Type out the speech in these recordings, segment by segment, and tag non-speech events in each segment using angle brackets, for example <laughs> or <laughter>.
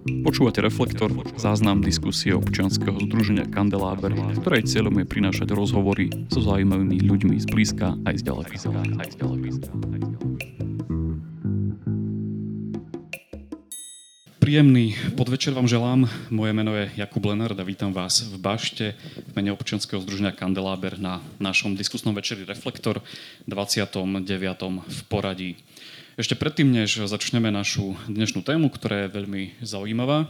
Počúvate Reflektor, záznam diskusie občianskeho združenia Kandeláber, ktorej cieľom je prinášať rozhovory so zaujímavými ľuďmi z blízka aj z ďaleka. Príjemný podvečer vám želám. Moje meno je Jakub Lenard a vítam vás v Bašte v mene občianskeho združenia Kandeláber na našom diskusnom večeri Reflektor 29. v poradí. Ešte predtým, než začneme našu dnešnú tému, ktorá je veľmi zaujímavá,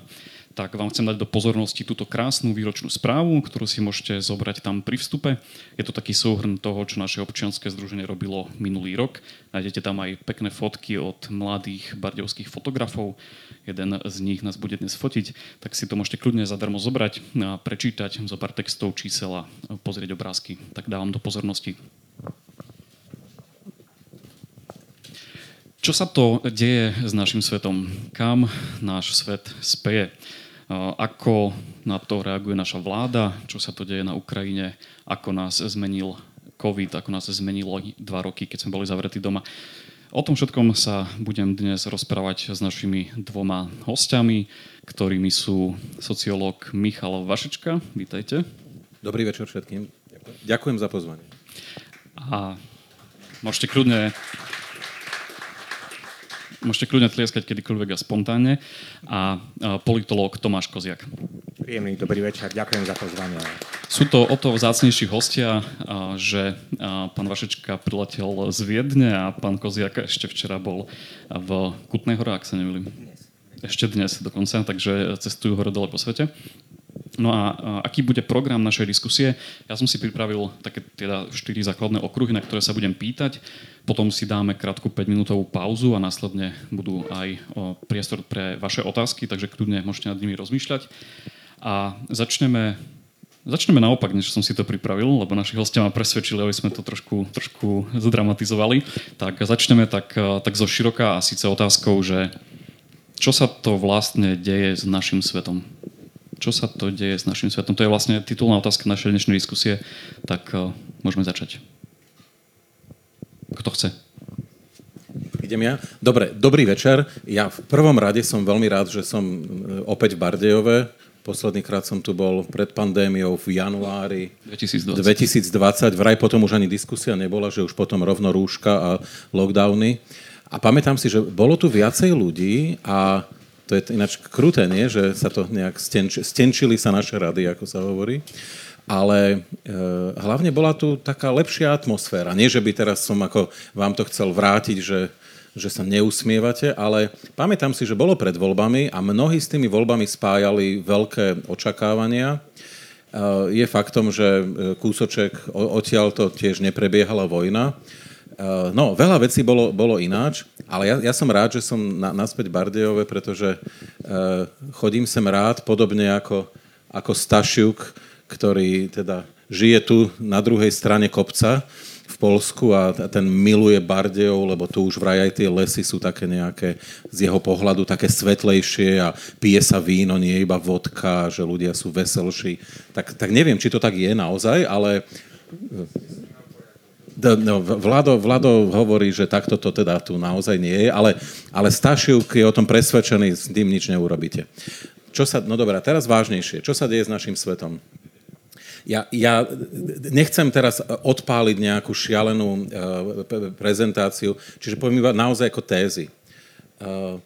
tak vám chcem dať do pozornosti túto krásnu výročnú správu, ktorú si môžete zobrať tam pri vstupe. Je to taký súhrn toho, čo naše občianske združenie robilo minulý rok. Nájdete tam aj pekné fotky od mladých bardevských fotografov. Jeden z nich nás bude dnes fotiť, tak si to môžete kľudne zadarmo zobrať a prečítať zo pár textov, čísel a pozrieť obrázky. Tak dávam do pozornosti Čo sa to deje s našim svetom? Kam náš svet speje? Ako na to reaguje naša vláda? Čo sa to deje na Ukrajine? Ako nás zmenil COVID? Ako nás zmenilo dva roky, keď sme boli zavretí doma? O tom všetkom sa budem dnes rozprávať s našimi dvoma hostiami, ktorými sú sociológ Michal Vašečka. Vítajte. Dobrý večer všetkým. Ďakujem za pozvanie. A môžete kľudne Môžete kľudne tlieskať kedykoľvek a spontánne. A politológ Tomáš Koziak. Príjemný dobrý večer, ďakujem za pozvanie. Sú to o to vzácnejší hostia, že pán Vašečka priletel z Viedne a pán Koziak ešte včera bol v Kutnej hore, ak sa nemýlim. Ešte dnes dokonca, takže cestujú hore dole po svete. No a aký bude program našej diskusie? Ja som si pripravil také teda štyri základné okruhy, na ktoré sa budem pýtať. Potom si dáme krátku 5-minútovú pauzu a následne budú aj priestor pre vaše otázky, takže kľudne môžete nad nimi rozmýšľať. A začneme Začneme naopak, než som si to pripravil, lebo naši hostia ma presvedčili, aby sme to trošku, trošku zdramatizovali. Tak začneme tak, tak zo široka a síce otázkou, že čo sa to vlastne deje s našim svetom? čo sa to deje s našim svetom? To je vlastne titulná otázka našej dnešnej diskusie, tak uh, môžeme začať. Kto chce? Idem ja? Dobre, dobrý večer. Ja v prvom rade som veľmi rád, že som e, opäť v Bardejove. Posledný krát som tu bol pred pandémiou v januári 2020. 2020. Vraj potom už ani diskusia nebola, že už potom rovno rúška a lockdowny. A pamätám si, že bolo tu viacej ľudí a to je ináč kruté, nie? že sa to nejak stenč, stenčili sa naše rady, ako sa hovorí. Ale e, hlavne bola tu taká lepšia atmosféra. Nie, že by teraz som ako vám to chcel vrátiť, že, že sa neusmievate, ale pamätám si, že bolo pred voľbami a mnohí s tými voľbami spájali veľké očakávania. E, je faktom, že e, kúsoček odtiaľ to tiež neprebiehala vojna. Uh, no, veľa vecí bolo, bolo ináč, ale ja, ja som rád, že som na, naspäť Bardejove, pretože uh, chodím sem rád, podobne ako, ako Stašiuk, ktorý teda žije tu na druhej strane kopca v Polsku a ten miluje Bardejov, lebo tu už vraj aj tie lesy sú také nejaké z jeho pohľadu také svetlejšie a pije sa víno, nie iba vodka, že ľudia sú veselší. Tak, tak neviem, či to tak je naozaj, ale No, Vlado, Vlado hovorí, že takto to teda tu naozaj nie je, ale, ale Stašiuk je o tom presvedčený, s tým nič neurobíte. Čo sa, no dobré, teraz vážnejšie. Čo sa deje s našim svetom? Ja, ja nechcem teraz odpáliť nejakú šialenú uh, prezentáciu, čiže poviem iba naozaj ako tézy. Uh,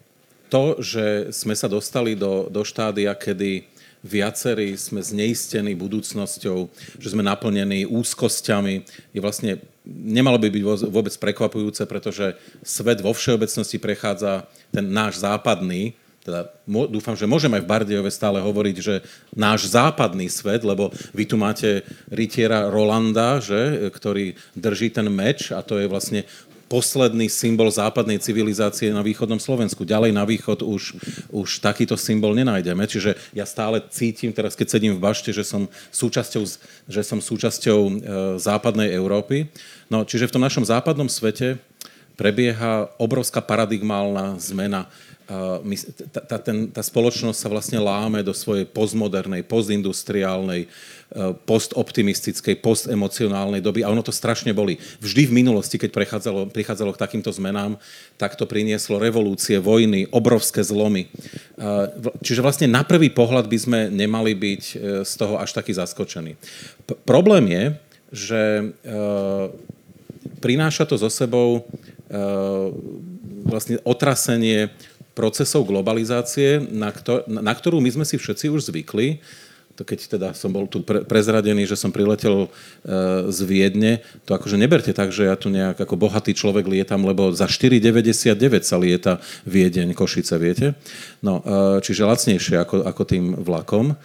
to, že sme sa dostali do, do štádia, kedy viacerí sme zneistení budúcnosťou, že sme naplnení úzkosťami, je vlastne, nemalo by byť vôbec prekvapujúce, pretože svet vo všeobecnosti prechádza ten náš západný, teda dúfam, že môžem aj v Bardejove stále hovoriť, že náš západný svet, lebo vy tu máte rytiera Rolanda, že, ktorý drží ten meč a to je vlastne posledný symbol západnej civilizácie na východnom Slovensku. Ďalej na východ už, už takýto symbol nenájdeme. Čiže ja stále cítim teraz, keď sedím v bašte, že som súčasťou, že som súčasťou e, západnej Európy. No, čiže v tom našom západnom svete prebieha obrovská paradigmálna zmena. My, tá, tá, ten, tá spoločnosť sa vlastne láme do svojej postmodernej, postindustriálnej, postoptimistickej, postemocionálnej doby a ono to strašne boli. Vždy v minulosti, keď prichádzalo, prichádzalo k takýmto zmenám, tak to prinieslo revolúcie, vojny, obrovské zlomy. Čiže vlastne na prvý pohľad by sme nemali byť z toho až taký zaskočení. P- problém je, že prináša to so sebou vlastne otrasenie procesov globalizácie, na, ktor- na ktorú my sme si všetci už zvykli. To keď teda som bol tu pre- prezradený, že som priletel e, z Viedne, to akože neberte tak, že ja tu nejak ako bohatý človek lietam, lebo za 4,99 sa lieta Viedeň, Košice, viete? No, e, čiže lacnejšie ako, ako tým vlakom.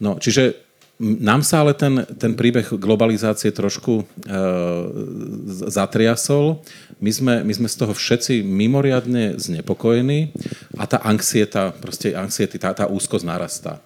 No, čiže nám sa ale ten, ten príbeh globalizácie trošku e, zatriasol. My sme, my sme z toho všetci mimoriadne znepokojení a tá anxieta, proste anxiety, tá, tá úzkosť narastá.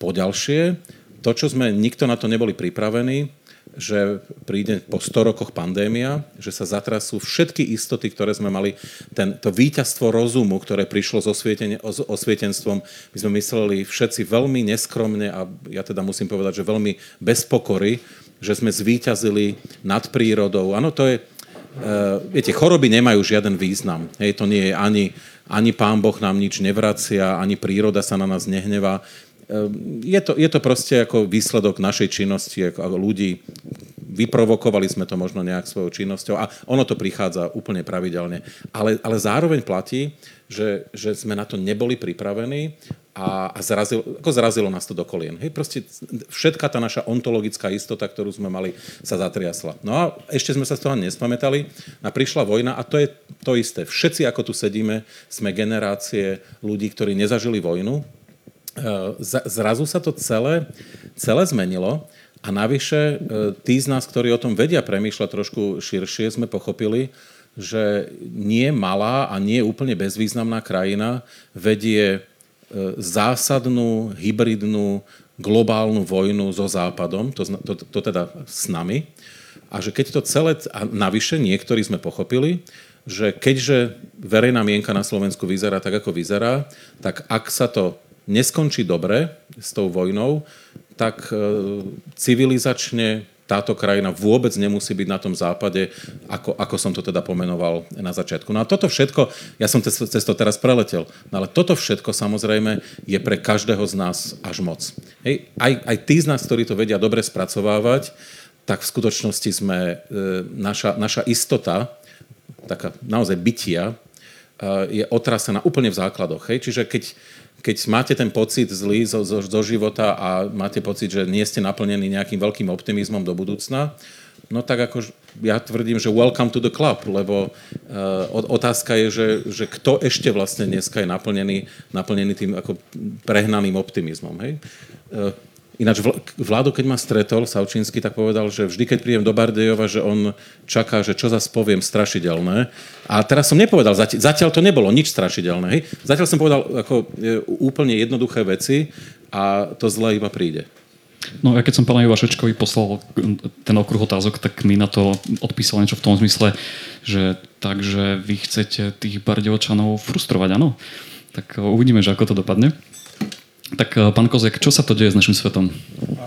Poďalšie, to, čo sme, nikto na to neboli pripravení, že príde po 100 rokoch pandémia, že sa zatrasú všetky istoty, ktoré sme mali, ten, to víťazstvo rozumu, ktoré prišlo s, s osvietenstvom, my sme mysleli všetci veľmi neskromne a ja teda musím povedať, že veľmi bez pokory, že sme zvíťazili nad prírodou. Áno, to je, uh, viete, choroby nemajú žiaden význam. Hej, to nie je ani, ani pán Boh nám nič nevracia, ani príroda sa na nás nehnevá. Ehm, je to, je to proste ako výsledok našej činnosti ako ľudí. Vyprovokovali sme to možno nejak svojou činnosťou a ono to prichádza úplne pravidelne. Ale, ale zároveň platí, že, že sme na to neboli pripravení a, a zrazilo, ako zrazilo nás to do kolien. Hej, proste všetká tá naša ontologická istota, ktorú sme mali, sa zatriasla. No a ešte sme sa z toho nespamätali a prišla vojna a to je to isté. Všetci, ako tu sedíme, sme generácie ľudí, ktorí nezažili vojnu, zrazu sa to celé, celé zmenilo a navyše e, tí z nás, ktorí o tom vedia premýšľať trošku širšie, sme pochopili, že nie malá a nie úplne bezvýznamná krajina vedie e, zásadnú, hybridnú, globálnu vojnu so Západom, to, to, to teda s nami. A že keď to celé, a navyše niektorí sme pochopili, že keďže verejná mienka na Slovensku vyzerá tak, ako vyzerá, tak ak sa to neskončí dobre s tou vojnou, tak e, civilizačne táto krajina vôbec nemusí byť na tom západe, ako, ako som to teda pomenoval na začiatku. No a toto všetko, ja som cez, cez to teraz preletel, no ale toto všetko samozrejme je pre každého z nás až moc. Hej, aj, aj tí z nás, ktorí to vedia dobre spracovávať, tak v skutočnosti sme, e, naša, naša istota, taká naozaj bytia, e, je otrasená úplne v základoch. Hej? Čiže keď, keď máte ten pocit zlý zo, zo, zo života a máte pocit, že nie ste naplnení nejakým veľkým optimizmom do budúcna, no tak ako ja tvrdím, že welcome to the club, lebo uh, otázka je, že, že kto ešte vlastne dneska je naplnený, naplnený tým ako prehnaným optimizmom. Hej? Uh, Ináč Vládo, keď ma stretol Savčínsky, tak povedal, že vždy, keď prídem do Bardejova, že on čaká, že čo zase poviem strašidelné. A teraz som nepovedal, zatiaľ, zatiaľ to nebolo nič strašidelné. Hej? Zatiaľ som povedal ako e, úplne jednoduché veci a to zle iba príde. No ja keď som pánovi Vašečkovi poslal ten okruh otázok, tak mi na to odpísal niečo v tom zmysle, že takže vy chcete tých Bardejovčanov frustrovať, áno? Tak uvidíme, že ako to dopadne. Tak eh, pán Kozek, čo sa to deje s našim svetom?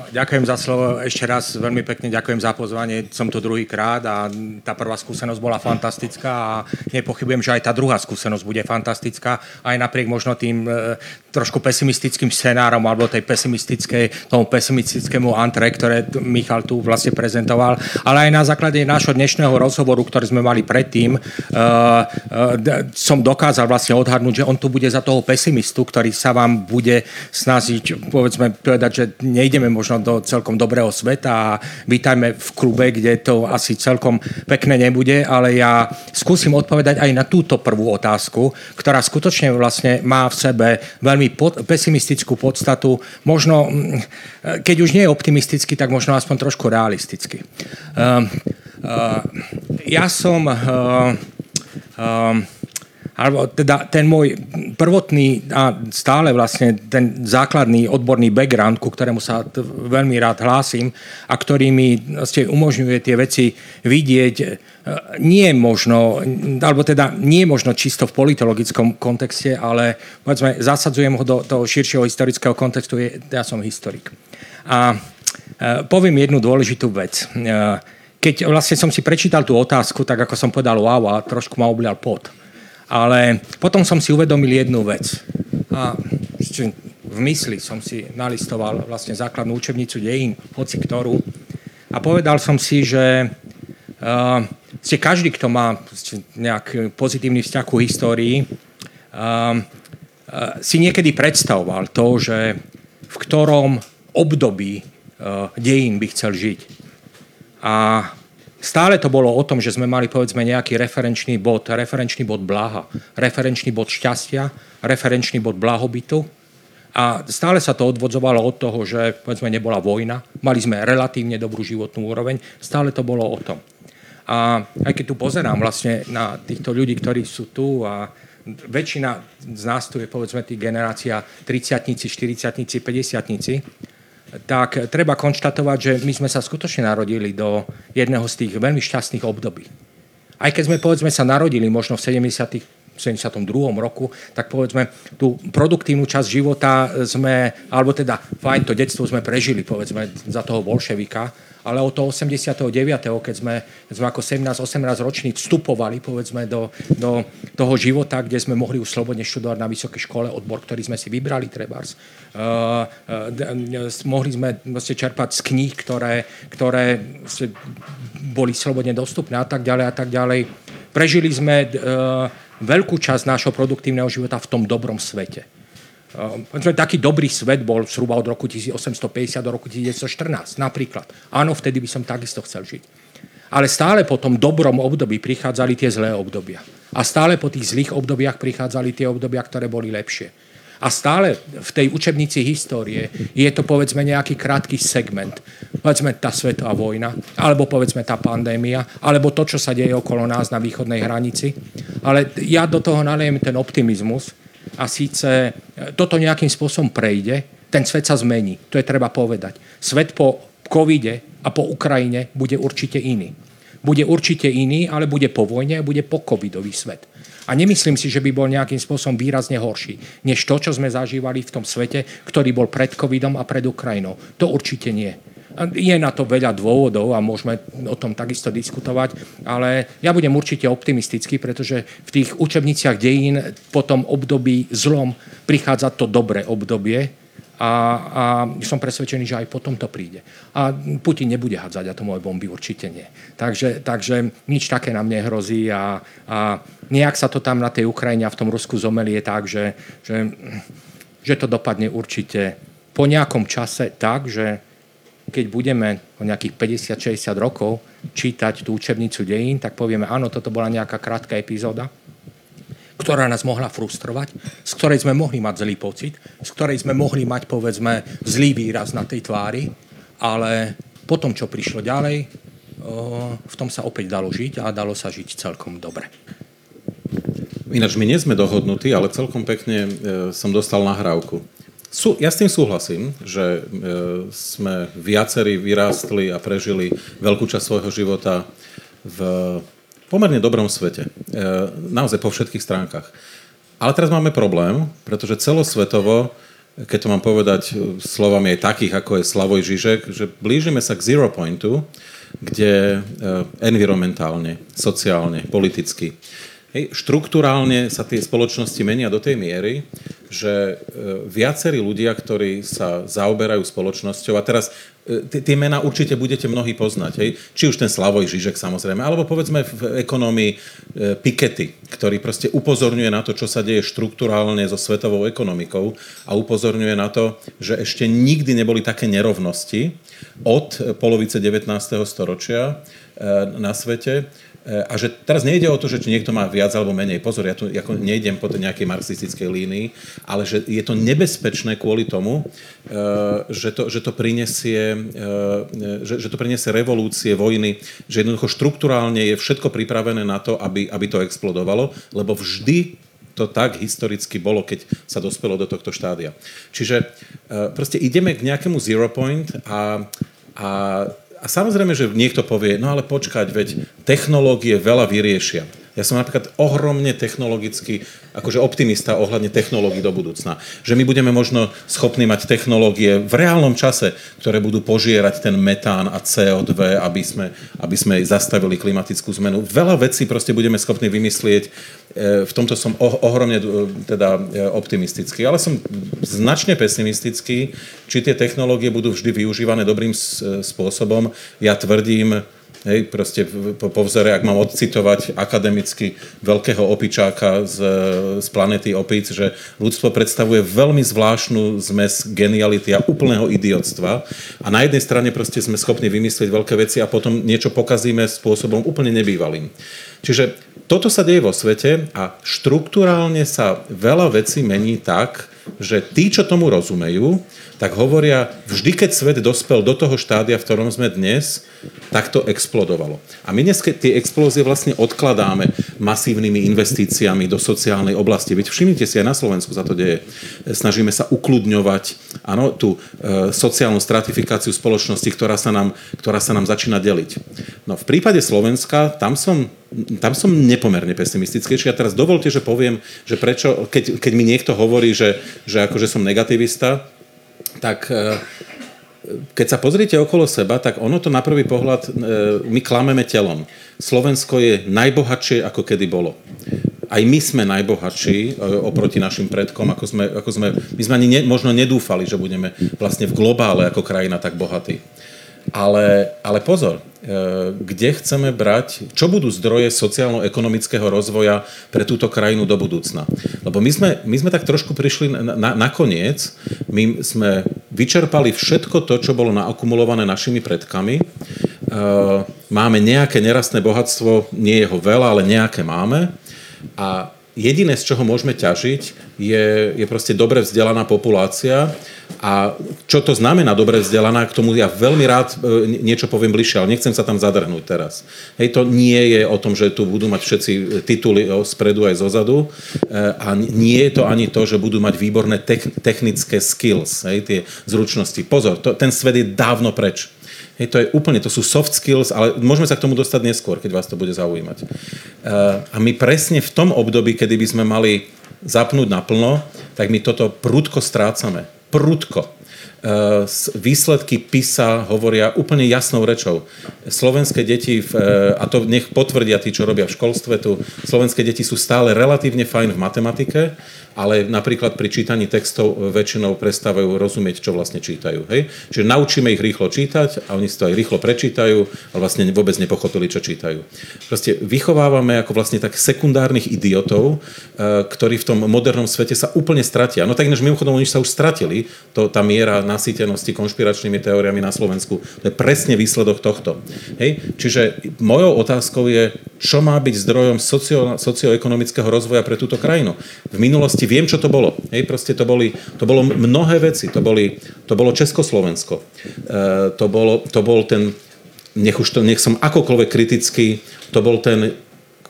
Ďakujem za slovo. Ešte raz veľmi pekne ďakujem za pozvanie. Som tu druhý krát a tá prvá skúsenosť bola fantastická a nepochybujem, že aj tá druhá skúsenosť bude fantastická. Aj napriek možno tým e, trošku pesimistickým scenárom alebo tej pesimistickej, tomu pesimistickému antre, ktoré Michal tu vlastne prezentoval. Ale aj na základe nášho dnešného rozhovoru, ktorý sme mali predtým, e, e, som dokázal vlastne odhadnúť, že on tu bude za toho pesimistu, ktorý sa vám bude snažiť, povedzme, povedať, že nejdeme možno do celkom dobrého sveta a vítajme v klube, kde to asi celkom pekné nebude, ale ja skúsim odpovedať aj na túto prvú otázku, ktorá skutočne vlastne má v sebe veľmi pod, pesimistickú podstatu, možno, mm, keď už nie je optimistický, tak možno aspoň trošku realisticky. Uh, uh, ja som uh, uh, alebo teda ten môj prvotný a stále vlastne ten základný odborný background, ku ktorému sa t- veľmi rád hlásim a ktorý mi vlastne umožňuje tie veci vidieť, e, nie možno, alebo teda nie možno čisto v politologickom kontexte, ale povedzme, zasadzujem ho do toho širšieho historického kontextu, je, ja som historik. A e, poviem jednu dôležitú vec. E, keď vlastne som si prečítal tú otázku, tak ako som povedal wow a trošku ma oblial pot ale potom som si uvedomil jednu vec. A v mysli som si nalistoval vlastne základnú učebnicu dejín, hoci ktorú. A povedal som si, že uh, ste každý, kto má nejak pozitívny vzťah ku histórii, uh, uh, si niekedy predstavoval to, že v ktorom období uh, dejín by chcel žiť. A Stále to bolo o tom, že sme mali povedzme nejaký referenčný bod, referenčný bod blaha, referenčný bod šťastia, referenčný bod blahobytu. A stále sa to odvodzovalo od toho, že povedzme nebola vojna, mali sme relatívne dobrú životnú úroveň, stále to bolo o tom. A aj keď tu pozerám vlastne na týchto ľudí, ktorí sú tu a väčšina z nás tu je povedzme tých generácia 30 40 50 tak treba konštatovať, že my sme sa skutočne narodili do jedného z tých veľmi šťastných období. Aj keď sme povedzme sa narodili možno v 70. 72. roku, tak povedzme tú produktívnu časť života sme, alebo teda fajn, to detstvo sme prežili povedzme za toho bolševika, ale od toho 89., keď sme, sme ako 17-18 roční vstupovali povedzme do, do toho života, kde sme mohli už slobodne študovať na vysokej škole odbor, ktorý sme si vybrali trebárs. Uh, uh, mohli sme vlastne čerpať z kníh, ktoré, ktoré vlastne boli slobodne dostupné a tak ďalej a tak ďalej. Prežili sme uh, veľkú časť nášho produktívneho života v tom dobrom svete. Uh, taký dobrý svet bol zhruba od roku 1850 do roku 1914 napríklad. Áno, vtedy by som takisto chcel žiť. Ale stále po tom dobrom období prichádzali tie zlé obdobia. A stále po tých zlých obdobiach prichádzali tie obdobia, ktoré boli lepšie. A stále v tej učebnici histórie je to povedzme nejaký krátky segment. Povedzme tá svetová vojna, alebo povedzme tá pandémia, alebo to, čo sa deje okolo nás na východnej hranici. Ale ja do toho naliem ten optimizmus, a síce e, toto nejakým spôsobom prejde, ten svet sa zmení. To je treba povedať. Svet po covide a po Ukrajine bude určite iný. Bude určite iný, ale bude po vojne a bude po covidový svet. A nemyslím si, že by bol nejakým spôsobom výrazne horší, než to, čo sme zažívali v tom svete, ktorý bol pred covidom a pred Ukrajinou. To určite nie. Je na to veľa dôvodov a môžeme o tom takisto diskutovať, ale ja budem určite optimistický, pretože v tých učebniciach dejín po tom období zlom prichádza to dobré obdobie, a, a som presvedčený, že aj potom to príde. A Putin nebude hádzať atomové bomby, určite nie. Takže, takže nič také nám nehrozí a, a nejak sa to tam na tej Ukrajine a v tom Rusku zomelie tak, že, že, že to dopadne určite po nejakom čase tak, že keď budeme o nejakých 50-60 rokov čítať tú učebnicu dejín, tak povieme, áno, toto bola nejaká krátka epizóda, ktorá nás mohla frustrovať, z ktorej sme mohli mať zlý pocit, z ktorej sme mohli mať, povedzme, zlý výraz na tej tvári, ale potom, čo prišlo ďalej, v tom sa opäť dalo žiť a dalo sa žiť celkom dobre. Ináč my nie sme dohodnutí, ale celkom pekne e, som dostal nahrávku. Sú, ja s tým súhlasím, že e, sme viacerí vyrástli a prežili veľkú časť svojho života v pomerne dobrom svete. E, naozaj po všetkých stránkach. Ale teraz máme problém, pretože celosvetovo, keď to mám povedať slovami aj takých, ako je Slavoj Žižek, že blížime sa k zero pointu, kde e, environmentálne, sociálne, politicky Hej, štruktúrálne sa tie spoločnosti menia do tej miery, že e, viacerí ľudia, ktorí sa zaoberajú spoločnosťou, a teraz e, tie mená určite budete mnohí poznať, hej? či už ten Slavoj Žižek samozrejme, alebo povedzme v ekonomii e, Piketty, ktorý proste upozorňuje na to, čo sa deje štruktúrálne so svetovou ekonomikou a upozorňuje na to, že ešte nikdy neboli také nerovnosti od polovice 19. storočia na svete, a že teraz nejde o to, že či niekto má viac alebo menej. Pozor, ja tu ako nejdem po nejakej marxistickej línii, ale že je to nebezpečné kvôli tomu, e, že to, že to, prinesie, e, že, že to prinesie revolúcie, vojny, že jednoducho štruktúrálne je všetko pripravené na to, aby, aby to explodovalo, lebo vždy to tak historicky bolo, keď sa dospelo do tohto štádia. Čiže proste ideme k nejakému zero point a, a, a samozrejme, že niekto povie, no ale počkať, veď technológie veľa vyriešia. Ja som napríklad ohromne technologicky, akože optimista ohľadne technológií do budúcna. Že my budeme možno schopní mať technológie v reálnom čase, ktoré budú požierať ten metán a CO2, aby sme, aby sme zastavili klimatickú zmenu. Veľa vecí proste budeme schopní vymyslieť. E, v tomto som ohromne e, teda e, optimistický, ale som značne pesimistický, či tie technológie budú vždy využívané dobrým spôsobom. Ja tvrdím, Hej, proste po, po vzore, ak mám odcitovať akademicky veľkého opičáka z, z planety opic, že ľudstvo predstavuje veľmi zvláštnu zmes geniality a úplného idiotstva. A na jednej strane proste sme schopní vymyslieť veľké veci a potom niečo pokazíme spôsobom úplne nebývalým. Čiže toto sa deje vo svete a štruktúrálne sa veľa vecí mení tak, že tí, čo tomu rozumejú, tak hovoria, vždy keď svet dospel do toho štádia, v ktorom sme dnes, tak to explodovalo. A my dnes tie explózie vlastne odkladáme masívnymi investíciami do sociálnej oblasti. Veď všimnite si, aj na Slovensku sa to deje. Snažíme sa ukludňovať áno, tú e, sociálnu stratifikáciu spoločnosti, ktorá sa, nám, ktorá sa nám začína deliť. No v prípade Slovenska, tam som tam som nepomerne pesimistický. A teraz dovolte, že poviem, že prečo, keď, keď mi niekto hovorí, že, že akože som negativista, tak e, keď sa pozriete okolo seba, tak ono to na prvý pohľad, e, my klameme telom. Slovensko je najbohatšie, ako kedy bolo. Aj my sme najbohatší e, oproti našim predkom, ako sme, ako sme my sme ani ne, možno nedúfali, že budeme vlastne v globále ako krajina tak bohatí. Ale, ale pozor, e, kde chceme brať, čo budú zdroje sociálno-ekonomického rozvoja pre túto krajinu do budúcna. Lebo my sme, my sme tak trošku prišli na, na, nakoniec, my sme vyčerpali všetko to, čo bolo naakumulované našimi predkami. E, máme nejaké nerastné bohatstvo, nie je ho veľa, ale nejaké máme. A jediné, z čoho môžeme ťažiť, je, je proste dobre vzdelaná populácia, a čo to znamená dobre vzdelaná, k tomu ja veľmi rád e, niečo poviem bližšie, ale nechcem sa tam zadrhnúť teraz. Hej, to nie je o tom, že tu budú mať všetci tituly spredu aj zozadu e, a nie je to ani to, že budú mať výborné technické skills, hej, tie zručnosti. Pozor, to, ten svet je dávno preč. Hej, to je úplne, to sú soft skills, ale môžeme sa k tomu dostať neskôr, keď vás to bude zaujímať. E, a my presne v tom období, kedy by sme mali zapnúť naplno, tak my toto prudko strácame prudko. E, výsledky PISA hovoria úplne jasnou rečou. Slovenské deti, v, e, a to nech potvrdia tí, čo robia v školstve tu, slovenské deti sú stále relatívne fajn v matematike, ale napríklad pri čítaní textov väčšinou prestávajú rozumieť, čo vlastne čítajú. Hej? Čiže naučíme ich rýchlo čítať a oni si to aj rýchlo prečítajú, ale vlastne vôbec nepochopili, čo čítajú. Proste vychovávame ako vlastne tak sekundárnych idiotov, e, ktorí v tom modernom svete sa úplne stratia. No tak ináč mimochodom, oni sa už stratili, to, tá miera nasýtenosti konšpiračnými teóriami na Slovensku. To je presne výsledok tohto. Hej? Čiže mojou otázkou je, čo má byť zdrojom socio, socioekonomického rozvoja pre túto krajinu. V minulosti viem, čo to bolo. Hej, proste to, boli, to bolo mnohé veci. To, boli, to bolo Československo. E, to, bolo, to bol ten, nech už to, nech som akokoľvek kritický, to bol ten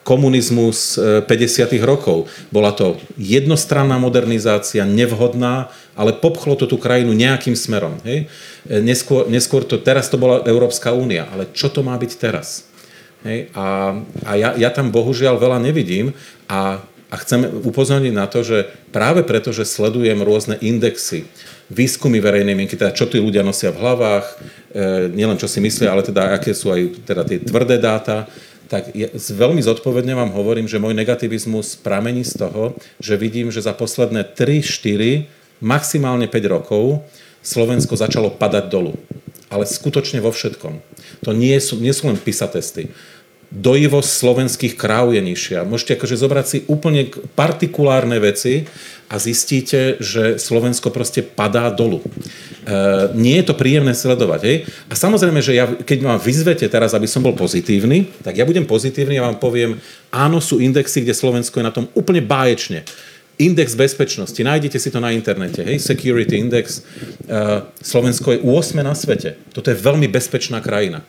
komunizmus 50. E, rokov. Bola to jednostranná modernizácia, nevhodná, ale popchlo to tú krajinu nejakým smerom. Hej? E, neskôr, neskôr to, teraz to bola Európska únia, ale čo to má byť teraz? Hej? A, a ja, ja tam bohužiaľ veľa nevidím a a chcem upozorniť na to, že práve preto, že sledujem rôzne indexy, výskumy verejnej mienky, teda čo tí ľudia nosia v hlavách, e, nielen čo si myslia, ale teda aké sú aj teda tie tvrdé dáta, tak ja, veľmi zodpovedne vám hovorím, že môj negativizmus pramení z toho, že vidím, že za posledné 3, 4, maximálne 5 rokov Slovensko začalo padať dolu. Ale skutočne vo všetkom. To nie sú, nie sú len PISA testy dojivosť slovenských kráv je nižšia. Môžete akože zobrať si úplne partikulárne veci a zistíte, že Slovensko proste padá dolu. E, nie je to príjemné sledovať. Hej? A samozrejme, že ja, keď ma vyzvete teraz, aby som bol pozitívny, tak ja budem pozitívny a vám poviem, áno, sú indexy, kde Slovensko je na tom úplne báječne. Index bezpečnosti, nájdete si to na internete, hej, Security Index. E, Slovensko je 8 na svete. Toto je veľmi bezpečná krajina.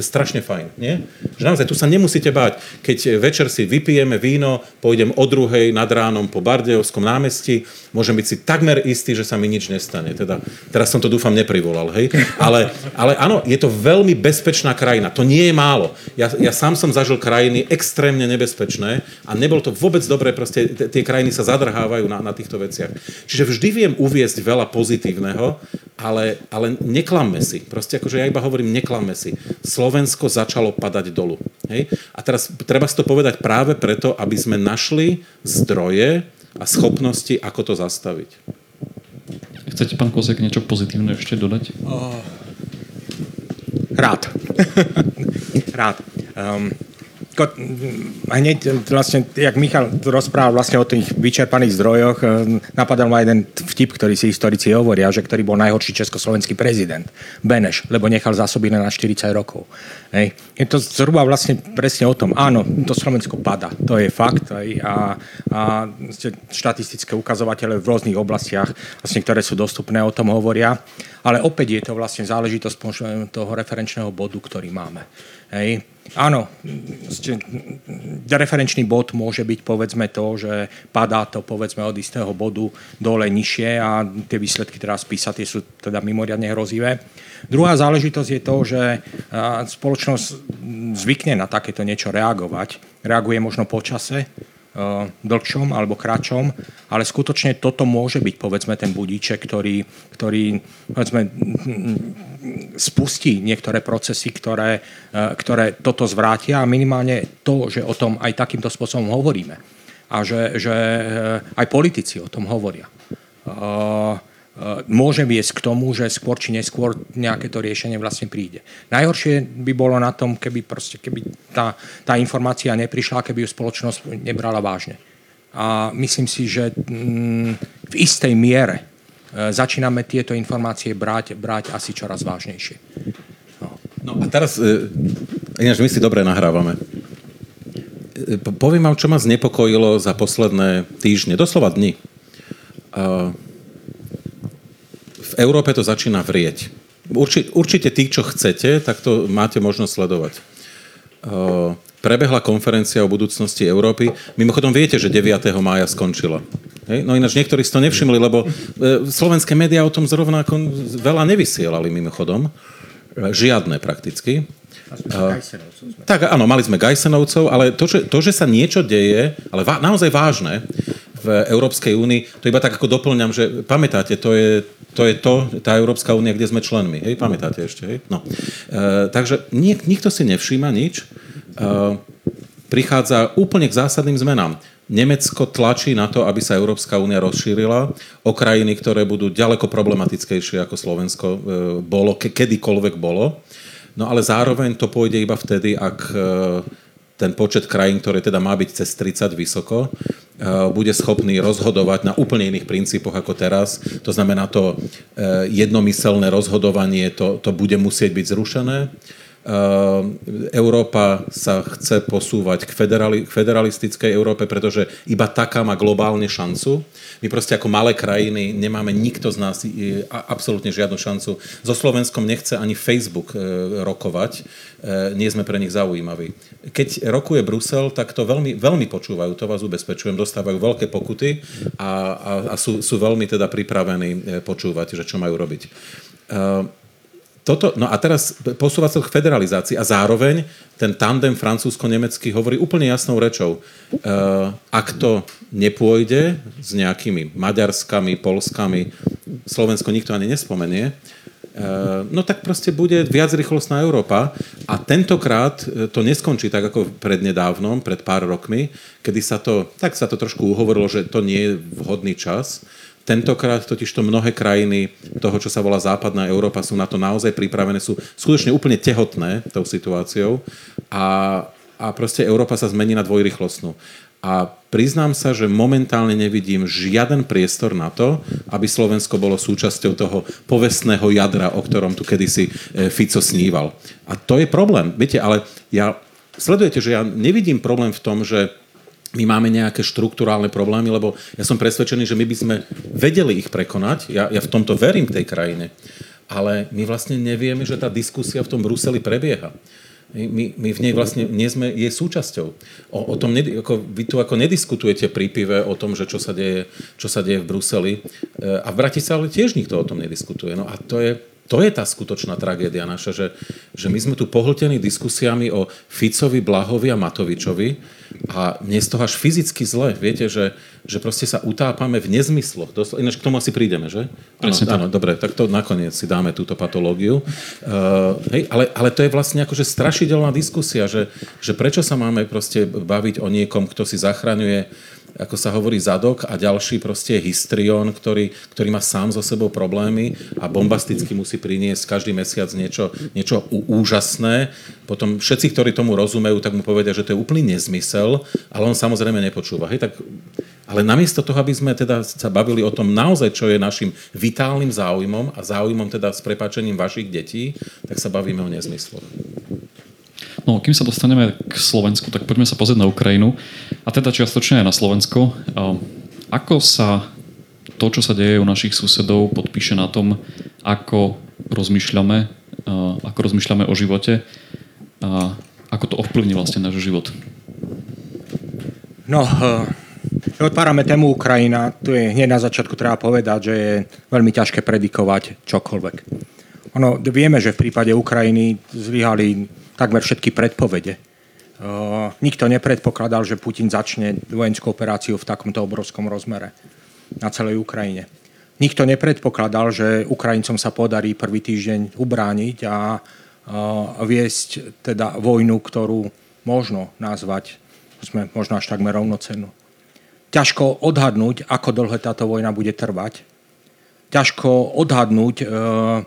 Je strašne fajn, nie? Že naozaj, tu sa nemusíte báť. Keď večer si vypijeme víno, pôjdem o druhej nad ránom po Bardejovskom námestí, môžem byť si takmer istý, že sa mi nič nestane. Teda, teraz som to dúfam neprivolal, hej? Ale, ale áno, je to veľmi bezpečná krajina. To nie je málo. Ja, ja sám som zažil krajiny extrémne nebezpečné a nebolo to vôbec dobré, proste tie krajiny sa zadrhávajú na, na týchto veciach. Čiže vždy viem uviesť veľa pozitívneho, ale, ale neklamme si. Proste akože ja iba hovorím, neklamme si. Slovensko začalo padať dolu. Hej? A teraz treba si to povedať práve preto, aby sme našli zdroje a schopnosti, ako to zastaviť. Chcete, pán Kozek, niečo pozitívne ešte dodať? Oh. Rád. <laughs> Rád. Um, hneď vlastne, jak Michal rozprával vlastne o tých vyčerpaných zdrojoch, e, napadal ma jeden vtip, ktorý si historici hovoria, že ktorý bol najhorší československý prezident. Beneš, lebo nechal zásoby na 40 rokov. Hej. Je to zhruba vlastne presne o tom. Áno, to Slovensko pada, to je fakt. Hej. A, a štatistické ukazovatele v rôznych oblastiach, vlastne, ktoré sú dostupné, o tom hovoria. Ale opäť je to vlastne záležitosť toho referenčného bodu, ktorý máme. Hej. Áno, referenčný bod môže byť povedzme to, že padá to povedzme od istého bodu dole nižšie a tie výsledky teraz písať tie sú teda mimoriadne hrozivé. Druhá záležitosť je to, že spoločnosť zvykne na takéto niečo reagovať. Reaguje možno po čase, Eh, dlhšom alebo kratšom, ale skutočne toto môže byť povedzme ten budíček, ktorý, ktorý povedzme, spustí niektoré procesy, ktoré, eh, ktoré toto zvrátia a minimálne to, že o tom aj takýmto spôsobom hovoríme a že, že eh, aj politici o tom hovoria. Eh, môže viesť k tomu, že skôr či neskôr nejaké to riešenie vlastne príde. Najhoršie by bolo na tom, keby, proste, keby tá, tá informácia neprišla, keby ju spoločnosť nebrala vážne. A myslím si, že mm, v istej miere e, začíname tieto informácie brať, brať asi čoraz vážnejšie. No, no a teraz, e, ináč my si dobre nahrávame. Poviem vám, čo ma znepokojilo za posledné týždne, doslova dni. V Európe to začína vrieť. Určite, určite tí, čo chcete, tak to máte možnosť sledovať. Uh, prebehla konferencia o budúcnosti Európy. Mimochodom viete, že 9. mája skončila. Hej? No ináč niektorí si to nevšimli, lebo uh, slovenské médiá o tom zrovna veľa nevysielali mimochodom. Žiadne prakticky. Uh, tak áno, mali sme Gajsenovcov, ale to že, to, že sa niečo deje, ale va, naozaj vážne, v Európskej únii, to iba tak ako doplňam, že pamätáte, to je to, je to tá Európska únia, kde sme členmi. Hej, pamätáte ešte, hej? No. E, takže nik, nikto si nevšíma nič. E, prichádza úplne k zásadným zmenám. Nemecko tlačí na to, aby sa Európska únia rozšírila o krajiny, ktoré budú ďaleko problematickejšie ako Slovensko e, bolo, ke, kedykoľvek bolo. No ale zároveň to pôjde iba vtedy, ak e, ten počet krajín, ktoré teda má byť cez 30 vysoko, eh, bude schopný rozhodovať na úplne iných princípoch ako teraz. To znamená, to eh, jednomyselné rozhodovanie, to, to bude musieť byť zrušené. Ehm, Európa sa chce posúvať k, federali, k federalistickej Európe, pretože iba taká má globálne šancu. My proste ako malé krajiny nemáme nikto z nás absolútne žiadnu šancu. So Slovenskom nechce ani Facebook e, rokovať. E, nie sme pre nich zaujímaví. Keď rokuje Brusel, tak to veľmi, veľmi počúvajú, to vás ubezpečujem. Dostávajú veľké pokuty a, a, a sú, sú veľmi teda pripravení e, počúvať, že čo majú robiť. Toto, no a teraz posúva sa k federalizácii a zároveň ten tandem francúzsko-nemecký hovorí úplne jasnou rečou. Uh, ak to nepôjde s nejakými Maďarskami, Polskami, Slovensko nikto ani nespomenie, uh, no tak proste bude viac rýchlostná Európa a tentokrát e, to neskončí tak ako prednedávnom, pred pár rokmi, kedy sa to, tak sa to trošku uhovorilo, že to nie je vhodný čas, Tentokrát totiž to mnohé krajiny toho, čo sa volá západná Európa, sú na to naozaj pripravené, sú skutočne úplne tehotné tou situáciou a, a proste Európa sa zmení na dvojrychlostnú. A priznám sa, že momentálne nevidím žiaden priestor na to, aby Slovensko bolo súčasťou toho povestného jadra, o ktorom tu kedysi e, Fico sníval. A to je problém. Viete, ale ja sledujete, že ja nevidím problém v tom, že my máme nejaké štruktúrálne problémy, lebo ja som presvedčený, že my by sme vedeli ich prekonať. Ja, ja v tomto verím tej krajine. Ale my vlastne nevieme, že tá diskusia v tom Bruseli prebieha. my, my v nej vlastne nie sme je súčasťou. O, o tom, ako, vy tu ako nediskutujete pri pive o tom, že čo sa deje, čo sa deje v Bruseli e, a v Bratislave tiež nikto o tom nediskutuje. No a to je, to je tá skutočná tragédia naša, že, že my sme tu pohltení diskusiami o Ficovi, Blahovi a Matovičovi a mne z toho až fyzicky zle. Viete, že, že proste sa utápame v nezmysloch. Dosl- ináč k tomu asi prídeme, že? Áno, áno, dobre, tak to nakoniec si dáme túto patológiu. Uh, hej, ale, ale to je vlastne akože strašidelná diskusia, že, že prečo sa máme proste baviť o niekom, kto si zachraňuje ako sa hovorí, zadok a ďalší proste je histrión, ktorý, ktorý má sám so sebou problémy a bombasticky musí priniesť každý mesiac niečo, niečo úžasné. Potom všetci, ktorí tomu rozumejú, tak mu povedia, že to je úplný nezmysel, ale on samozrejme nepočúva. Hej, tak ale namiesto toho, aby sme teda sa bavili o tom naozaj, čo je našim vitálnym záujmom a záujmom teda s prepačením vašich detí, tak sa bavíme o nezmysloch. No, kým sa dostaneme k Slovensku, tak poďme sa pozrieť na Ukrajinu. A teda čiastočne aj na Slovensko. Ako sa to, čo sa deje u našich susedov, podpíše na tom, ako rozmýšľame, ako rozmýšľame o živote a ako to ovplyvní vlastne náš život? No, keď otvárame tému Ukrajina, tu je hneď na začiatku treba povedať, že je veľmi ťažké predikovať čokoľvek. Ono, vieme, že v prípade Ukrajiny zlyhali takmer všetky predpovede. Uh, nikto nepredpokladal, že Putin začne vojenskú operáciu v takomto obrovskom rozmere na celej Ukrajine. Nikto nepredpokladal, že Ukrajincom sa podarí prvý týždeň ubrániť a uh, viesť teda vojnu, ktorú možno nazvať, sme možno až takmer rovnocennú. Ťažko odhadnúť, ako dlho táto vojna bude trvať. Ťažko odhadnúť, uh,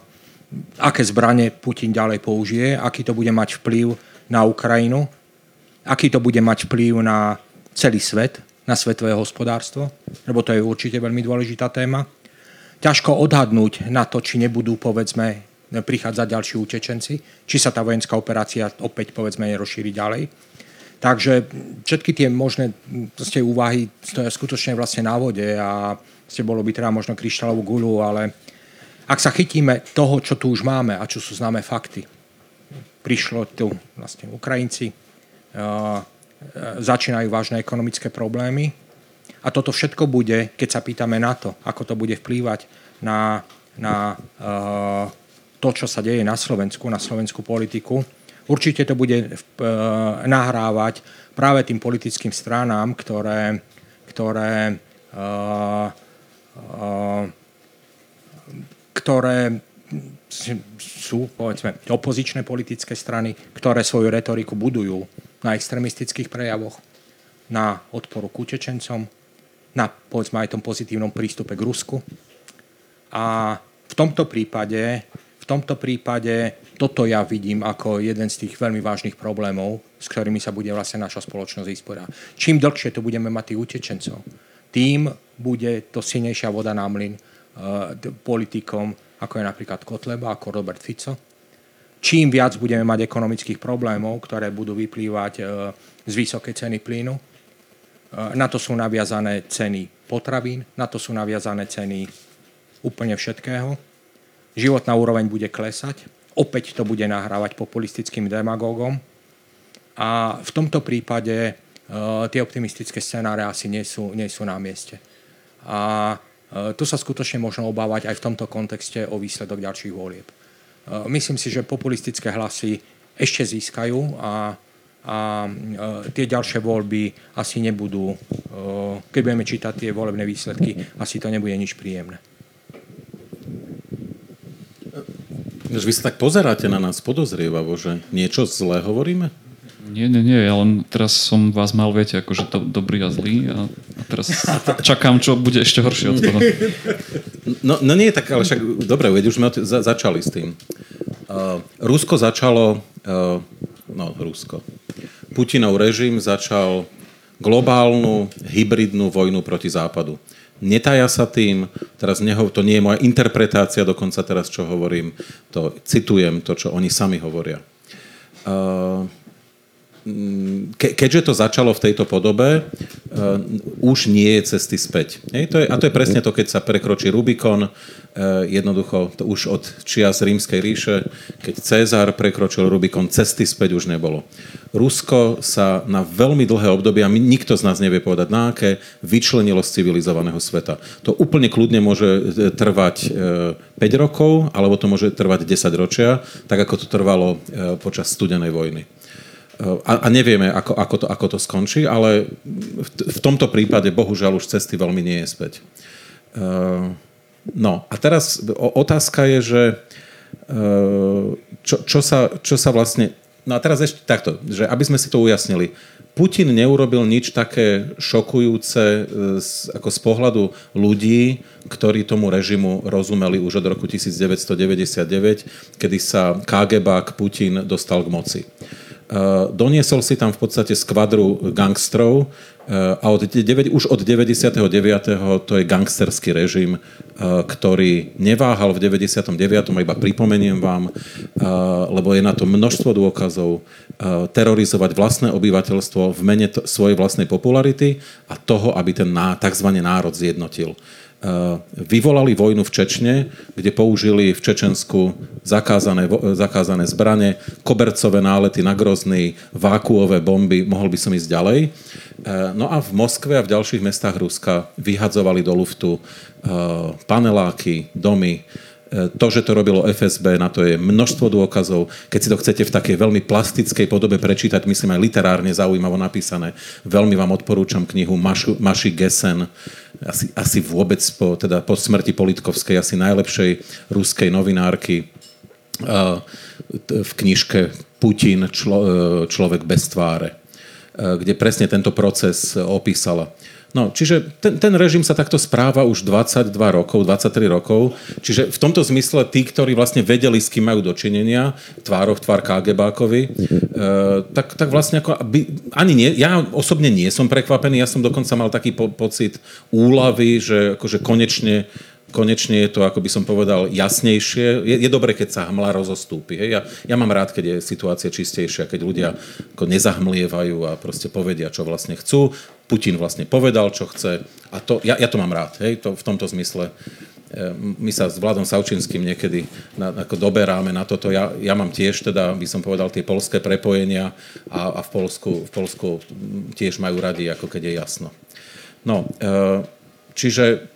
aké zbranie Putin ďalej použije, aký to bude mať vplyv na Ukrajinu, aký to bude mať vplyv na celý svet, na svetové hospodárstvo, lebo to je určite veľmi dôležitá téma. Ťažko odhadnúť na to, či nebudú, povedzme, prichádzať ďalší utečenci, či sa tá vojenská operácia opäť, povedzme, nerozšíri ďalej. Takže všetky tie možné proste, úvahy stoja skutočne vlastne na vode a bolo by teda možno kryštálovú gulu, ale ak sa chytíme toho, čo tu už máme a čo sú známe fakty, prišlo tu vlastne Ukrajinci, uh, začínajú vážne ekonomické problémy a toto všetko bude, keď sa pýtame na to, ako to bude vplývať na, na uh, to, čo sa deje na Slovensku, na slovenskú politiku, určite to bude nahrávať práve tým politickým stranám, ktoré, ktoré uh, uh, ktoré sú, povedzme, opozičné politické strany, ktoré svoju retoriku budujú na extremistických prejavoch, na odporu k utečencom, na, povedzme, aj tom pozitívnom prístupe k Rusku. A v tomto prípade, v tomto prípade toto ja vidím ako jeden z tých veľmi vážnych problémov, s ktorými sa bude vlastne naša spoločnosť vysporiadať. Čím dlhšie tu budeme mať tých utečencov, tým bude to silnejšia voda na mlyn politikom, ako je napríklad Kotleba, ako Robert Fico. Čím viac budeme mať ekonomických problémov, ktoré budú vyplývať eh, z vysokej ceny plynu, eh, na to sú naviazané ceny potravín, na to sú naviazané ceny úplne všetkého. Životná úroveň bude klesať, opäť to bude nahrávať populistickým demagógom a v tomto prípade tie optimistické scenáre asi nie sú, nie sú na mieste. A tu sa skutočne možno obávať aj v tomto kontexte o výsledok ďalších volieb. Eh, myslím si, že populistické hlasy ešte získajú a, a eh, tie ďalšie voľby asi nebudú, keď budeme čítať tie volebné výsledky, asi to nebude nič príjemné. Vy sa tak pozeráte na nás podozrievavo, že niečo zlé hovoríme? Nie, nie, nie, ja len teraz som vás mal, viete, akože to dobrý a zlý a, a teraz <laughs> čakám, čo bude ešte horšie od toho. No, no nie, tak ale však, dobre, veď už sme za, začali s tým. Uh, Rusko začalo, uh, no Rusko, Putinov režim začal globálnu hybridnú vojnu proti západu. Netaja sa tým, teraz neho, to nie je moja interpretácia, dokonca teraz, čo hovorím, to citujem to, čo oni sami hovoria. Uh, ke, keďže to začalo v tejto podobe, uh, už nie je cesty späť. Hej, to je, a to je presne to, keď sa prekročí Rubikon, uh, jednoducho to už od čias rímskej ríše, keď Cezar prekročil Rubikon, cesty späť už nebolo. Rusko sa na veľmi dlhé obdobie, a nikto z nás nevie povedať na aké, vyčlenilo z civilizovaného sveta. To úplne kľudne môže e, trvať uh, 5 rokov, alebo to môže trvať 10 ročia, tak ako to trvalo uh, počas studenej vojny a, a nevieme, ako, ako, to, ako to skončí, ale v, v tomto prípade bohužiaľ už cesty veľmi nie je späť. Uh, no a teraz otázka je, že uh, čo, čo, sa, čo sa vlastne... No a teraz ešte takto, že aby sme si to ujasnili. Putin neurobil nič také šokujúce z, ako z pohľadu ľudí, ktorí tomu režimu rozumeli už od roku 1999, kedy sa KGB Putin dostal k moci. Eh, doniesol si tam v podstate skvadru gangstrov eh, a od 9, už od 99. to je gangsterský režim, eh, ktorý neváhal v 99. iba pripomeniem vám, lebo je na to množstvo dôkazov, terorizovať vlastné obyvateľstvo v mene svojej vlastnej popularity a toho, aby ten tzv. národ zjednotil. Eh, vyvolali vojnu v Čečne, kde použili v Čečensku zakázané, zakázané zbranie, kobercové nálety na Grozný, vákuové bomby, mohol by som ísť ďalej. Eh, no a v Moskve a v ďalších mestách Ruska vyhadzovali do luftu paneláky, domy, to, že to robilo FSB, na to je množstvo dôkazov. Keď si to chcete v takej veľmi plastickej podobe prečítať, myslím aj literárne zaujímavo napísané, veľmi vám odporúčam knihu Maši, Maši Gesen, asi, asi vôbec po, teda po smrti Politkovskej, asi najlepšej ruskej novinárky v knižke Putin, e, človek bez tváre, e, kde presne tento proces opísala. No, čiže ten, ten režim sa takto správa už 22 rokov, 23 rokov. Čiže v tomto zmysle tí, ktorí vlastne vedeli, s kým majú dočinenia, tvárov tvár KGBákovi, e, tak, tak vlastne ako... By, ani nie, ja osobne nie som prekvapený, ja som dokonca mal taký po, pocit úlavy, že akože konečne konečne je to, ako by som povedal, jasnejšie. Je, je dobre, keď sa hmla rozostúpi. Hej? Ja, ja mám rád, keď je situácia čistejšia, keď ľudia ako nezahmlievajú a proste povedia, čo vlastne chcú. Putin vlastne povedal, čo chce a to, ja, ja to mám rád, hej, to, v tomto zmysle. E, my sa s Vladom Savčinským niekedy na, ako doberáme na toto. Ja, ja mám tiež teda, by som povedal, tie polské prepojenia a, a v, Polsku, v Polsku tiež majú radi, ako keď je jasno. No, e, čiže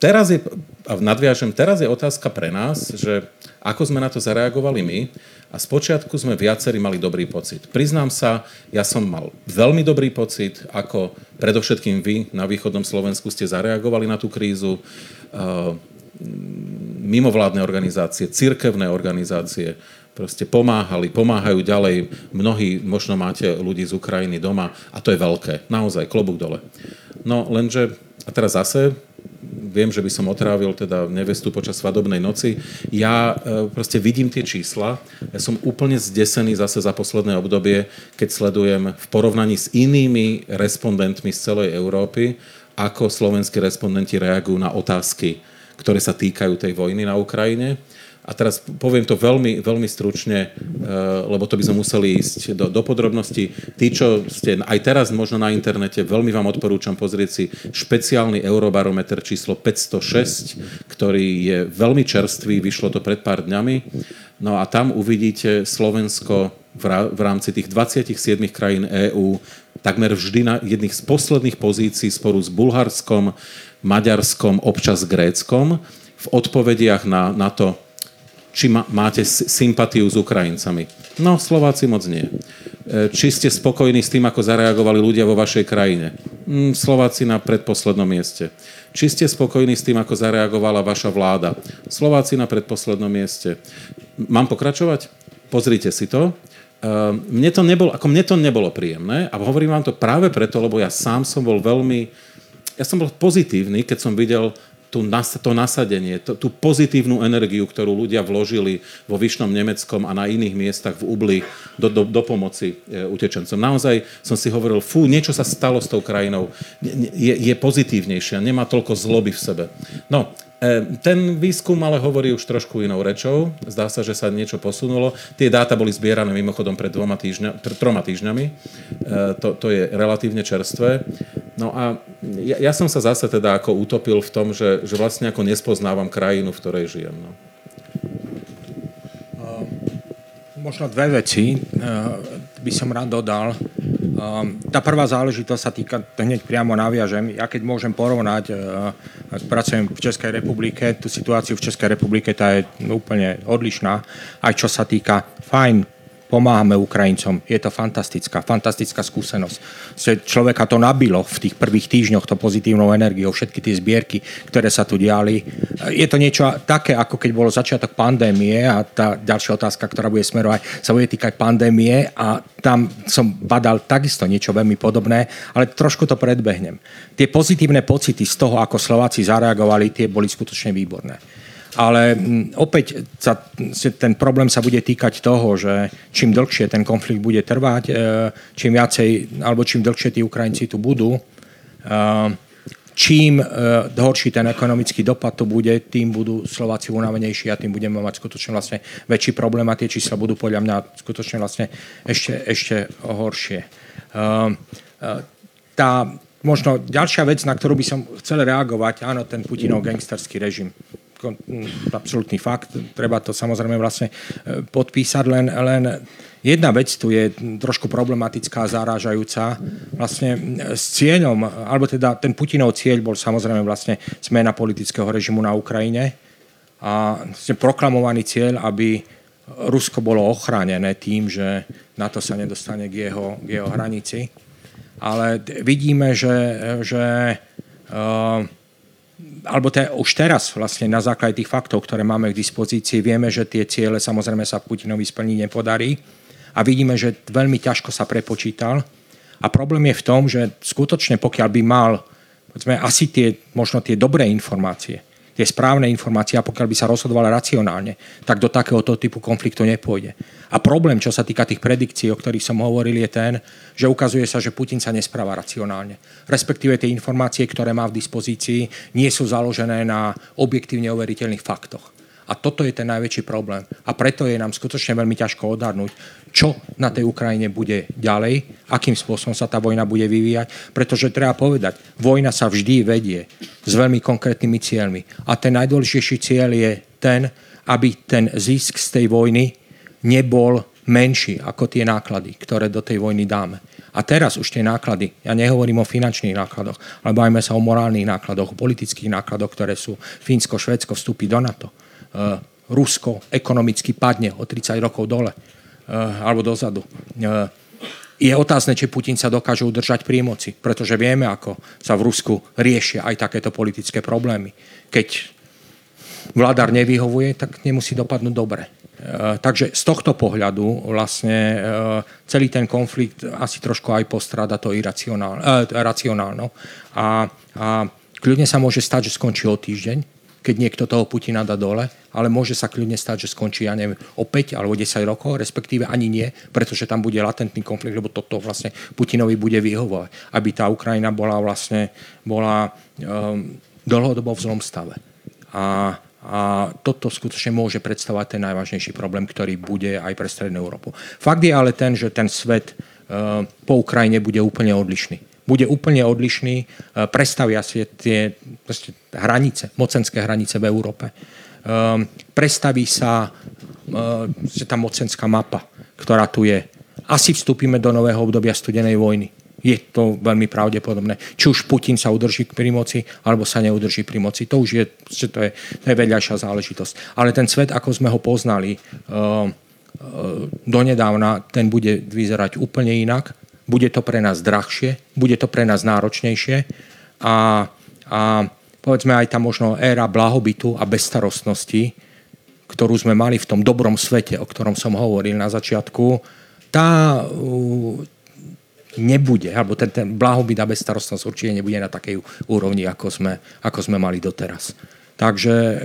teraz je, a nadviažem, teraz je otázka pre nás, že ako sme na to zareagovali my, a spočiatku sme viacerí mali dobrý pocit. Priznám sa, ja som mal veľmi dobrý pocit, ako predovšetkým vy na východnom Slovensku ste zareagovali na tú krízu. Uh, mimovládne organizácie, cirkevné organizácie proste pomáhali, pomáhajú ďalej. Mnohí, možno máte ľudí z Ukrajiny doma a to je veľké. Naozaj, klobúk dole. No lenže, a teraz zase viem, že by som otrávil teda nevestu počas svadobnej noci. Ja e, proste vidím tie čísla. Ja som úplne zdesený zase za posledné obdobie, keď sledujem v porovnaní s inými respondentmi z celej Európy, ako slovenskí respondenti reagujú na otázky, ktoré sa týkajú tej vojny na Ukrajine. A teraz poviem to veľmi, veľmi stručne, eh, lebo to by sme museli ísť do, do podrobností. Tí, čo ste aj teraz možno na internete, veľmi vám odporúčam pozrieť si špeciálny eurobarometer číslo 506, ktorý je veľmi čerstvý, vyšlo to pred pár dňami. No a tam uvidíte Slovensko v rámci tých 27 krajín EÚ takmer vždy na jedných z posledných pozícií sporu s Bulharskom, Maďarskom, občas Gréckom v odpovediach na, na to, či má, máte sympatiu s Ukrajincami. No, Slováci moc nie. E, či ste spokojní s tým, ako zareagovali ľudia vo vašej krajine. Mm, Slováci na predposlednom mieste. Či ste spokojní s tým, ako zareagovala vaša vláda. Slováci na predposlednom mieste. Mám pokračovať? Pozrite si to. E, mne to nebolo, ako mne to nebolo príjemné a hovorím vám to práve preto, lebo ja sám som bol veľmi, ja som bol pozitívny, keď som videl tú, to nasadenie, to, tú pozitívnu energiu, ktorú ľudia vložili vo Vyšnom Nemeckom a na iných miestach v Ubli do, do, do pomoci e, utečencom. Naozaj som si hovoril, fú, niečo sa stalo s tou krajinou, je, je pozitívnejšia, nemá toľko zloby v sebe. No, ten výskum ale hovorí už trošku inou rečou. Zdá sa, že sa niečo posunulo. Tie dáta boli zbierané mimochodom pred, dvoma týždňa, pred troma týždňami. E, to, to je relatívne čerstvé. No a ja, ja som sa zase teda ako utopil v tom, že, že vlastne ako nespoznávam krajinu, v ktorej žijem. No. Možno dve veci by som rád dodal. Ehm, tá prvá záležitosť sa týka, hneď priamo naviažem, ja keď môžem porovnať, eh, ak pracujem v Českej republike, tú situáciu v Českej republike, tá je úplne odlišná, aj čo sa týka, fajn, pomáhame Ukrajincom. Je to fantastická, fantastická skúsenosť. Človeka to nabilo v tých prvých týždňoch to pozitívnou energiou, všetky tie zbierky, ktoré sa tu diali. Je to niečo také, ako keď bolo začiatok pandémie a tá ďalšia otázka, ktorá bude smerovať, sa bude týkať pandémie a tam som badal takisto niečo veľmi podobné, ale trošku to predbehnem. Tie pozitívne pocity z toho, ako Slováci zareagovali, tie boli skutočne výborné. Ale mm, opäť sa, ten problém sa bude týkať toho, že čím dlhšie ten konflikt bude trvať, e, čím viacej, alebo čím dlhšie tí Ukrajinci tu budú, e, čím e, horší ten ekonomický dopad tu bude, tým budú Slováci unavenejší a tým budeme mať skutočne vlastne väčší problém a tie čísla budú podľa mňa skutočne vlastne ešte, ešte horšie. Tá možno ďalšia vec, na ktorú by som chcel reagovať, áno, ten Putinov gangsterský režim absolútny fakt, treba to samozrejme vlastne e, podpísať, len, len jedna vec tu je trošku problematická, zarážajúca. Vlastne s cieľom, alebo teda ten Putinov cieľ bol samozrejme vlastne zmena politického režimu na Ukrajine a vlastne proklamovaný cieľ, aby Rusko bolo ochránené tým, že na to sa nedostane k jeho, k jeho hranici. Ale vidíme, že, že uh, alebo te, už teraz vlastne na základe tých faktov, ktoré máme k dispozícii, vieme, že tie ciele samozrejme sa Putinovi splniť nepodarí a vidíme, že veľmi ťažko sa prepočítal. A problém je v tom, že skutočne pokiaľ by mal povedzme, asi tie, možno tie dobré informácie, tie správne informácie a pokiaľ by sa rozhodovala racionálne, tak do takéhoto typu konfliktu nepôjde. A problém, čo sa týka tých predikcií, o ktorých som hovoril, je ten, že ukazuje sa, že Putin sa nespráva racionálne. Respektíve tie informácie, ktoré má v dispozícii, nie sú založené na objektívne overiteľných faktoch. A toto je ten najväčší problém. A preto je nám skutočne veľmi ťažko odhadnúť, čo na tej Ukrajine bude ďalej, akým spôsobom sa tá vojna bude vyvíjať. Pretože treba povedať, vojna sa vždy vedie s veľmi konkrétnymi cieľmi. A ten najdôležitejší cieľ je ten, aby ten zisk z tej vojny nebol menší ako tie náklady, ktoré do tej vojny dáme. A teraz už tie náklady, ja nehovorím o finančných nákladoch, ale bajme sa o morálnych nákladoch, o politických nákladoch, ktoré sú Fínsko, Švedsko vstúpi do NATO Eh, Rusko ekonomicky padne o 30 rokov dole eh, alebo dozadu. Eh, je otázne, či Putin sa dokáže udržať pri moci, pretože vieme, ako sa v Rusku riešia aj takéto politické problémy. Keď vládar nevyhovuje, tak nemusí dopadnúť dobre. Takže z tohto pohľadu vlastne celý ten konflikt asi trošku aj postráda to iracionálno. A, a kľudne sa môže stať, že skončí o týždeň, keď niekto toho Putina dá dole, ale môže sa kľudne stať, že skončí, ja neviem, o 5 alebo 10 rokov, respektíve ani nie, pretože tam bude latentný konflikt, lebo toto vlastne Putinovi bude vyhovovať, aby tá Ukrajina bola vlastne bola um, dlhodobo v zlom stave. A, a toto skutočne môže predstavovať ten najvážnejší problém, ktorý bude aj pre Strednú Európu. Fakt je ale ten, že ten svet uh, po Ukrajine bude úplne odlišný bude úplne odlišný, e, prestavia si tie hranice, mocenské hranice v Európe. Um, prestaví sa tá mocenská mapa, ktorá tu je. Asi vstúpime do nového obdobia studenej vojny. Je to veľmi pravdepodobné. Či už Putin sa udrží pri moci, alebo sa neudrží pri moci. To už je, to je, to je vedľajšia záležitosť. Ale ten svet, ako sme ho poznali uh, uh, donedávna, ten bude vyzerať úplne inak bude to pre nás drahšie, bude to pre nás náročnejšie a, a povedzme aj tá možno éra blahobytu a bezstarostnosti, ktorú sme mali v tom dobrom svete, o ktorom som hovoril na začiatku, tá uh, nebude, alebo ten, ten blahobyt a bezstarostnosť určite nebude na takej úrovni, ako sme, ako sme mali doteraz. Takže uh,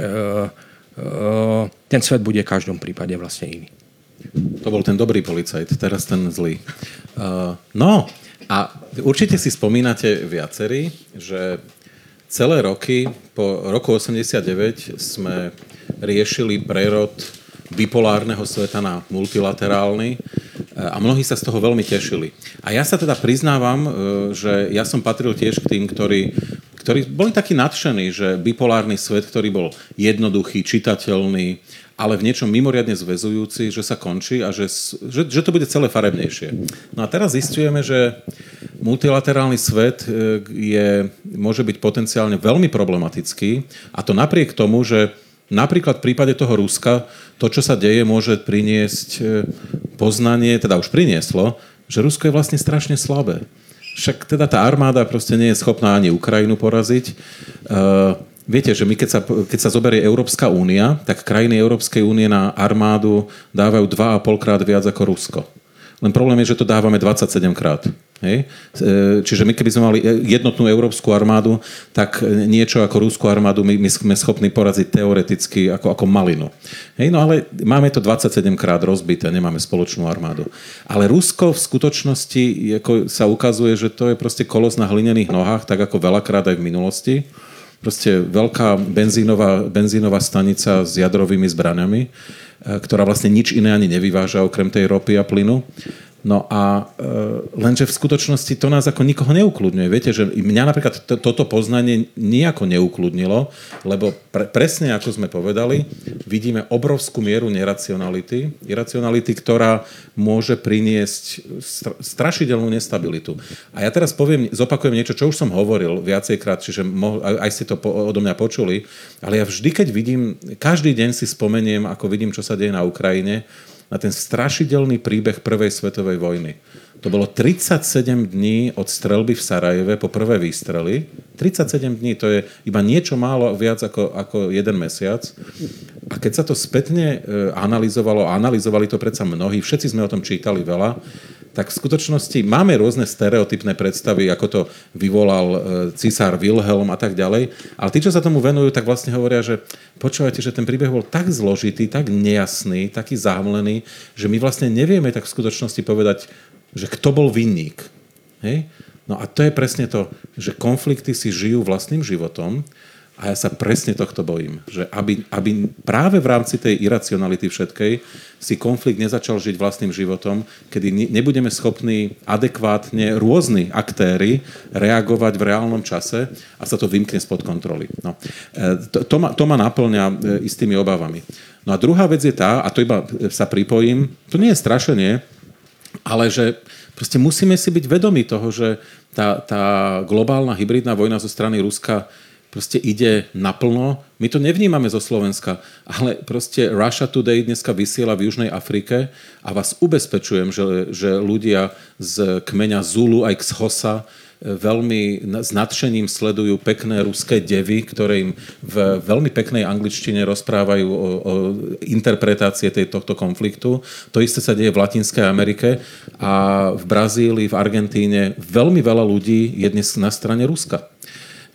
uh, ten svet bude v každom prípade vlastne iný. To bol ten dobrý policajt, teraz ten zlý. Uh, no, a určite si spomínate viacerí, že celé roky, po roku 89 sme riešili prerod bipolárneho sveta na multilaterálny a mnohí sa z toho veľmi tešili. A ja sa teda priznávam, e, že ja som patril tiež k tým, ktorí, ktorí boli takí nadšení, že bipolárny svet, ktorý bol jednoduchý, čitateľný, ale v niečom mimoriadne zväzujúci, že sa končí a že, že, že to bude celé farebnejšie. No a teraz zistujeme, že multilaterálny svet e, je, môže byť potenciálne veľmi problematický a to napriek tomu, že Napríklad v prípade toho Ruska to, čo sa deje, môže priniesť e, poznanie, teda už prinieslo, že Rusko je vlastne strašne slabé. Však teda tá armáda proste nie je schopná ani Ukrajinu poraziť. Uh, viete, že my keď sa, keď sa zoberie Európska únia, tak krajiny Európskej únie na armádu dávajú 2,5 krát viac ako Rusko. Len problém je, že to dávame 27 krát. Hej? E, čiže my keby sme mali jednotnú európsku armádu, tak niečo ako rúskú armádu my, my sme schopní poraziť teoreticky ako, ako malinu. Hej? No ale máme to 27 krát rozbité, nemáme spoločnú armádu. Ale Rusko v skutočnosti ako sa ukazuje, že to je proste kolos na hlinených nohách, tak ako veľakrát aj v minulosti. Proste veľká benzínová, benzínová stanica s jadrovými zbraniami, e, ktorá vlastne nič iné ani nevyváža okrem tej ropy a plynu. No a e, lenže v skutočnosti to nás ako nikoho neukludňuje. Viete, že mňa napríklad to, toto poznanie nejako neukludnilo, lebo pre, presne ako sme povedali, vidíme obrovskú mieru neracionality, iracionality, ktorá môže priniesť str- strašidelnú nestabilitu. A ja teraz poviem, zopakujem niečo, čo už som hovoril viacejkrát, čiže mo- aj ste to po- odo mňa počuli, ale ja vždy, keď vidím, každý deň si spomeniem, ako vidím, čo sa deje na Ukrajine, na ten strašidelný príbeh Prvej svetovej vojny. To bolo 37 dní od strelby v Sarajeve po prvé výstrely. 37 dní, to je iba niečo málo viac ako, ako jeden mesiac. A keď sa to spätne e, analyzovalo, a analyzovali to predsa mnohí, všetci sme o tom čítali veľa, tak v skutočnosti máme rôzne stereotypné predstavy, ako to vyvolal e, cisár Wilhelm a tak ďalej, ale tí, čo sa tomu venujú, tak vlastne hovoria, že počúvajte, že ten príbeh bol tak zložitý, tak nejasný, taký zámlený, že my vlastne nevieme tak v skutočnosti povedať, že kto bol vinník. Hej? No a to je presne to, že konflikty si žijú vlastným životom a ja sa presne tohto bojím, že aby, aby práve v rámci tej iracionality všetkej si konflikt nezačal žiť vlastným životom, kedy nebudeme schopní adekvátne rôzni aktéry reagovať v reálnom čase a sa to vymkne spod kontroly. No. E, to, to, ma, to ma naplňa e, istými obavami. No a druhá vec je tá, a to iba sa pripojím, to nie je strašenie, ale že proste musíme si byť vedomi toho, že tá, tá globálna hybridná vojna zo strany Ruska proste ide naplno. My to nevnímame zo Slovenska, ale proste Russia Today dneska vysiela v Južnej Afrike a vás ubezpečujem, že, že ľudia z kmeňa Zulu aj Xhosa e, veľmi s nadšením sledujú pekné ruské devy, ktoré im v veľmi peknej angličtine rozprávajú o, o interpretácie tej, tohto konfliktu. To isté sa deje v Latinskej Amerike a v Brazílii, v Argentíne veľmi veľa ľudí je dnes na strane Ruska.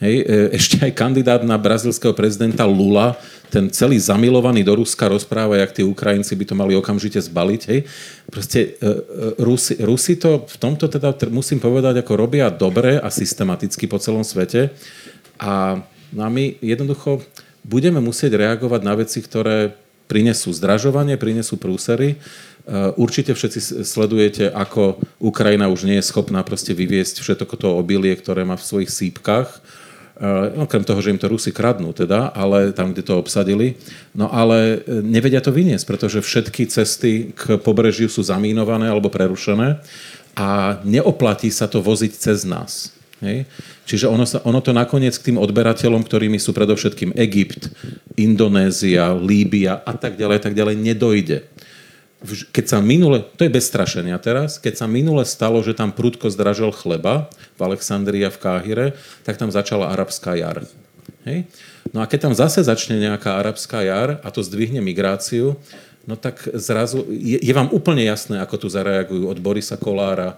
Hej, e, ešte aj kandidát na brazilského prezidenta Lula, ten celý zamilovaný do Ruska rozpráva, jak tí Ukrajinci by to mali okamžite zbaliť. Hej. Proste e, e, Rusi, Rusi to v tomto teda musím povedať, ako robia dobre a systematicky po celom svete. A, no a my jednoducho budeme musieť reagovať na veci, ktoré prinesú zdražovanie, prinesú prúsery. Určite všetci sledujete, ako Ukrajina už nie je schopná proste vyviesť všetko to obilie, ktoré má v svojich sípkach okrem toho, že im to Rusi kradnú teda, ale tam, kde to obsadili. No ale e, nevedia to vyniesť, pretože všetky cesty k pobrežiu sú zamínované alebo prerušené a neoplatí sa to voziť cez nás. Hej? Čiže ono, sa, ono to nakoniec k tým odberateľom, ktorými sú predovšetkým Egypt, Indonézia, Líbia a tak ďalej, tak ďalej, nedojde keď sa minule, to je bez strašenia teraz, keď sa minule stalo, že tam prudko zdražil chleba v Alexandrii a v Káhire, tak tam začala arabská jar. Hej? No a keď tam zase začne nejaká arabská jar a to zdvihne migráciu, no tak zrazu je, je vám úplne jasné, ako tu zareagujú od Borisa Kolára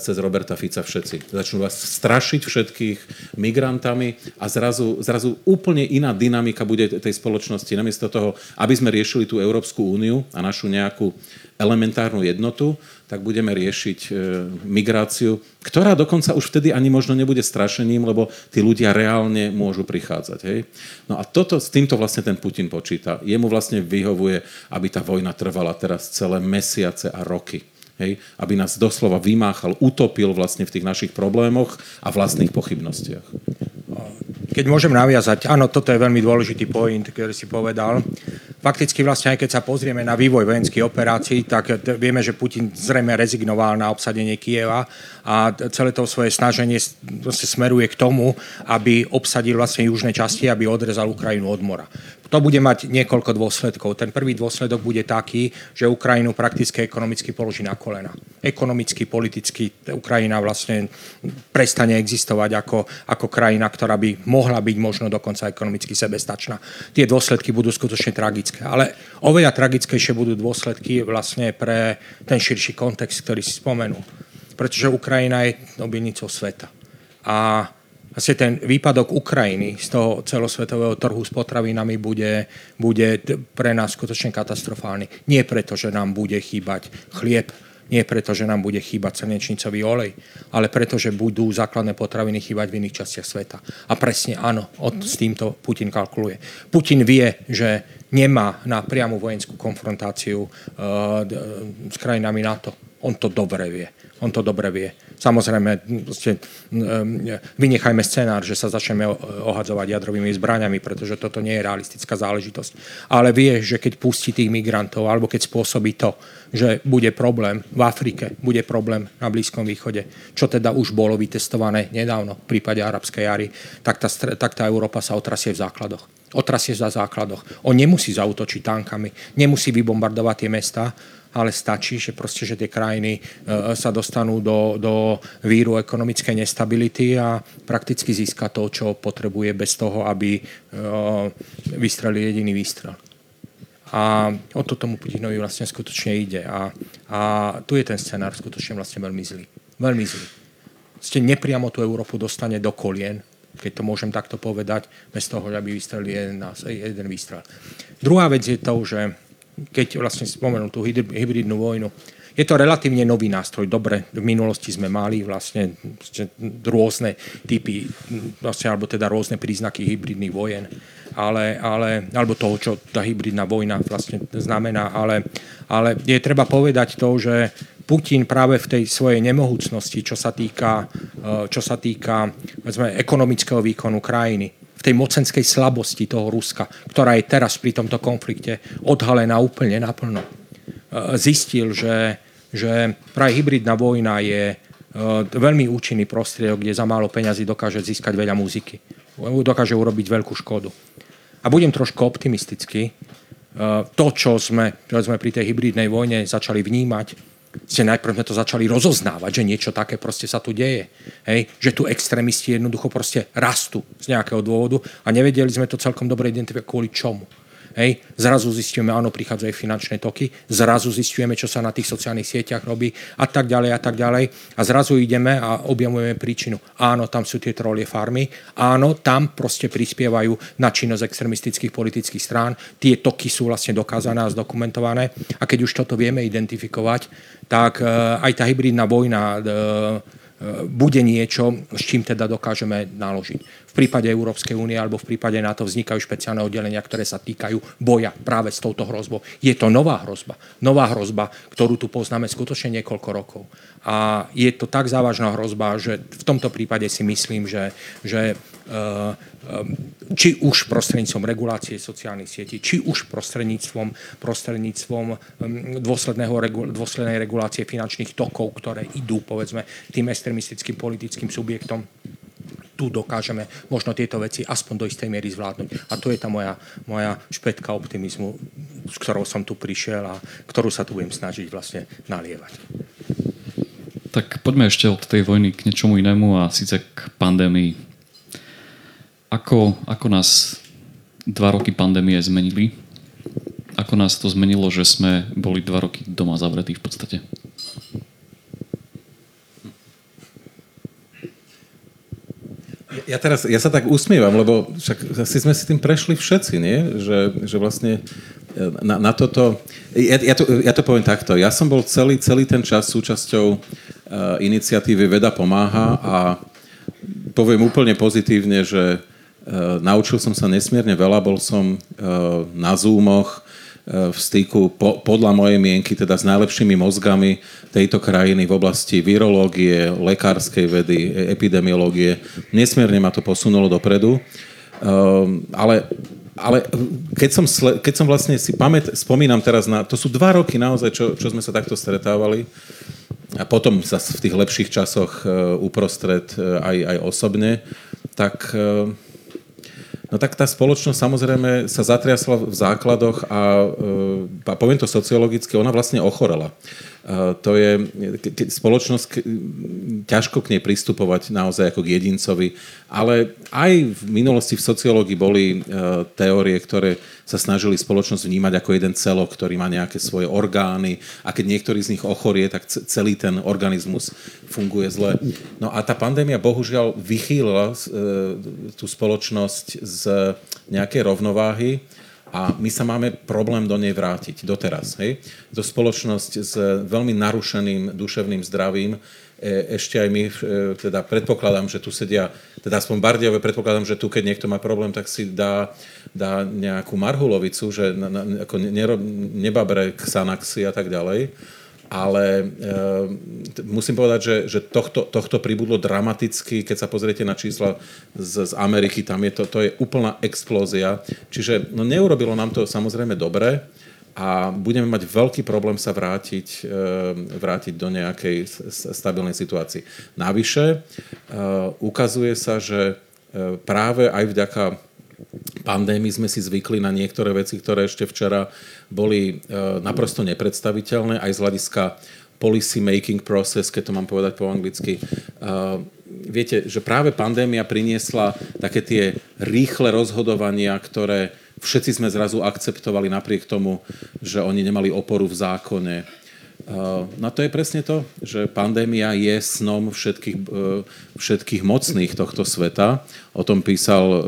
cez Roberta Fica všetci. Začnú vás strašiť všetkých migrantami a zrazu, zrazu úplne iná dynamika bude tej spoločnosti. Namiesto toho, aby sme riešili tú Európsku úniu a našu nejakú elementárnu jednotu, tak budeme riešiť e, migráciu, ktorá dokonca už vtedy ani možno nebude strašením, lebo tí ľudia reálne môžu prichádzať. Hej? No a toto, s týmto vlastne ten Putin počíta. Jemu vlastne vyhovuje, aby tá vojna trvala teraz celé mesiace a roky. Hej? Aby nás doslova vymáchal, utopil vlastne v tých našich problémoch a vlastných pochybnostiach. Keď môžem naviazať, áno, toto je veľmi dôležitý point, ktorý si povedal. Fakticky vlastne aj keď sa pozrieme na vývoj vojenských operácií, tak vieme, že Putin zrejme rezignoval na obsadenie Kieva a celé to svoje snaženie vlastne smeruje k tomu, aby obsadil vlastne južné časti, aby odrezal Ukrajinu od mora. To bude mať niekoľko dôsledkov. Ten prvý dôsledok bude taký, že Ukrajinu prakticky ekonomicky položí na kolena. Ekonomicky, politicky Ukrajina vlastne prestane existovať ako, ako krajina, ktorá by mohla byť možno dokonca ekonomicky sebestačná. Tie dôsledky budú skutočne tragické. Ale oveľa tragickejšie budú dôsledky vlastne pre ten širší kontext, ktorý si spomenul. Pretože Ukrajina je obilnicou sveta. A Vlastne ten výpadok Ukrajiny z toho celosvetového trhu s potravinami bude, bude pre nás skutočne katastrofálny. Nie preto, že nám bude chýbať chlieb, nie preto, že nám bude chýbať slnečnicový olej, ale preto, že budú základné potraviny chýbať v iných častiach sveta. A presne áno, od, s týmto Putin kalkuluje. Putin vie, že nemá na priamu vojenskú konfrontáciu uh, s krajinami NATO. On to dobre vie. On to dobre vie. Samozrejme, proste, vynechajme scenár, že sa začneme ohadzovať jadrovými zbraniami, pretože toto nie je realistická záležitosť. Ale vie, že keď pustí tých migrantov, alebo keď spôsobí to, že bude problém v Afrike, bude problém na Blízkom východe, čo teda už bolo vytestované nedávno v prípade arabskej jary, tak tá, tak tá Európa sa otrasie v základoch otrasie za základoch. On nemusí zautočiť tankami, nemusí vybombardovať tie mesta, ale stačí, že proste, že tie krajiny e, sa dostanú do, do víru ekonomickej nestability a prakticky získa to, čo potrebuje bez toho, aby e, vystrelil jediný výstrel. A o to tomu Putinovi vlastne skutočne ide. A, a tu je ten scenár skutočne vlastne veľmi zlý. Veľmi zlý. Ste nepriamo tú Európu dostane do kolien, keď to môžem takto povedať, bez toho, aby vystrelil jeden, jeden výstrel. Druhá vec je to, že keď vlastne spomenul tú hybridnú vojnu, je to relatívne nový nástroj. Dobre, v minulosti sme mali vlastne rôzne typy, vlastne, alebo teda rôzne príznaky hybridných vojen, ale, ale, alebo toho, čo tá hybridná vojna vlastne znamená, ale, ale je treba povedať to, že Putin práve v tej svojej nemohúcnosti, čo sa týka, čo sa týka ekonomického výkonu krajiny, v tej mocenskej slabosti toho Ruska, ktorá je teraz pri tomto konflikte odhalená úplne naplno. E, zistil, že, že práve hybridná vojna je e, veľmi účinný prostriedok, kde za málo peňazí dokáže získať veľa muziky. Dokáže urobiť veľkú škodu. A budem trošku optimistický. E, to, čo sme, čo sme pri tej hybridnej vojne začali vnímať, ste najprv sme to začali rozoznávať, že niečo také proste sa tu deje. Hej? Že tu extrémisti jednoducho proste rastú z nejakého dôvodu a nevedeli sme to celkom dobre identifikovať kvôli čomu. Hej. Zrazu zistíme, áno, prichádzajú finančné toky, zrazu zistujeme, čo sa na tých sociálnych sieťach robí a tak ďalej a tak ďalej. A zrazu ideme a objavujeme príčinu. Áno, tam sú tie trolie farmy, áno, tam proste prispievajú na činnosť extremistických politických strán. Tie toky sú vlastne dokázané a zdokumentované. A keď už toto vieme identifikovať, tak e, aj tá hybridná vojna e, bude niečo, s čím teda dokážeme naložiť. V prípade Európskej únie alebo v prípade NATO vznikajú špeciálne oddelenia, ktoré sa týkajú boja práve s touto hrozbou. Je to nová hrozba. Nová hrozba, ktorú tu poznáme skutočne niekoľko rokov. A je to tak závažná hrozba, že v tomto prípade si myslím, že, že uh, či už prostredníctvom regulácie sociálnych sietí, či už prostredníctvom, prostredníctvom dôsledného, dôslednej regulácie finančných tokov, ktoré idú, povedzme, tým extremistickým politickým subjektom, tu dokážeme možno tieto veci aspoň do istej miery zvládnuť. A to je tá moja, moja špetka optimizmu, s ktorou som tu prišiel a ktorú sa tu budem snažiť vlastne nalievať. Tak poďme ešte od tej vojny k niečomu inému a síce k pandémii ako, ako nás dva roky pandémie zmenili? ako nás to zmenilo, že sme boli dva roky doma zavretí v podstate? Ja teraz, ja sa tak usmievam, lebo však asi sme si tým prešli všetci, nie? Že, že vlastne e, na, na toto... Ja, ja, to, ja to poviem takto. Ja som bol celý, celý ten čas súčasťou uh, iniciatívy Veda pomáha a poviem úplne pozitívne, že naučil som sa nesmierne veľa. Bol som uh, na Zoomoch, v styku po, podľa mojej mienky teda s najlepšími mozgami tejto krajiny v oblasti virológie, lekárskej vedy, e, epidemiológie. Nesmierne ma to posunulo dopredu. Um, ale ale keď som, keď som vlastne si pamät, spomínam teraz na... To sú dva roky naozaj, čo, čo sme sa takto stretávali. A potom zase v tých lepších časoch uh, uprostred uh, aj, aj osobne. Tak... Uh, No tak tá spoločnosť samozrejme sa zatriasla v základoch a, e, a poviem to sociologicky, ona vlastne ochorela. To je spoločnosť, ťažko k nej pristupovať naozaj ako k jedincovi, ale aj v minulosti v sociológii boli e, teórie, ktoré sa snažili spoločnosť vnímať ako jeden celok, ktorý má nejaké svoje orgány a keď niektorý z nich ochorie, tak celý ten organizmus funguje zle. No a tá pandémia bohužiaľ vychýlila e, tú spoločnosť z nejakej rovnováhy a my sa máme problém do nej vrátiť doteraz. Hej? To spoločnosť s veľmi narušeným duševným zdravím, e, ešte aj my, e, teda predpokladám, že tu sedia, teda aspoň Bardiove, predpokladám, že tu, keď niekto má problém, tak si dá, dá nejakú marhulovicu, že na, na, ako nero, nebabre Xanaxy a tak ďalej ale e, musím povedať, že, že tohto, tohto pribudlo dramaticky, keď sa pozriete na čísla z, z Ameriky, tam je to, to je úplná explózia. Čiže no, neurobilo nám to samozrejme dobre a budeme mať veľký problém sa vrátiť, e, vrátiť do nejakej stabilnej situácii. Navyše, e, ukazuje sa, že práve aj vďaka pandémii sme si zvykli na niektoré veci, ktoré ešte včera boli e, naprosto nepredstaviteľné aj z hľadiska policy making process, keď to mám povedať po anglicky. E, viete, že práve pandémia priniesla také tie rýchle rozhodovania, ktoré všetci sme zrazu akceptovali napriek tomu, že oni nemali oporu v zákone No to je presne to, že pandémia je snom všetkých, e, všetkých mocných tohto sveta. O tom písal e,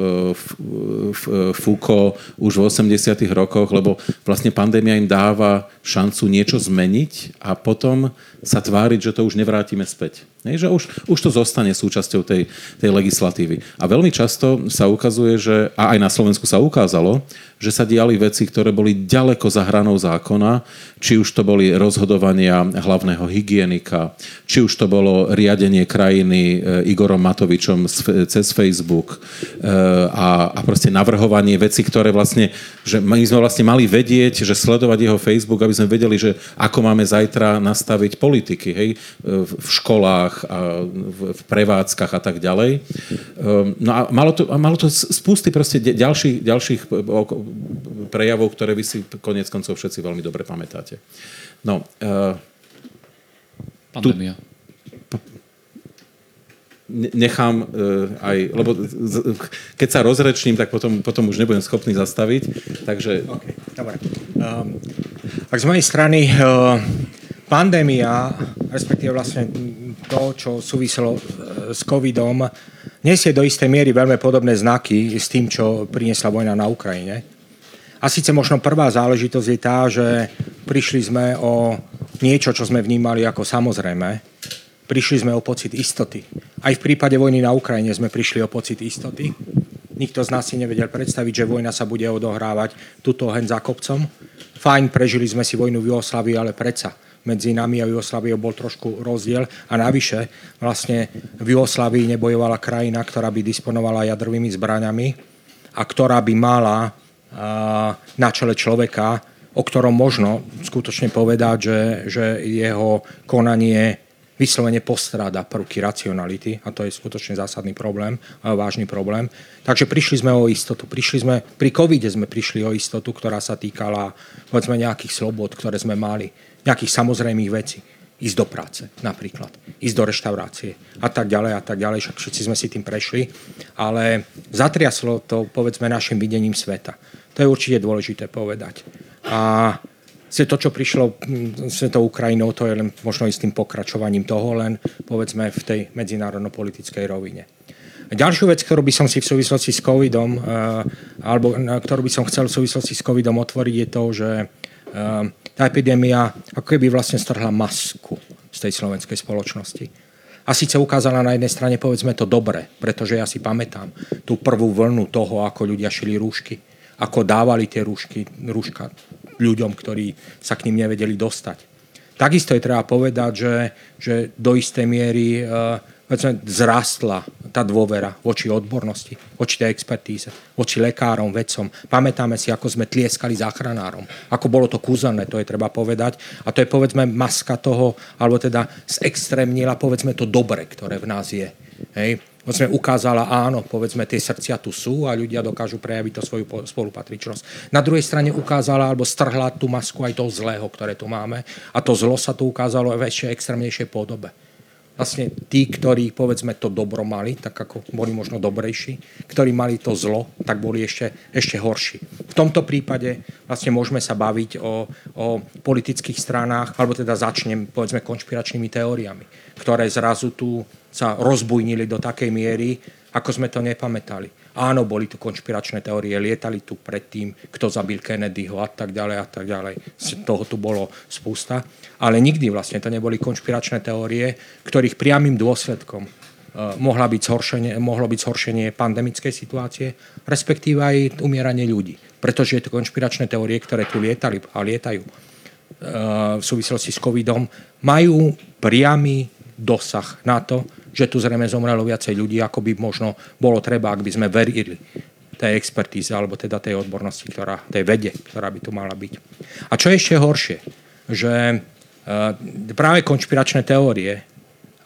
Foucault už v 80. rokoch, lebo vlastne pandémia im dáva šancu niečo zmeniť a potom sa tváriť, že to už nevrátime späť. Nie, že už, už to zostane súčasťou tej, tej legislatívy. A veľmi často sa ukazuje, že, a aj na Slovensku sa ukázalo, že sa diali veci, ktoré boli ďaleko za hranou zákona, či už to boli rozhodovania hlavného hygienika, či už to bolo riadenie krajiny e, Igorom Matovičom cez Facebook e, a, a proste navrhovanie veci, ktoré vlastne, že my sme vlastne mali vedieť, že sledovať jeho Facebook, aby sme vedeli, že ako máme zajtra nastaviť politiky, hej, v školách, a v prevádzkach a tak ďalej. No a malo to, a malo to spusty proste ďalších, ďalších prejavov, ktoré vy si konec koncov všetci veľmi dobre pamätáte. No, uh, Pandémia. Tu, nechám aj, lebo keď sa rozrečním, tak potom, potom už nebudem schopný zastaviť. Takže... Okay, dobre. Um, tak z mojej strany uh, pandémia, respektíve vlastne to, čo súviselo s covidom, nesie do istej miery veľmi podobné znaky s tým, čo priniesla vojna na Ukrajine. A síce možno prvá záležitosť je tá, že prišli sme o niečo, čo sme vnímali ako samozrejme. Prišli sme o pocit istoty. Aj v prípade vojny na Ukrajine sme prišli o pocit istoty. Nikto z nás si nevedel predstaviť, že vojna sa bude odohrávať tuto hen za kopcom. Fajn, prežili sme si vojnu v Jugoslavii, ale predsa medzi nami a Jugosláviou bol trošku rozdiel a navyše vlastne v Jugoslávii nebojovala krajina, ktorá by disponovala jadrovými zbraňami a ktorá by mala na čele človeka, o ktorom možno skutočne povedať, že, že jeho konanie vyslovene postráda prvky racionality a to je skutočne zásadný problém, vážny problém. Takže prišli sme o istotu. Prišli sme, pri covide sme prišli o istotu, ktorá sa týkala povedzme nejakých slobod, ktoré sme mali, nejakých samozrejmých vecí ísť do práce napríklad, ísť do reštaurácie a tak ďalej a tak ďalej, však všetci sme si tým prešli, ale zatriaslo to povedzme našim videním sveta. To je určite dôležité povedať. A to, čo prišlo s tou Ukrajinou, to je len možno istým pokračovaním toho, len povedzme v tej medzinárodno-politickej rovine. Ďalšiu vec, ktorú by som si v súvislosti s covidom, alebo ktorú by som chcel v súvislosti s covidom otvoriť, je to, že tá epidémia ako keby vlastne strhla masku z tej slovenskej spoločnosti. A síce ukázala na jednej strane, povedzme to dobre, pretože ja si pamätám tú prvú vlnu toho, ako ľudia šili rúšky, ako dávali tie rúšky, rúška ľuďom, ktorí sa k ním nevedeli dostať. Takisto je treba povedať, že, že do istej miery zrastla tá dôvera voči odbornosti, voči tej expertíze, voči lekárom, vedcom. Pamätáme si, ako sme tlieskali záchranárom, ako bolo to kúzelné, to je treba povedať. A to je povedzme maska toho, alebo teda zextrémnila povedzme to dobre, ktoré v nás je. Hej. Povedzme ukázala, áno, povedzme tie srdcia tu sú a ľudia dokážu prejaviť to svoju spolupatričnosť. Na druhej strane ukázala alebo strhla tú masku aj toho zlého, ktoré tu máme a to zlo sa tu ukázalo v ešte extrémnejšej podobe vlastne tí, ktorí povedzme to dobro mali, tak ako boli možno dobrejší, ktorí mali to zlo, tak boli ešte, ešte horší. V tomto prípade vlastne môžeme sa baviť o, o politických stranách, alebo teda začnem povedzme konšpiračnými teóriami, ktoré zrazu tu sa rozbujnili do takej miery, ako sme to nepamätali. Áno, boli tu konšpiračné teórie, lietali tu predtým, kto zabil Kennedyho a tak ďalej a tak ďalej. Toho tu bolo spústa. Ale nikdy vlastne to neboli konšpiračné teórie, ktorých priamým dôsledkom uh, mohla byť mohlo byť zhoršenie pandemickej situácie, respektíve aj umieranie ľudí. Pretože je to konšpiračné teórie, ktoré tu lietali a lietajú uh, v súvislosti s covidom, majú priamy dosah na to, že tu zrejme zomrelo viacej ľudí, ako by možno bolo treba, ak by sme verili tej expertíze, alebo teda tej odbornosti, ktorá, tej vede, ktorá by tu mala byť. A čo je ešte horšie, že e, práve konšpiračné teórie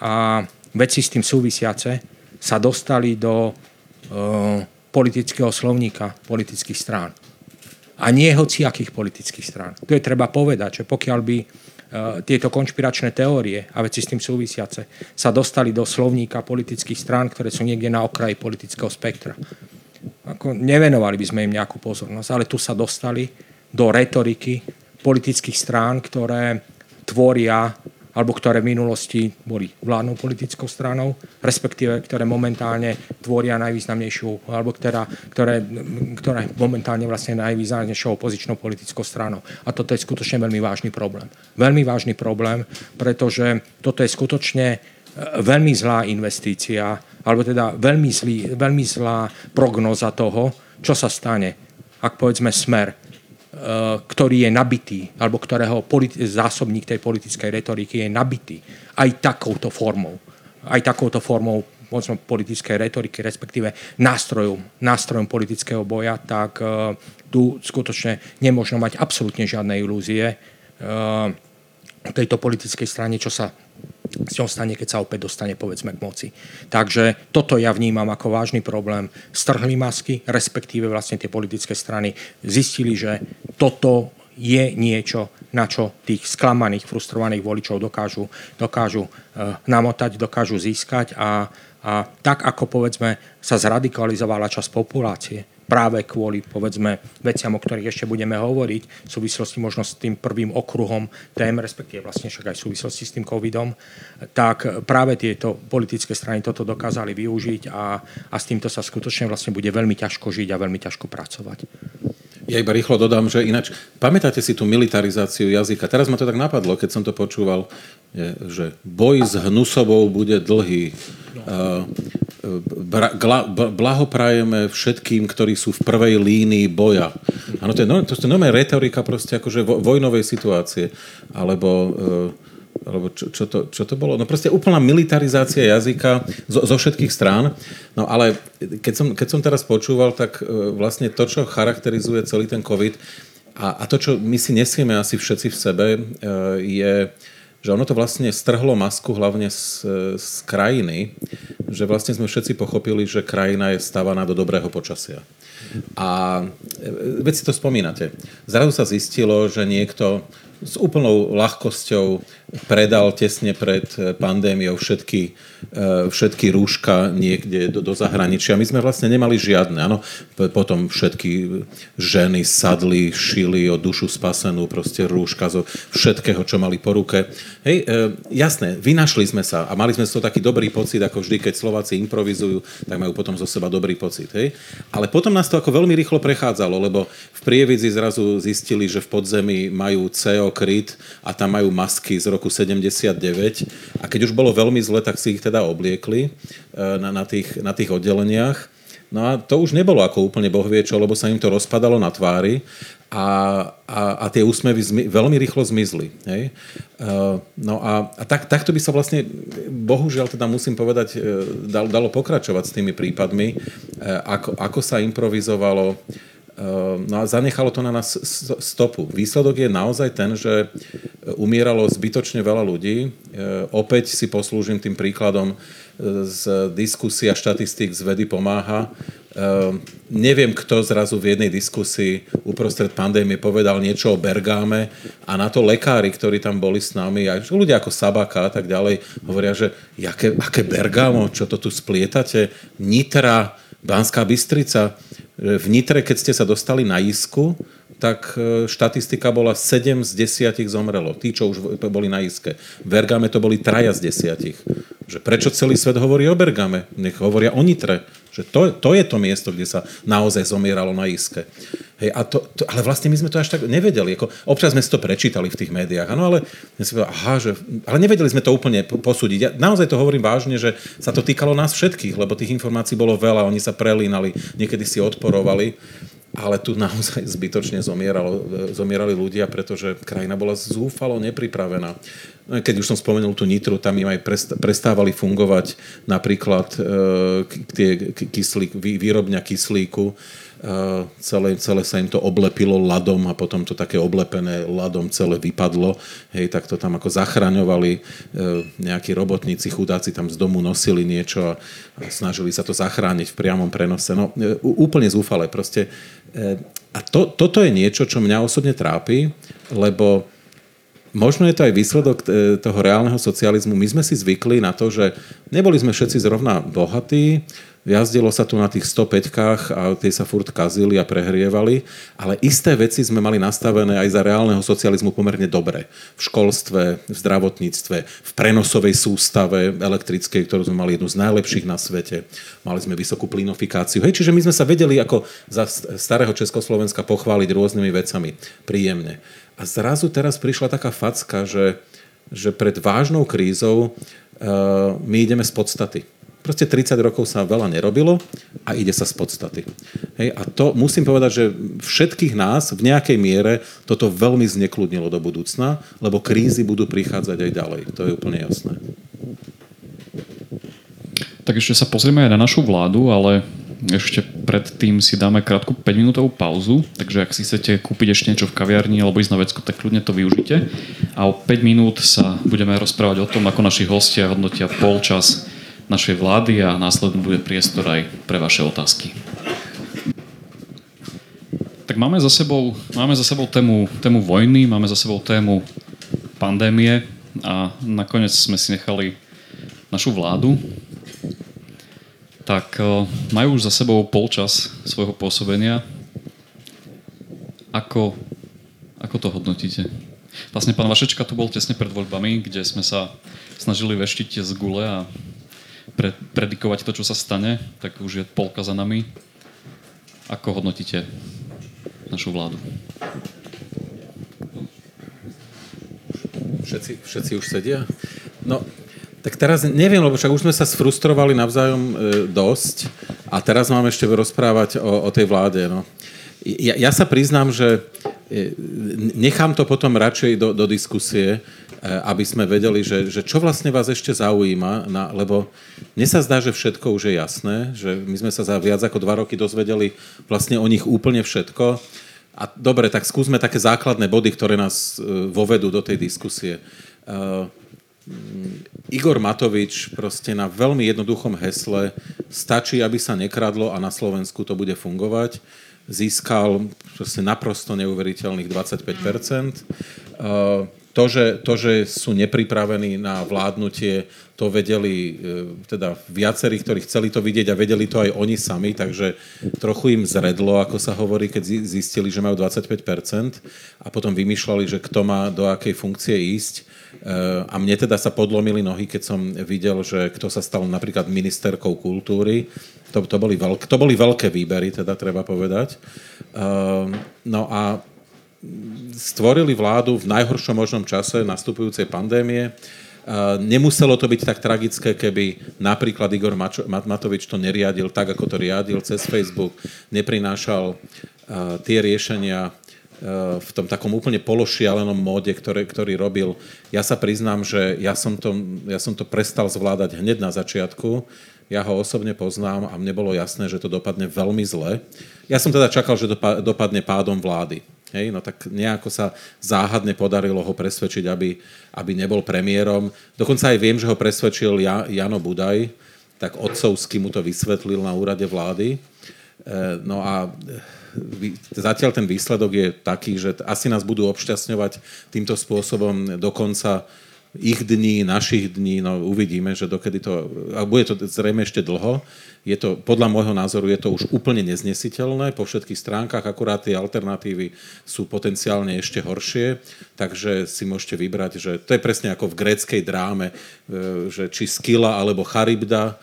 a veci s tým súvisiace sa dostali do e, politického slovníka politických strán. A nie hociakých politických strán. Tu je treba povedať, že pokiaľ by tieto konšpiračné teórie a veci s tým súvisiace sa dostali do slovníka politických strán, ktoré sú niekde na okraji politického spektra. Ako nevenovali by sme im nejakú pozornosť, ale tu sa dostali do retoriky politických strán, ktoré tvoria alebo ktoré v minulosti boli vládnou politickou stranou, respektíve ktoré momentálne tvoria najvýznamnejšiu, alebo ktorá, ktoré, ktoré momentálne vlastne najvýznamnejšou opozičnou politickou stranou. A toto je skutočne veľmi vážny problém. Veľmi vážny problém, pretože toto je skutočne e, veľmi zlá investícia, alebo teda veľmi, zlý, veľmi zlá prognoza toho, čo sa stane, ak povedzme smer ktorý je nabitý, alebo ktorého zásobník tej politickej retoriky je nabitý aj takouto formou. Aj takouto formou možno politickej retoriky, respektíve nástrojom, nástrojom politického boja, tak uh, tu skutočne nemôžno mať absolútne žiadne ilúzie uh, tejto politickej strane, čo sa s ňou stane, keď sa opäť dostane povedzme k moci. Takže toto ja vnímam ako vážny problém. Strhli masky, respektíve vlastne tie politické strany zistili, že toto je niečo, na čo tých sklamaných, frustrovaných voličov dokážu, dokážu uh, namotať, dokážu získať a, a tak ako povedzme sa zradikalizovala časť populácie, práve kvôli, povedzme, veciam, o ktorých ešte budeme hovoriť, v súvislosti možno s tým prvým okruhom tém, respektíve vlastne však aj v súvislosti s tým covidom, tak práve tieto politické strany toto dokázali využiť a, a s týmto sa skutočne vlastne bude veľmi ťažko žiť a veľmi ťažko pracovať. Ja iba rýchlo dodám, že ináč, pamätáte si tú militarizáciu jazyka? Teraz ma to tak napadlo, keď som to počúval, že boj s hnusovou bude dlhý. Blahoprajeme všetkým, ktorí sú v prvej línii boja. Áno, to je, to je normálne retorika proste akože vojnovej situácie. Alebo e, alebo čo, čo, to, čo to bolo? No proste úplná militarizácia jazyka zo, zo všetkých strán. No ale keď som, keď som teraz počúval, tak e, vlastne to, čo charakterizuje celý ten COVID a, a to, čo my si nesieme asi všetci v sebe, je, že ono to vlastne strhlo masku hlavne z, z krajiny, že vlastne sme všetci pochopili, že krajina je stavaná do dobrého počasia. A e, veď si to spomínate. Zrazu sa zistilo, že niekto s úplnou ľahkosťou predal tesne pred pandémiou všetky, všetky rúška niekde do, do zahraničia. My sme vlastne nemali žiadne. Áno. Potom všetky ženy sadli, šili o dušu spasenú, proste rúška zo všetkého, čo mali po ruke. Hej, jasné, vynašli sme sa a mali sme z toho taký dobrý pocit, ako vždy, keď Slováci improvizujú, tak majú potom zo seba dobrý pocit. Hej. Ale potom nás to ako veľmi rýchlo prechádzalo, lebo v Prievidzi zrazu zistili, že v podzemí majú CO kryt a tam majú masky z roku 79 a keď už bolo veľmi zle, tak si ich teda obliekli e, na, na, tých, na tých oddeleniach. No a to už nebolo ako úplne boh vie čo, lebo sa im to rozpadalo na tvári a, a, a tie úsmevy zmi, veľmi rýchlo zmizli. Hej? Uh, no a, a tak, takto by sa vlastne, bohužiaľ teda musím povedať, uh, dal, dalo pokračovať s tými prípadmi, ako, ako sa improvizovalo, No a zanechalo to na nás stopu. Výsledok je naozaj ten, že umieralo zbytočne veľa ľudí. Opäť si poslúžim tým príkladom z diskusia štatistík z vedy pomáha. Neviem, kto zrazu v jednej diskusii uprostred pandémie povedal niečo o Bergáme a na to lekári, ktorí tam boli s nami, a ľudia ako Sabaka a tak ďalej, hovoria, že jaké, aké Bergámo, čo to tu splietate, Nitra, Banská Bystrica, v Nitre, keď ste sa dostali na Isku, tak e, štatistika bola 7 z 10 zomrelo. Tí, čo už boli na Iske. V Bergame to boli traja z 10. Že prečo celý svet hovorí o Bergame? Nech hovoria o Nitre. Že to, to je to miesto, kde sa naozaj zomieralo na Iske. Hej, a to, to, ale vlastne my sme to až tak nevedeli. Ako, občas sme si to prečítali v tých médiách, ano, ale, aha, že, ale nevedeli sme to úplne posúdiť. Ja naozaj to hovorím vážne, že sa to týkalo nás všetkých, lebo tých informácií bolo veľa, oni sa prelínali, niekedy si odporovali ale tu naozaj zbytočne zomieralo, zomierali ľudia, pretože krajina bola zúfalo nepripravená. No keď už som spomenul tú Nitru, tam im aj prestávali fungovať napríklad e, tie kyslík, výrobňa kyslíku, celé, celé sa im to oblepilo ľadom a potom to také oblepené ľadom celé vypadlo. Hej, tak to tam ako zachraňovali e, nejakí robotníci, chudáci tam z domu nosili niečo a, snažili sa to zachrániť v priamom prenose. No, e, úplne zúfale. Proste. E, a to, toto je niečo, čo mňa osobne trápi, lebo možno je to aj výsledok toho reálneho socializmu. My sme si zvykli na to, že neboli sme všetci zrovna bohatí, Jazdilo sa tu na tých 105-kách a tie sa furt kazili a prehrievali, ale isté veci sme mali nastavené aj za reálneho socializmu pomerne dobre. V školstve, v zdravotníctve, v prenosovej sústave elektrickej, ktorú sme mali jednu z najlepších na svete. Mali sme vysokú plinofikáciu. Hej, čiže my sme sa vedeli ako za starého Československa pochváliť rôznymi vecami príjemne. A zrazu teraz prišla taká facka, že, že pred vážnou krízou uh, my ideme z podstaty Proste 30 rokov sa veľa nerobilo a ide sa z podstaty. Hej, a to musím povedať, že všetkých nás v nejakej miere toto veľmi znekludnilo do budúcna, lebo krízy budú prichádzať aj ďalej. To je úplne jasné. Tak ešte sa pozrieme aj na našu vládu, ale ešte predtým si dáme krátku 5-minútovú pauzu, takže ak si chcete kúpiť ešte niečo v kaviarni alebo ísť na vecku, tak kľudne to využite. A o 5 minút sa budeme rozprávať o tom, ako naši hostia hodnotia polčas našej vlády a následne bude priestor aj pre vaše otázky. Tak máme za sebou, máme za sebou tému, tému vojny, máme za sebou tému pandémie a nakoniec sme si nechali našu vládu. Tak e, majú už za sebou polčas svojho pôsobenia. Ako, ako to hodnotíte? Vlastne pán Vašečka tu bol tesne pred voľbami, kde sme sa snažili veštiť z gule a pre, predikovať to, čo sa stane, tak už je polka za nami. Ako hodnotíte našu vládu? Všetci, všetci už sedia? No, tak teraz neviem, lebo však už sme sa sfrustrovali navzájom e, dosť a teraz mám ešte rozprávať o, o tej vláde. No. Ja, ja sa priznám, že e, nechám to potom radšej do, do diskusie, aby sme vedeli, že, že čo vlastne vás ešte zaujíma, na, lebo mne sa zdá, že všetko už je jasné, že my sme sa za viac ako dva roky dozvedeli vlastne o nich úplne všetko. A dobre, tak skúsme také základné body, ktoré nás e, vovedú do tej diskusie. Uh, Igor Matovič proste na veľmi jednoduchom hesle stačí, aby sa nekradlo a na Slovensku to bude fungovať získal naprosto neuveriteľných 25 to, že, to, že sú nepripravení na vládnutie, to vedeli e, teda viacerí, ktorí chceli to vidieť a vedeli to aj oni sami, takže trochu im zredlo, ako sa hovorí, keď zistili, že majú 25% a potom vymýšľali, že kto má do akej funkcie ísť. E, a mne teda sa podlomili nohy, keď som videl, že kto sa stal napríklad ministerkou kultúry. To, to, boli, veľk, to boli veľké výbery, teda treba povedať. E, no a stvorili vládu v najhoršom možnom čase nastupujúcej pandémie. Nemuselo to byť tak tragické, keby napríklad Igor Matovič to neriadil tak, ako to riadil cez Facebook, neprinášal tie riešenia v tom takom úplne pološialenom móde, ktoré, ktorý robil. Ja sa priznám, že ja som, to, ja som to prestal zvládať hneď na začiatku. Ja ho osobne poznám a mne bolo jasné, že to dopadne veľmi zle. Ja som teda čakal, že dopadne pádom vlády. Hej, no tak nejako sa záhadne podarilo ho presvedčiť, aby, aby nebol premiérom. Dokonca aj viem, že ho presvedčil ja, Jano Budaj, tak otcovsky mu to vysvetlil na úrade vlády. E, no a e, zatiaľ ten výsledok je taký, že asi nás budú obšťastňovať týmto spôsobom dokonca ich dní, našich dní, no uvidíme, že dokedy to, a bude to zrejme ešte dlho, je to, podľa môjho názoru je to už úplne neznesiteľné po všetkých stránkach, akurát tie alternatívy sú potenciálne ešte horšie, takže si môžete vybrať, že to je presne ako v gréckej dráme, e, že či Skila alebo Charybda.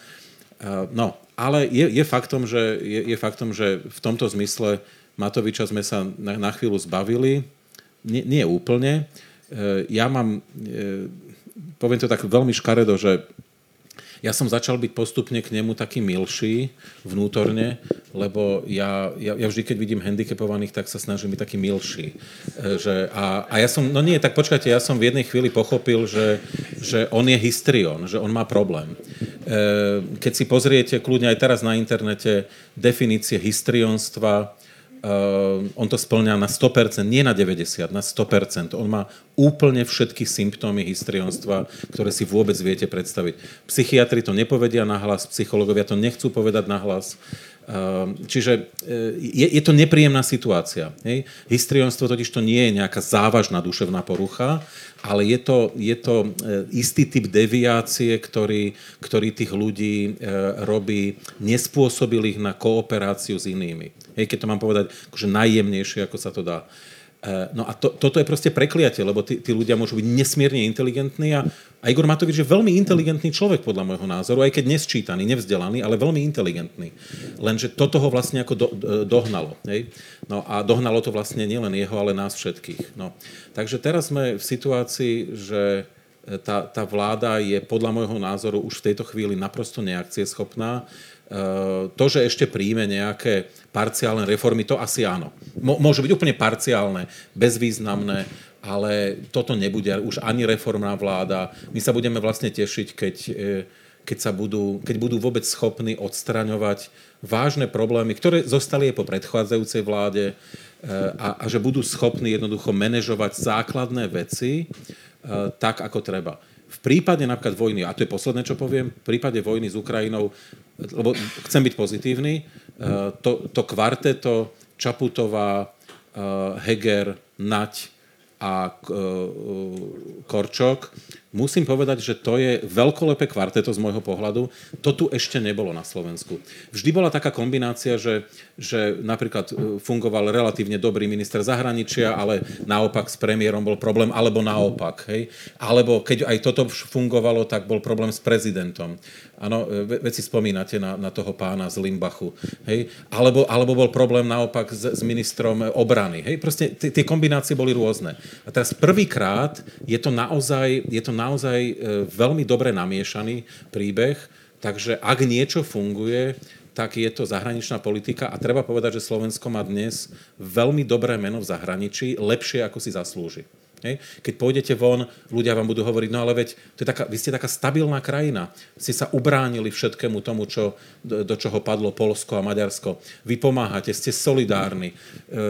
E, no, ale je, je, faktom, že, je, je faktom, že v tomto zmysle Matoviča sme sa na, na chvíľu zbavili. Nie, nie úplne. E, ja mám, poviem to tak veľmi škaredo, že ja som začal byť postupne k nemu taký milší vnútorne, lebo ja, ja, ja vždy, keď vidím handicapovaných, tak sa snažím byť taký milší. E, že, a, a ja som, no nie, tak počkajte, ja som v jednej chvíli pochopil, že, že on je histrion, že on má problém. E, keď si pozriete kľudne aj teraz na internete definície histrionstva, Uh, on to splňa na 100%, nie na 90%, na 100%. On má úplne všetky symptómy histrionstva, ktoré si vôbec viete predstaviť. Psychiatri to nepovedia nahlas, psychológovia to nechcú povedať nahlas. Uh, čiže uh, je, je to nepríjemná situácia. Hej? Histrionstvo totiž to nie je nejaká závažná duševná porucha, ale je to, je to istý typ deviácie, ktorý, ktorý tých ľudí robí nespôsobilých na kooperáciu s inými. Hej, keď to mám povedať akože najjemnejšie, ako sa to dá. E, no a to, toto je proste prekliatie, lebo tí, tí ľudia môžu byť nesmierne inteligentní a, a Igor Matovič je veľmi inteligentný človek podľa môjho názoru, aj keď nesčítaný, nevzdelaný, ale veľmi inteligentný. Lenže toto ho vlastne ako do, dohnalo. Hej? No a dohnalo to vlastne nielen jeho, ale nás všetkých. No. Takže teraz sme v situácii, že tá, tá vláda je podľa môjho názoru už v tejto chvíli naprosto neakcieschopná. schopná Eh, to, že ešte príjme nejaké parciálne reformy, to asi áno. Môže byť úplne parciálne, bezvýznamné, ale toto nebude už ani reformná vláda. My sa budeme vlastne tešiť, keď, eh, keď, sa budú, keď budú vôbec schopní odstraňovať vážne problémy, ktoré zostali aj po predchádzajúcej vláde eh, a, a že budú schopní jednoducho manažovať základné veci tak, ako treba. Prípade napríklad vojny, a to je posledné, čo poviem, v prípade vojny s Ukrajinou lebo chcem byť pozitívny, eh, to, to kvarteto Čaputová, eh, Heger, Nať a eh, Korčok musím povedať, že to je veľkolepé kvarteto z môjho pohľadu. To tu ešte nebolo na Slovensku. Vždy bola taká kombinácia, že, že napríklad e, fungoval relatívne dobrý minister zahraničia, ale naopak s premiérom bol problém, alebo naopak. Hej? Alebo keď aj toto fungovalo, tak bol problém s prezidentom. Áno, e, veci spomínate na, na toho pána z Limbachu. Hej? Alebo, alebo bol problém naopak s, s ministrom obrany. Hej? Proste tie kombinácie boli rôzne. A teraz prvýkrát je to naozaj, je to naozaj naozaj e, veľmi dobre namiešaný príbeh, takže ak niečo funguje, tak je to zahraničná politika a treba povedať, že Slovensko má dnes veľmi dobré meno v zahraničí, lepšie ako si zaslúži. Hej. Keď pôjdete von, ľudia vám budú hovoriť, no ale veď to je taká, vy ste taká stabilná krajina. Ste sa ubránili všetkému tomu, čo, do, do čoho padlo Polsko a Maďarsko. Vy pomáhate, ste solidárni. E, e,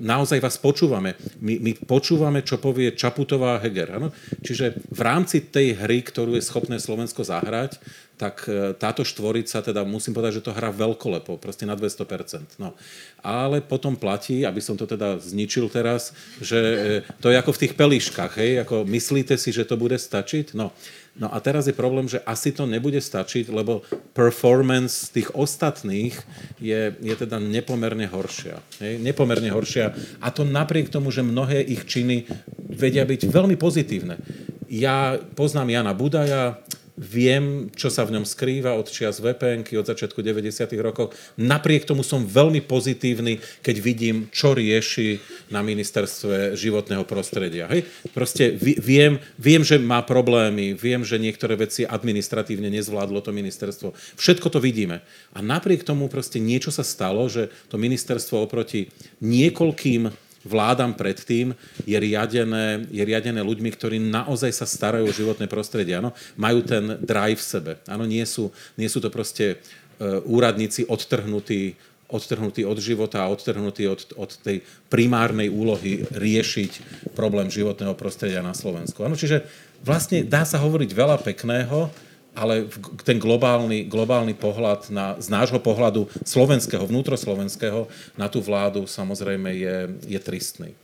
naozaj vás počúvame. My, my počúvame, čo povie Čaputová a Heger. Ano? Čiže v rámci tej hry, ktorú je schopné Slovensko zahrať, tak e, táto štvorica, teda musím povedať, že to hrá veľkolepo, proste na 200%. No. Ale potom platí, aby som to teda zničil teraz, že e, to je ako v tých pelíškach, hej, ako myslíte si, že to bude stačiť? No, No a teraz je problém, že asi to nebude stačiť, lebo performance tých ostatných je, je teda nepomerne horšia. Hej? Nepomerne horšia. A to napriek tomu, že mnohé ich činy vedia byť veľmi pozitívne. Ja poznám Jana Budaja, Viem, čo sa v ňom skrýva od čias vpn od začiatku 90. rokov. Napriek tomu som veľmi pozitívny, keď vidím, čo rieši na ministerstve životného prostredia. Hej? Proste viem, viem, že má problémy, viem, že niektoré veci administratívne nezvládlo to ministerstvo. Všetko to vidíme. A napriek tomu proste niečo sa stalo, že to ministerstvo oproti niekoľkým vládam predtým je riadené, je riadené ľuďmi, ktorí naozaj sa starajú o životné prostredie. Ano? Majú ten drive v sebe. Ano? Nie, sú, nie sú to proste uh, úradníci odtrhnutí, odtrhnutí od života a odtrhnutí od, od tej primárnej úlohy riešiť problém životného prostredia na Slovensku. Ano? Čiže vlastne dá sa hovoriť veľa pekného, ale ten globálny, globálny pohľad na, z nášho pohľadu slovenského, vnútroslovenského na tú vládu samozrejme je, je tristný.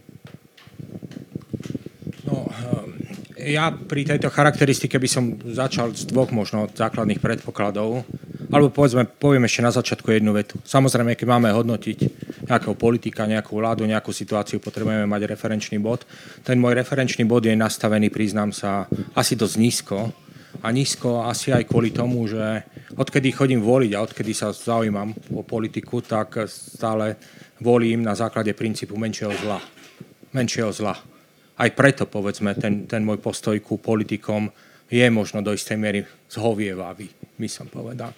No, eh, ja pri tejto charakteristike by som začal z dvoch možno základných predpokladov. Alebo povedzme, poviem ešte na začiatku jednu vetu. Samozrejme, keď máme hodnotiť nejakého politika, nejakú vládu, nejakú situáciu, potrebujeme mať referenčný bod. Ten môj referenčný bod je nastavený, priznám sa, asi dosť nízko a nízko asi aj kvôli tomu, že odkedy chodím voliť a odkedy sa zaujímam o politiku, tak stále volím na základe princípu menšieho zla. Menšieho zla. Aj preto, povedzme, ten, ten môj postoj ku politikom je možno do istej miery zhovievavý, by som povedal.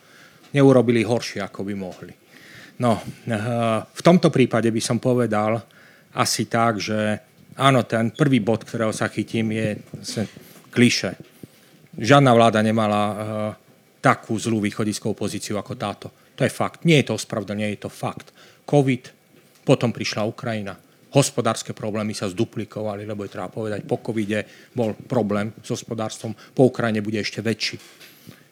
Neurobili horšie, ako by mohli. No, eh, v tomto prípade by som povedal asi tak, že áno, ten prvý bod, ktorého sa chytím, je kliše žiadna vláda nemala uh, takú zlú východiskovú pozíciu ako táto. To je fakt. Nie je to ospravedlnenie, je to fakt. COVID, potom prišla Ukrajina. Hospodárske problémy sa zduplikovali, lebo je treba povedať, po covide bol problém s hospodárstvom, po Ukrajine bude ešte väčší.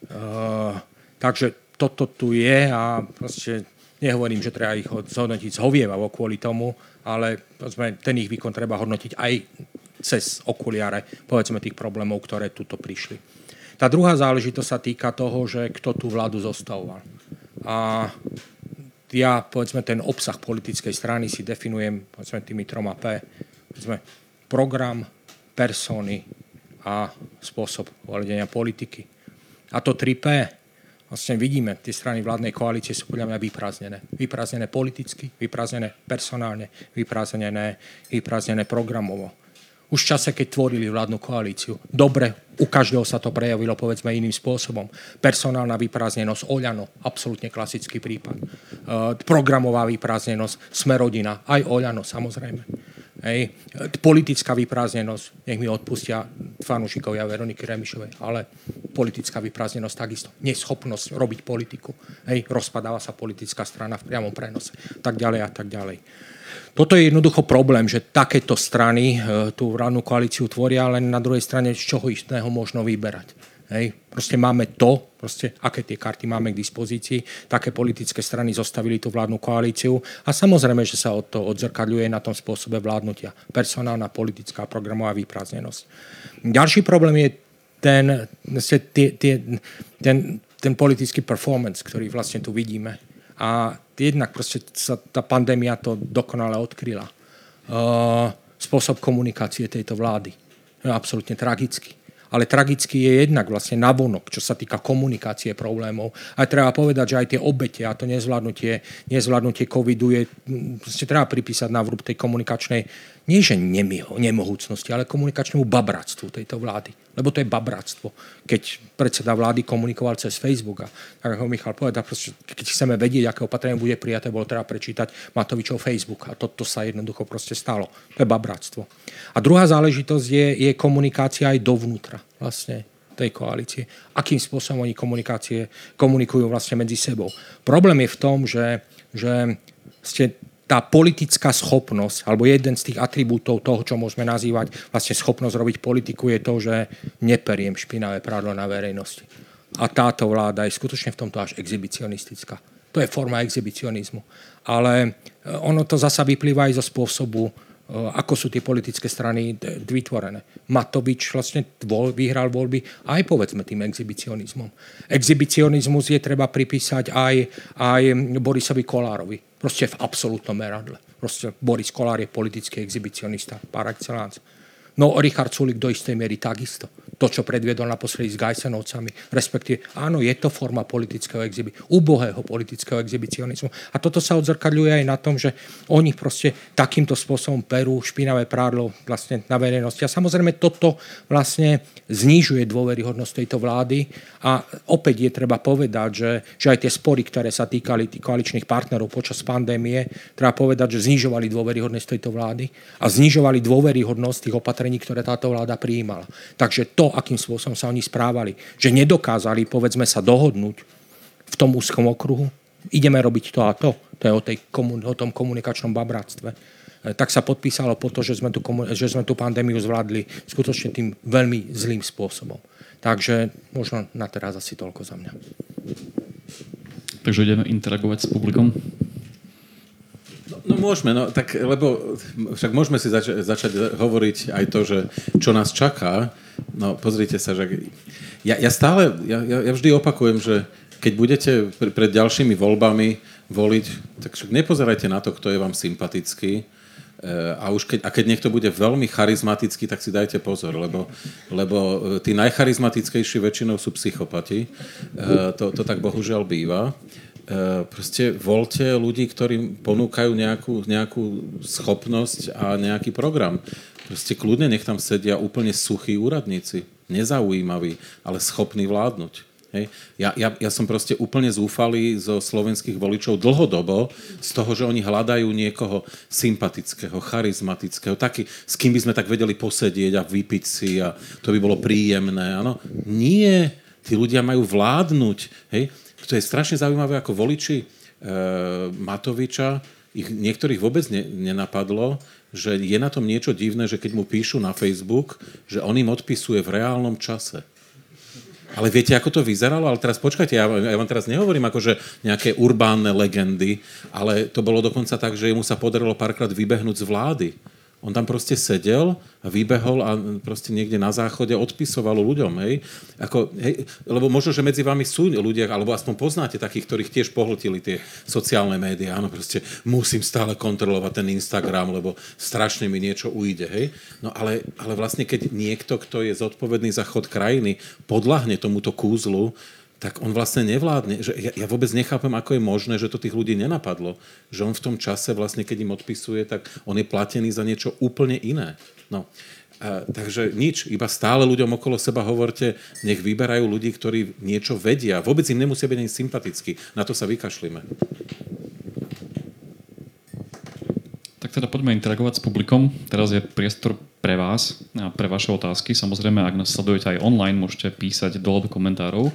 Uh, takže toto tu je a proste nehovorím, že treba ich zhodnotiť zhovievavo kvôli tomu, ale ten ich výkon treba hodnotiť aj cez okuliare, povedzme, tých problémov, ktoré tuto prišli. Tá druhá záležitosť sa týka toho, že kto tú vládu zostavoval. A ja, povedzme, ten obsah politickej strany si definujem, povedzme, tými troma P. Povedzme, program, persony a spôsob volenia politiky. A to 3P, vlastne vidíme, tie strany vládnej koalície sú podľa mňa vyprázdnené. Vyprázdnené politicky, vyprázdnené personálne, vyprázdnené, vyprázdnené programovo už v čase, keď tvorili vládnu koalíciu. Dobre, u každého sa to prejavilo, povedzme, iným spôsobom. Personálna vyprázdnenosť, Oľano, absolútne klasický prípad. Uh, programová vyprázdnenosť, Smerodina, aj Oľano, samozrejme. Hej. Politická vyprázdnenosť, nech mi odpustia fanúšikovia Veroniky Remišovej, ale politická vyprázdnenosť takisto. Neschopnosť robiť politiku. Hej. Rozpadáva sa politická strana v priamom prenose. Tak ďalej a tak ďalej. Toto je jednoducho problém, že takéto strany e, tú vládnu koalíciu tvoria, len na druhej strane z čoho istného možno vyberať. Hej. Proste máme to, proste, aké tie karty máme k dispozícii, také politické strany zostavili tú vládnu koalíciu a samozrejme, že sa od to odzrkadľuje na tom spôsobe vládnutia. Personálna, politická, programová vyprázdnenosť. Ďalší problém je ten, tie, ten, ten politický performance, ktorý vlastne tu vidíme. A jednak proste sa tá pandémia to dokonale odkryla. Uh, spôsob komunikácie tejto vlády je absolútne tragický. Ale tragický je jednak vlastne navonok, čo sa týka komunikácie problémov. A treba povedať, že aj tie obete a to nezvládnutie, nezvládnutie covidu je, treba pripísať na vrúb tej komunikačnej nie že nemohúcnosti, ale komunikačnému babráctvu tejto vlády. Lebo to je babráctvo. Keď predseda vlády komunikoval cez Facebook a tak ako Michal povedal, proste, keď chceme vedieť, aké opatrenie bude prijaté, bolo treba prečítať Matovičov Facebook a toto sa jednoducho proste stalo. To je babráctvo. A druhá záležitosť je, je komunikácia aj dovnútra vlastne tej koalície. Akým spôsobom oni komunikácie komunikujú vlastne medzi sebou. Problém je v tom, že, že ste tá politická schopnosť, alebo jeden z tých atribútov toho, čo môžeme nazývať vlastne schopnosť robiť politiku, je to, že neperiem špinavé prádlo na verejnosti. a táto vláda je skutočne v tomto až exhibicionistická. To je forma exhibicionizmu. Ale ono to zasa vyplýva aj zo spôsobu, ako sú tie politické strany vytvorené. Matovič vlastne vyhral voľby aj povedzme tým exhibicionizmom. Exhibicionizmus je treba pripísať aj, aj Borisovi Kolárovi. Proste v absolútnom meradle. Proste Boris Kolár je politický exhibicionista par excellence. No Richard Sulik do istej miery takisto to, čo predviedol naposledy s Gajsenovcami. Respektíve, áno, je to forma politického exhibi, ubohého politického exhibicionizmu. A toto sa odzrkadľuje aj na tom, že oni proste takýmto spôsobom perú špinavé prádlo vlastne na verejnosti. A samozrejme toto vlastne znižuje dôveryhodnosť tejto vlády a opäť je treba povedať, že, že aj tie spory, ktoré sa týkali tých koaličných partnerov počas pandémie, treba povedať, že znižovali dôveryhodnosť tejto vlády a znižovali dôveryhodnosť tých opatrení, ktoré táto vláda prijímala. Takže to, akým spôsobom sa oni správali, že nedokázali, povedzme, sa dohodnúť v tom úzkom okruhu, ideme robiť to a to, to je o, tej, o tom komunikačnom babráctve, e, tak sa podpísalo po to, že sme, tu, že sme tú pandémiu zvládli skutočne tým veľmi zlým spôsobom. Takže možno na teraz asi toľko za mňa. Takže ideme interagovať s publikom? No, môžeme, no tak, lebo však môžeme si zač- začať hovoriť aj to, že čo nás čaká. No pozrite sa, že ja, ja stále, ja, ja vždy opakujem, že keď budete pred ďalšími voľbami voliť, tak však nepozerajte na to, kto je vám sympatický, e, a už keď, a keď niekto bude veľmi charizmatický, tak si dajte pozor, lebo, lebo e, tí najcharizmatickejší väčšinou sú psychopati. E, to, to tak bohužiaľ býva. E, proste voľte ľudí, ktorí ponúkajú nejakú, nejakú schopnosť a nejaký program. Proste kľudne nech tam sedia úplne suchí úradníci, nezaujímaví, ale schopní vládnuť. Hej. Ja, ja, ja som proste úplne zúfalý zo slovenských voličov dlhodobo z toho, že oni hľadajú niekoho sympatického, charizmatického, taký, s kým by sme tak vedeli posedieť a vypiť si a to by bolo príjemné. Ano. Nie, tí ľudia majú vládnuť. Hej to je strašne zaujímavé, ako voliči e, Matoviča, ich niektorých vôbec ne, nenapadlo, že je na tom niečo divné, že keď mu píšu na Facebook, že on im odpisuje v reálnom čase. Ale viete, ako to vyzeralo? Ale teraz počkajte, ja, ja vám teraz nehovorím akože nejaké urbánne legendy, ale to bolo dokonca tak, že mu sa podarilo párkrát vybehnúť z vlády. On tam proste sedel vybehol a proste niekde na záchode odpisoval ľuďom, hej? Ako, hej? Lebo možno, že medzi vami sú ľudia, alebo aspoň poznáte takých, ktorých tiež pohltili tie sociálne médiá. Áno, proste musím stále kontrolovať ten Instagram, lebo strašne mi niečo ujde, hej? No ale, ale vlastne, keď niekto, kto je zodpovedný za chod krajiny, podľahne tomuto kúzlu, tak on vlastne nevládne. Že ja, ja vôbec nechápem, ako je možné, že to tých ľudí nenapadlo. Že on v tom čase, vlastne, keď im odpisuje, tak on je platený za niečo úplne iné. No. A, takže nič, iba stále ľuďom okolo seba hovorte, nech vyberajú ľudí, ktorí niečo vedia. Vôbec im nemusia byť ani sympatickí. Na to sa vykašlíme. Tak teda poďme interagovať s publikom. Teraz je priestor pre vás a pre vaše otázky. Samozrejme, ak nás sledujete aj online, môžete písať dole do komentárov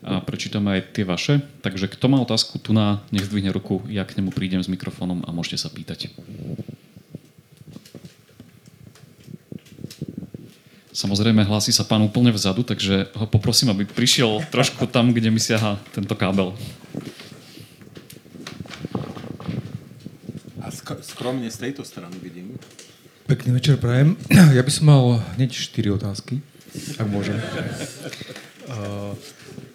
a prečítame aj tie vaše. Takže kto má otázku tu na, nech zdvihne ruku, ja k nemu prídem s mikrofónom a môžete sa pýtať. Samozrejme, hlási sa pán úplne vzadu, takže ho poprosím, aby prišiel trošku tam, kde mi siaha tento kábel. A skromne z tejto strany vidím. Pekný večer, prajem. <clears throat> Ja by som mal hneď 4 otázky, ak môžem. Uh, <laughs>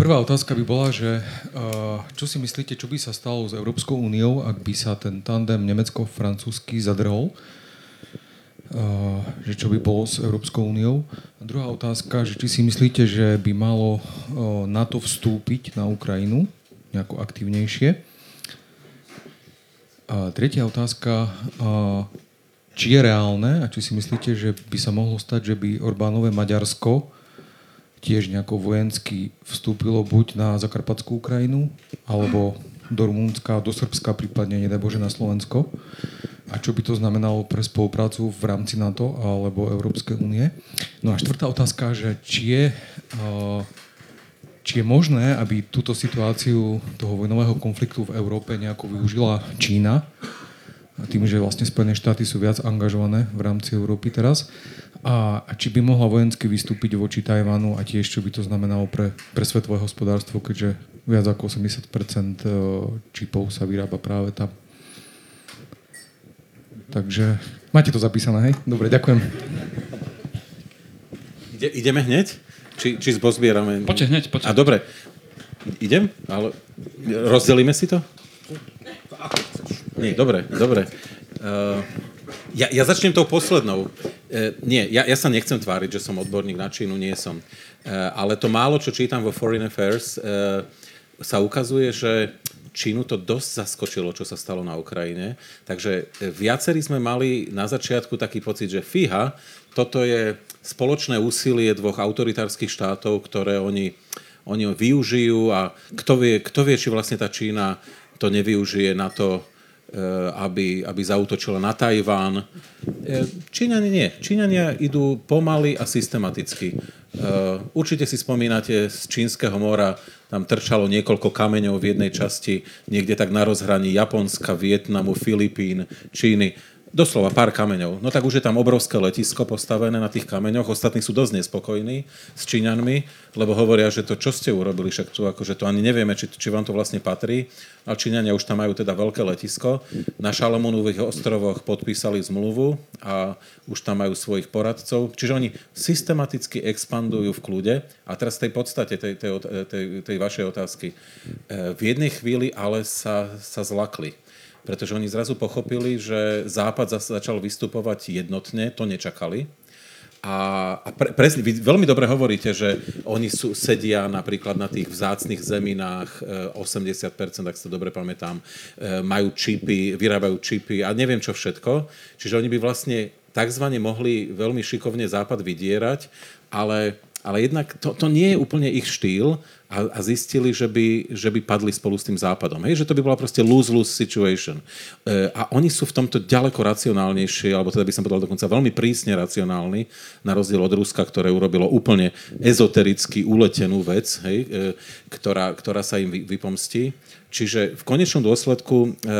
Prvá otázka by bola, že uh, čo si myslíte, čo by sa stalo s Európskou úniou, ak by sa ten tandem nemecko-francúzsky zadrhol? Uh, že čo by bolo s Európskou úniou? A druhá otázka, že či si myslíte, že by malo uh, NATO vstúpiť na Ukrajinu nejako aktivnejšie? A tretia otázka, či je reálne a či si myslíte, že by sa mohlo stať, že by Orbánové Maďarsko tiež nejako vojensky vstúpilo buď na Zakarpatskú Ukrajinu, alebo do Rumunska, do Srbska, prípadne, nedaj na Slovensko. A čo by to znamenalo pre spoluprácu v rámci NATO alebo Európskej únie? No a štvrtá otázka, že či je, či je možné, aby túto situáciu toho vojnového konfliktu v Európe nejako využila Čína, tým, že vlastne Spojené štáty sú viac angažované v rámci Európy teraz. A, a či by mohla vojensky vystúpiť voči Tajvanu a tiež, čo by to znamenalo pre, pre svetové hospodárstvo, keďže viac ako 80% čipov sa vyrába práve tam. Takže máte to zapísané, hej? Dobre, ďakujem. Ide, ideme hneď? Či, či zbozbierame? Poďte hneď, poďte. A dobre. Idem? Ale rozdelíme si to? Nie, dobre, dobre. Uh, ja, ja začnem tou poslednou. Uh, nie, ja, ja sa nechcem tváriť, že som odborník na Čínu, nie som. Uh, ale to málo, čo čítam vo Foreign Affairs, uh, sa ukazuje, že Čínu to dosť zaskočilo, čo sa stalo na Ukrajine. Takže viacerí sme mali na začiatku taký pocit, že fíha, toto je spoločné úsilie dvoch autoritárskych štátov, ktoré oni, oni využijú a kto vie, kto vie, či vlastne tá Čína to nevyužije na to, aby, aby zautočila na Tajván. Eh, Číňania nie. Číňania idú pomaly a systematicky. Eh, určite si spomínate z Čínskeho mora, tam trčalo niekoľko kameňov v jednej časti, niekde tak na rozhraní Japonska, Vietnamu, Filipín, Číny Doslova pár kameňov. No tak už je tam obrovské letisko postavené na tých kameňoch. Ostatní sú dosť nespokojní s Číňanmi, lebo hovoria, že to, čo ste urobili, však tu akože to ani nevieme, či, či vám to vlastne patrí. A Číňania už tam majú teda veľké letisko. Na Šalamúnových ostrovoch podpísali zmluvu a už tam majú svojich poradcov. Čiže oni systematicky expandujú v kľude. A teraz tej podstate tej, tej, tej, tej vašej otázky. E, v jednej chvíli ale sa, sa zlakli pretože oni zrazu pochopili, že Západ začal vystupovať jednotne, to nečakali. A, a pre, presne, vy veľmi dobre hovoríte, že oni sú, sedia napríklad na tých vzácných zeminách, 80%, e, ak sa dobre pamätám, e, majú čipy, vyrábajú čipy a neviem čo všetko. Čiže oni by vlastne takzvané mohli veľmi šikovne Západ vydierať, ale ale jednak to, to nie je úplne ich štýl a, a zistili, že by, že by padli spolu s tým západom. Hej, že to by bola proste lose-lose situation. E, a oni sú v tomto ďaleko racionálnejšie, alebo teda by som povedal dokonca veľmi prísne racionálni, na rozdiel od Ruska, ktoré urobilo úplne ezotericky uletenú vec, hej, e, ktorá, ktorá sa im vy, vypomstí. Čiže v konečnom dôsledku, e,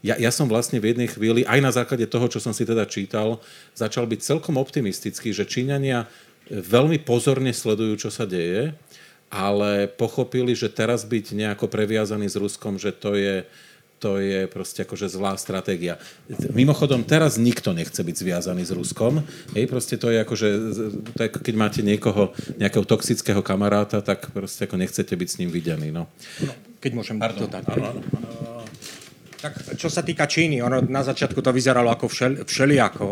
ja, ja som vlastne v jednej chvíli, aj na základe toho, čo som si teda čítal, začal byť celkom optimistický, že Číňania veľmi pozorne sledujú, čo sa deje, ale pochopili, že teraz byť nejako previazaný s Ruskom, že to je, to je proste akože zlá stratégia. Mimochodom, teraz nikto nechce byť zviazaný s Ruskom. Hej, proste to je akože, to je, keď máte niekoho, nejakého toxického kamaráta, tak proste ako nechcete byť s ním videní. No. no keď môžem Pardon. to dať. Tak čo sa týka Číny, ono na začiatku to vyzeralo ako všel, všeliako.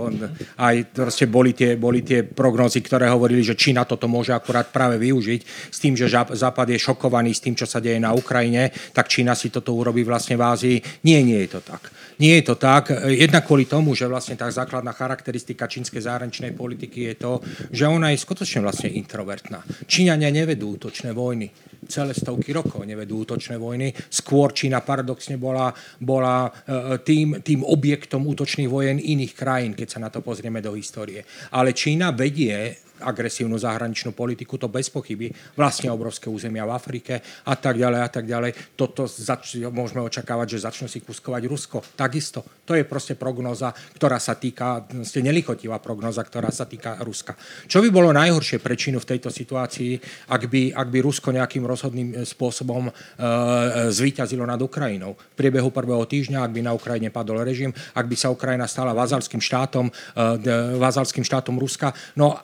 Aj proste boli tie, boli tie prognozy, ktoré hovorili, že Čína toto môže akurát práve využiť s tým, že Západ je šokovaný s tým, čo sa deje na Ukrajine, tak Čína si toto urobí vlastne v Ázii. Nie, nie je to tak. Nie je to tak. Jednak kvôli tomu, že vlastne tá základná charakteristika čínskej zahraničnej politiky je to, že ona je skutočne vlastne introvertná. Číňania nevedú útočné vojny celé stovky rokov nevedú útočné vojny. Skôr Čína paradoxne bola, bola e, tým, tým objektom útočných vojen iných krajín, keď sa na to pozrieme do histórie. Ale Čína vedie agresívnu zahraničnú politiku, to bez pochyby, vlastne obrovské územia v Afrike a tak ďalej a tak ďalej. Toto zač- môžeme očakávať, že začnú si kuskovať Rusko. Takisto. To je proste prognoza, ktorá sa týka, ste nelichotivá prognoza, ktorá sa týka Ruska. Čo by bolo najhoršie pre Čínu v tejto situácii, ak by, ak by Rusko nejakým rozhodným e, spôsobom e, e, zvíťazilo nad Ukrajinou. V priebehu prvého týždňa, ak by na Ukrajine padol režim, ak by sa Ukrajina stala vazalským štátom, e, vazalským štátom Ruska, no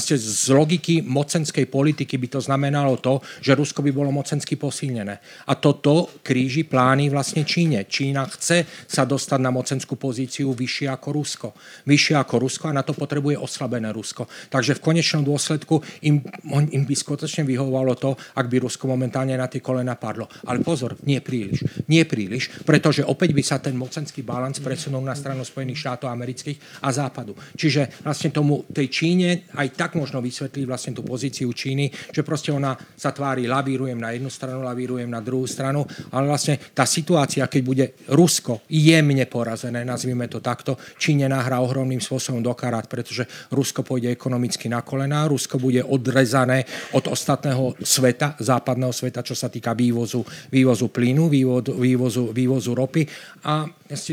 proste z logiky mocenskej politiky by to znamenalo to, že Rusko by bolo mocensky posilnené. A toto kríži plány vlastne Číne. Čína chce sa dostať na mocenskú pozíciu vyššie ako Rusko. Vyššie ako Rusko a na to potrebuje oslabené Rusko. Takže v konečnom dôsledku im, im by skutočne vyhovovalo to, ak by Rusko momentálne na tie kolena padlo. Ale pozor, nie príliš. Nie príliš, pretože opäť by sa ten mocenský balans presunul na stranu Spojených štátov amerických a západu. Čiže vlastne tomu tej Číne aj tak tak možno vysvetliť vlastne tú pozíciu Číny, že proste ona sa tvári, lavírujem na jednu stranu, lavírujem na druhú stranu, ale vlastne tá situácia, keď bude Rusko jemne porazené, nazvime to takto, Číne nahrá ohromným spôsobom do pretože Rusko pôjde ekonomicky na kolená, Rusko bude odrezané od ostatného sveta, západného sveta, čo sa týka vývozu, vývozu plynu, vývozu, vývozu, vývozu ropy. A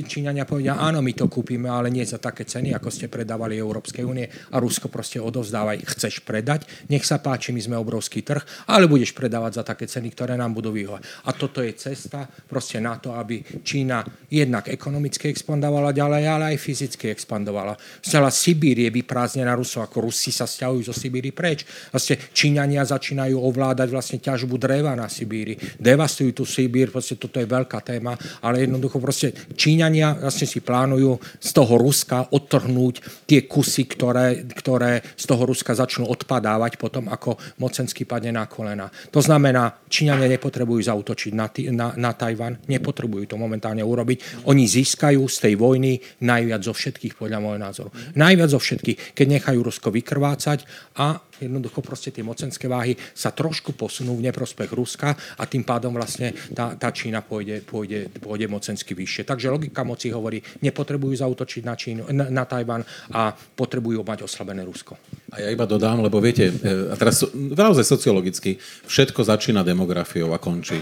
Číňania povedia, áno, my to kúpime, ale nie za také ceny, ako ste predávali Európskej únie. A Rusko proste odovzdávaj, chceš predať, nech sa páči, my sme obrovský trh, ale budeš predávať za také ceny, ktoré nám budú vyhovať. A toto je cesta proste na to, aby Čína jednak ekonomicky expandovala ďalej, ale aj fyzicky expandovala. Celá Sibír je vyprázdnená Rusov, ako Rusi sa stiahujú zo Sibíry preč. Vlastne Číňania začínajú ovládať vlastne ťažbu dreva na Sibíri. Devastujú tu Sibír, proste toto je veľká téma, ale jednoducho proste Číňania vlastne si plánujú z toho Ruska odtrhnúť tie kusy, ktoré, ktoré z toho Ruska začnú odpadávať potom, ako mocenský padne na kolena. To znamená, Číňania nepotrebujú zautočiť na, na, na Tajvan, nepotrebujú to momentálne urobiť. Oni získajú z tej vojny najviac zo všetkých, podľa môjho názoru. Najviac zo všetkých, keď nechajú Rusko vykrvácať a jednoducho proste tie mocenské váhy sa trošku posunú v neprospech Ruska a tým pádom vlastne tá, tá Čína pôjde, pôjde, pôjde mocensky vyššie. Takže logika moci hovorí, nepotrebujú zautočiť na, Čínu, na, na Tajvan a potrebujú mať oslabené Rusko. A ja iba dodám, lebo viete, e, a teraz naozaj sociologicky, všetko začína demografiou a končí.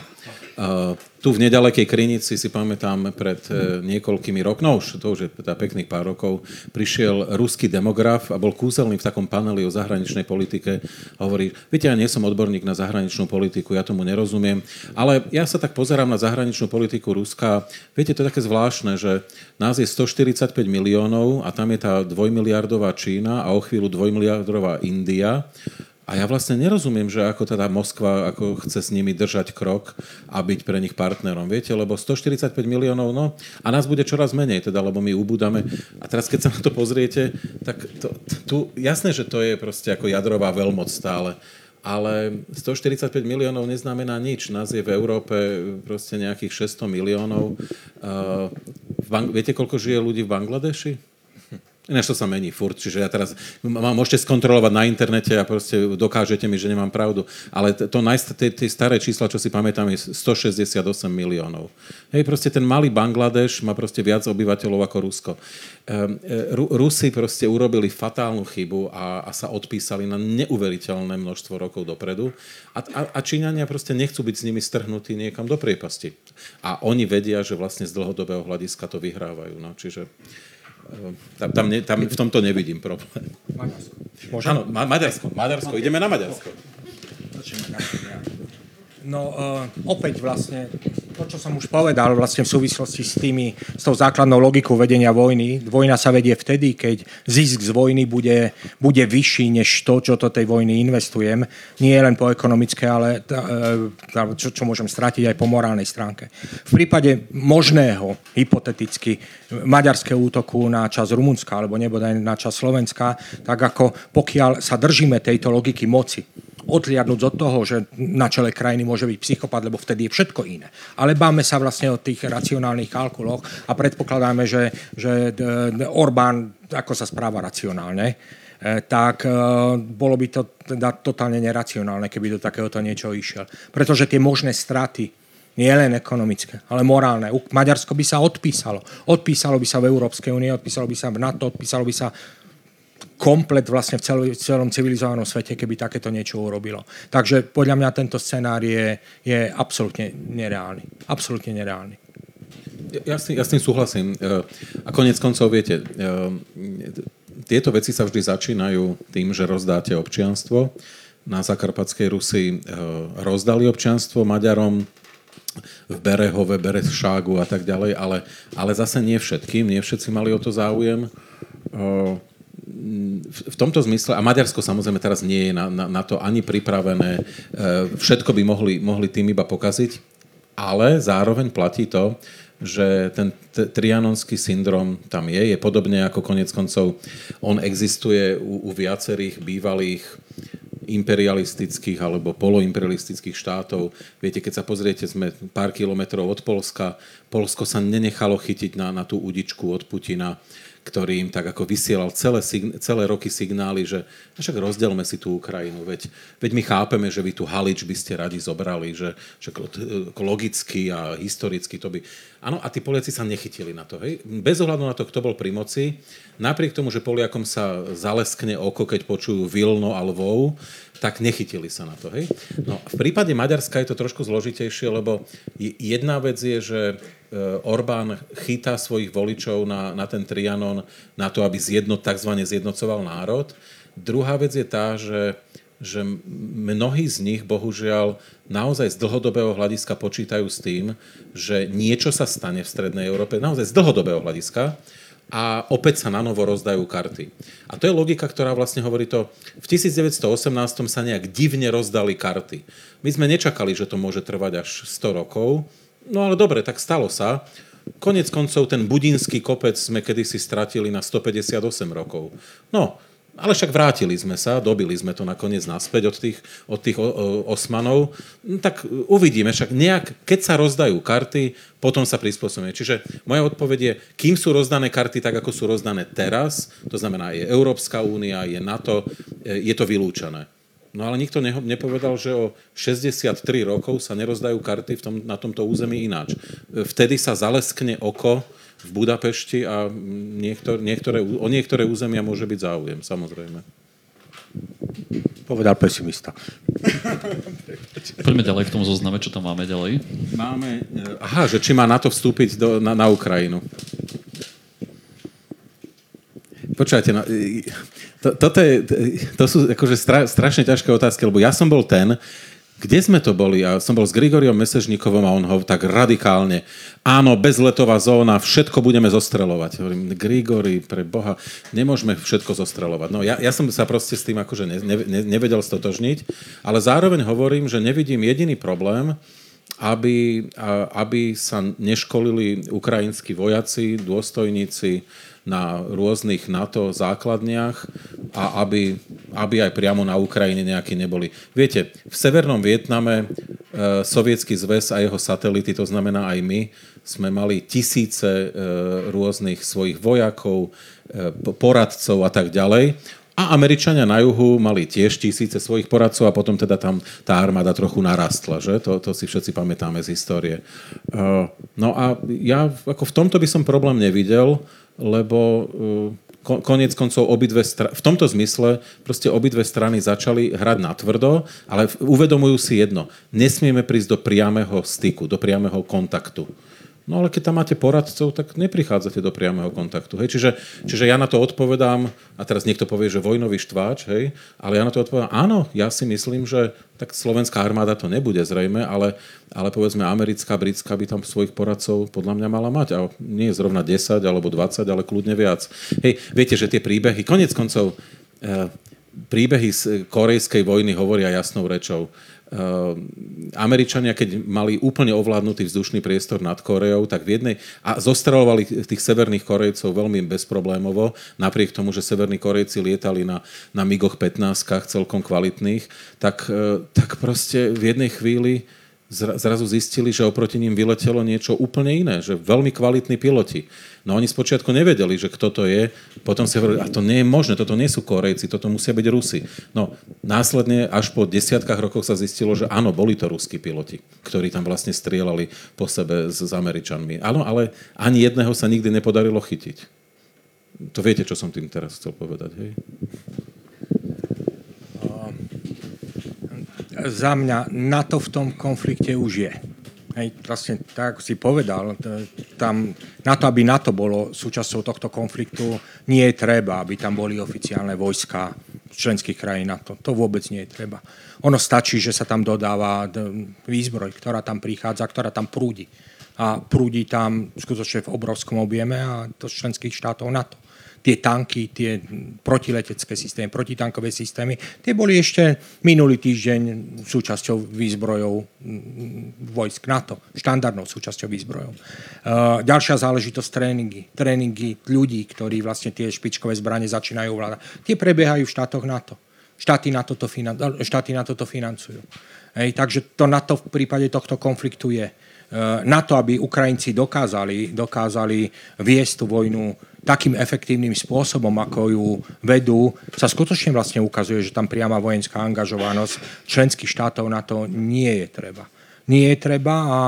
Uh, tu v nedalekej Krinici si pamätám pred uh, niekoľkými rokmi, no už to už je teda pekných pár rokov, prišiel ruský demograf a bol kúzelný v takom paneli o zahraničnej politike a hovorí, viete, ja nie som odborník na zahraničnú politiku, ja tomu nerozumiem, ale ja sa tak pozerám na zahraničnú politiku Ruska. Viete, to je také zvláštne, že nás je 145 miliónov a tam je tá dvojmiliardová Čína a o chvíľu dvojmiliardová India a ja vlastne nerozumiem, že ako teda Moskva ako chce s nimi držať krok a byť pre nich partnerom. Viete, lebo 145 miliónov, no a nás bude čoraz menej, teda, lebo my ubúdame. A teraz, keď sa na to pozriete, tak to, tu, jasné, že to je proste ako jadrová veľmoc stále. Ale 145 miliónov neznamená nič. Nás je v Európe proste nejakých 600 miliónov. Uh, Bang- viete, koľko žije ľudí v Bangladeši? Ináč to sa mení furt, čiže ja teraz ma môžete skontrolovať na internete a proste dokážete mi, že nemám pravdu. Ale to tie staré čísla, čo si pamätám, je 168 miliónov. Hej, proste ten malý Bangladeš má proste viac obyvateľov ako Rusko. Um, Rusi proste urobili fatálnu chybu a, a sa odpísali na neuveriteľné množstvo rokov dopredu a, a, a Číňania proste nechcú byť s nimi strhnutí niekam do priepasti. A oni vedia, že vlastne z dlhodobého hľadiska to vyhrávajú. No, čiže tam, tam, ne, tam v tomto nevidím problém. Maďarsko. Áno, Ma- Maďarsko. Maďarsko. Ideme na Maďarsko. No uh, opäť vlastne to, čo som už povedal vlastne v súvislosti s, tými, s tou základnou logikou vedenia vojny. Vojna sa vedie vtedy, keď zisk z vojny bude, bude vyšší než to, čo do tej vojny investujem. Nie len po ekonomické, ale tá, čo, čo môžem stratiť aj po morálnej stránke. V prípade možného, hypoteticky, maďarského útoku na čas Rumunska alebo nebodaj na čas Slovenska, tak ako pokiaľ sa držíme tejto logiky moci, odliadnúť od toho, že na čele krajiny môže byť psychopat, lebo vtedy je všetko iné. Ale báme sa vlastne o tých racionálnych kalkuloch a predpokladáme, že, že Orbán ako sa správa racionálne, e, tak e, bolo by to teda totálne neracionálne, keby do takéhoto niečo išiel. Pretože tie možné straty, nie len ekonomické, ale morálne. Maďarsko by sa odpísalo. Odpísalo by sa v Európskej únie, odpísalo by sa v NATO, odpísalo by sa komplet vlastne v, cel, v celom civilizovanom svete, keby takéto niečo urobilo. Takže podľa mňa tento scenár je, je absolútne nereálny. Absolútne nereálny. Ja s, tým, ja s tým súhlasím. E, a konec koncov, viete, e, tieto veci sa vždy začínajú tým, že rozdáte občianstvo. Na Zakarpatskej Rusi e, rozdali občianstvo Maďarom, v Berehove, Berešágu a tak ďalej, ale, ale zase nie všetkým, nie všetci mali o to záujem v tomto zmysle, a Maďarsko samozrejme teraz nie je na, na, na to ani pripravené, e, všetko by mohli, mohli tým iba pokaziť, ale zároveň platí to, že ten t- trianonský syndrom tam je, je podobne ako konec koncov, on existuje u, u viacerých bývalých imperialistických alebo poloimperialistických štátov. Viete, keď sa pozriete, sme pár kilometrov od Polska. Polsko sa nenechalo chytiť na, na tú udičku od Putina ktorý im tak ako vysielal celé, celé roky signály, že však rozdelme si tú Ukrajinu, veď, veď my chápeme, že vy tu Halič by ste radi zobrali, že, že logicky a historicky to by... Áno, a tí Poliaci sa nechytili na to. Hej? Bez ohľadu na to, kto bol pri moci, napriek tomu, že Poliakom sa zaleskne oko, keď počujú Vilno a Lvov, tak nechytili sa na to. Hej? No, v prípade Maďarska je to trošku zložitejšie, lebo jedna vec je, že e, Orbán chytá svojich voličov na, na ten Trianon na to, aby zjedno, tzv. zjednocoval národ. Druhá vec je tá, že že mnohí z nich, bohužiaľ, naozaj z dlhodobého hľadiska počítajú s tým, že niečo sa stane v Strednej Európe, naozaj z dlhodobého hľadiska, a opäť sa na novo rozdajú karty. A to je logika, ktorá vlastne hovorí to, v 1918 sa nejak divne rozdali karty. My sme nečakali, že to môže trvať až 100 rokov, no ale dobre, tak stalo sa. Konec koncov ten budinský kopec sme kedysi stratili na 158 rokov. No, ale však vrátili sme sa, dobili sme to nakoniec naspäť od tých, od tých osmanov. No, tak uvidíme, však nejak, keď sa rozdajú karty, potom sa prispôsobíme. Čiže moja odpoveď je, kým sú rozdané karty tak, ako sú rozdané teraz, to znamená, je Európska únia, je NATO, je to vylúčené. No ale nikto nepovedal, že o 63 rokov sa nerozdajú karty v tom, na tomto území ináč. Vtedy sa zaleskne oko v Budapešti a niektor, niektoré, o niektoré územia môže byť záujem, samozrejme. Povedal pesimista. Poďme ďalej k tomu zozname, čo tam máme ďalej. Máme, eh, aha, že či má na to vstúpiť do, na, na Ukrajinu. Počúvajte, no, to, toto je, to sú akože stra, strašne ťažké otázky, lebo ja som bol ten, kde sme to boli? A som bol s Grigoriom Mesežníkovom a on ho tak radikálne, áno, bezletová zóna, všetko budeme zostrelovať. Hovorím, Grigori, pre Boha, nemôžeme všetko zostrelovať. No ja, ja som sa proste s tým akože ne, ne, nevedel stotožniť, ale zároveň hovorím, že nevidím jediný problém, aby, aby sa neškolili ukrajinskí vojaci, dôstojníci, na rôznych NATO základniach a aby, aby aj priamo na Ukrajine nejakí neboli. Viete, v Severnom Vietname e, Sovietský zväz a jeho satelity, to znamená aj my, sme mali tisíce e, rôznych svojich vojakov, e, poradcov a tak ďalej. A Američania na juhu mali tiež tisíce svojich poradcov a potom teda tam tá armáda trochu narastla, že? To, to si všetci pamätáme z histórie. Uh, no a ja ako v tomto by som problém nevidel, lebo uh, konec koncov obidve strany, v tomto zmysle proste obidve strany začali hrať na tvrdo, ale uvedomujú si jedno. Nesmieme prísť do priamého styku, do priamého kontaktu. No ale keď tam máte poradcov, tak neprichádzate do priamého kontaktu. Hej? Čiže, čiže ja na to odpovedám, a teraz niekto povie, že vojnový štváč, hej? ale ja na to odpovedám, áno, ja si myslím, že tak slovenská armáda to nebude zrejme, ale, ale povedzme americká, britská by tam svojich poradcov podľa mňa mala mať. A nie je zrovna 10 alebo 20, ale kľudne viac. Hej, viete, že tie príbehy, konec koncov, e, príbehy z korejskej vojny hovoria jasnou rečou. Ehm, Američania, keď mali úplne ovládnutý vzdušný priestor nad Koreou, tak v jednej... A zostrelovali tých severných Korejcov veľmi bezproblémovo, napriek tomu, že severní Korejci lietali na, na MIGoch 15 celkom kvalitných, tak, e, tak proste v jednej chvíli zrazu zistili, že oproti ním vyletelo niečo úplne iné, že veľmi kvalitní piloti. No oni spočiatku nevedeli, že kto to je, potom si hovorili, a to nie je možné, toto nie sú Korejci, toto musia byť Rusi. No následne až po desiatkách rokoch sa zistilo, že áno, boli to ruskí piloti, ktorí tam vlastne strieľali po sebe s, s Američanmi. Áno, ale ani jedného sa nikdy nepodarilo chytiť. To viete, čo som tým teraz chcel povedať, hej? Za mňa NATO v tom konflikte už je. Hej, vlastne tak, ako si povedal, tam, na to, aby NATO bolo súčasťou tohto konfliktu, nie je treba, aby tam boli oficiálne vojska členských krajín NATO. To vôbec nie je treba. Ono stačí, že sa tam dodáva výzbroj, ktorá tam prichádza, ktorá tam prúdi. A prúdi tam skutočne v obrovskom objeme a to z členských štátov NATO tie tanky, tie protiletecké systémy, protitankové systémy, tie boli ešte minulý týždeň súčasťou výzbrojov vojsk NATO, štandardnou súčasťou výzbrojov. Uh, ďalšia záležitosť tréningy. Tréningy ľudí, ktorí vlastne tie špičkové zbranie začínajú ovládať. Tie prebiehajú v štátoch NATO. Štáty na toto, finan- štáty na toto financujú. Hej, takže to NATO v prípade tohto konfliktu je. Uh, na to, aby Ukrajinci dokázali, dokázali viesť tú vojnu takým efektívnym spôsobom, ako ju vedú, sa skutočne vlastne ukazuje, že tam priama vojenská angažovanosť členských štátov na to nie je treba. Nie je treba a,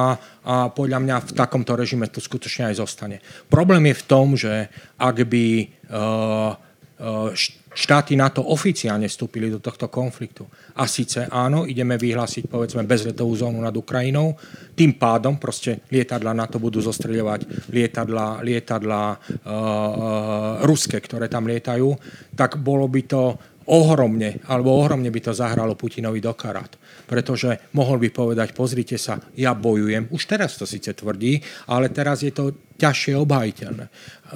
a podľa mňa v takomto režime to skutočne aj zostane. Problém je v tom, že ak by uh, uh, štáty NATO oficiálne vstúpili do tohto konfliktu. A síce áno, ideme vyhlásiť povedzme bezletovú zónu nad Ukrajinou, tým pádom proste lietadla NATO budú zostreľovať lietadla, lietadla uh, uh, ruské, ktoré tam lietajú, tak bolo by to ohromne, alebo ohromne by to zahralo Putinovi do karát. Pretože mohol by povedať, pozrite sa, ja bojujem, už teraz to síce tvrdí, ale teraz je to ťažšie obhajiteľné.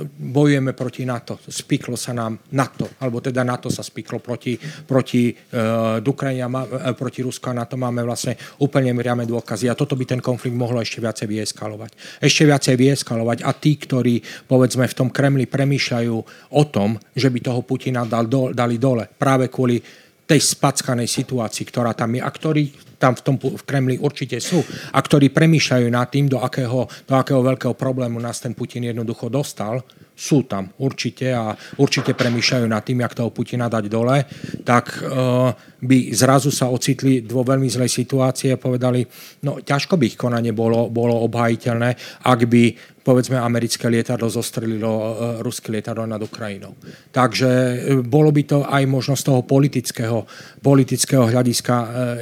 Bojujeme proti NATO, spiklo sa nám NATO, alebo teda NATO sa spiklo proti, proti uh, Ukrajine, uh, proti Rusku a NATO máme vlastne úplne mriame dôkazy a toto by ten konflikt mohlo ešte viacej vyeskalovať. Ešte viacej vyeskalovať a tí, ktorí povedzme v tom Kremli premýšľajú o tom, že by toho Putina dal dali dole práve kvôli tej spackanej situácii, ktorá tam je a ktorí tam v tom v Kremli určite sú a ktorí premýšľajú nad tým, do akého, do akého veľkého problému nás ten Putin jednoducho dostal, sú tam určite a určite premýšľajú nad tým, jak toho Putina dať dole, tak uh, by zrazu sa ocitli vo veľmi zlej situácii a povedali, no ťažko by ich konanie bolo, bolo obhajiteľné, ak by povedzme americké lietadlo zostrelilo uh, ruské lietadlo nad Ukrajinou. Takže uh, bolo by to aj možno z toho politického, politického hľadiska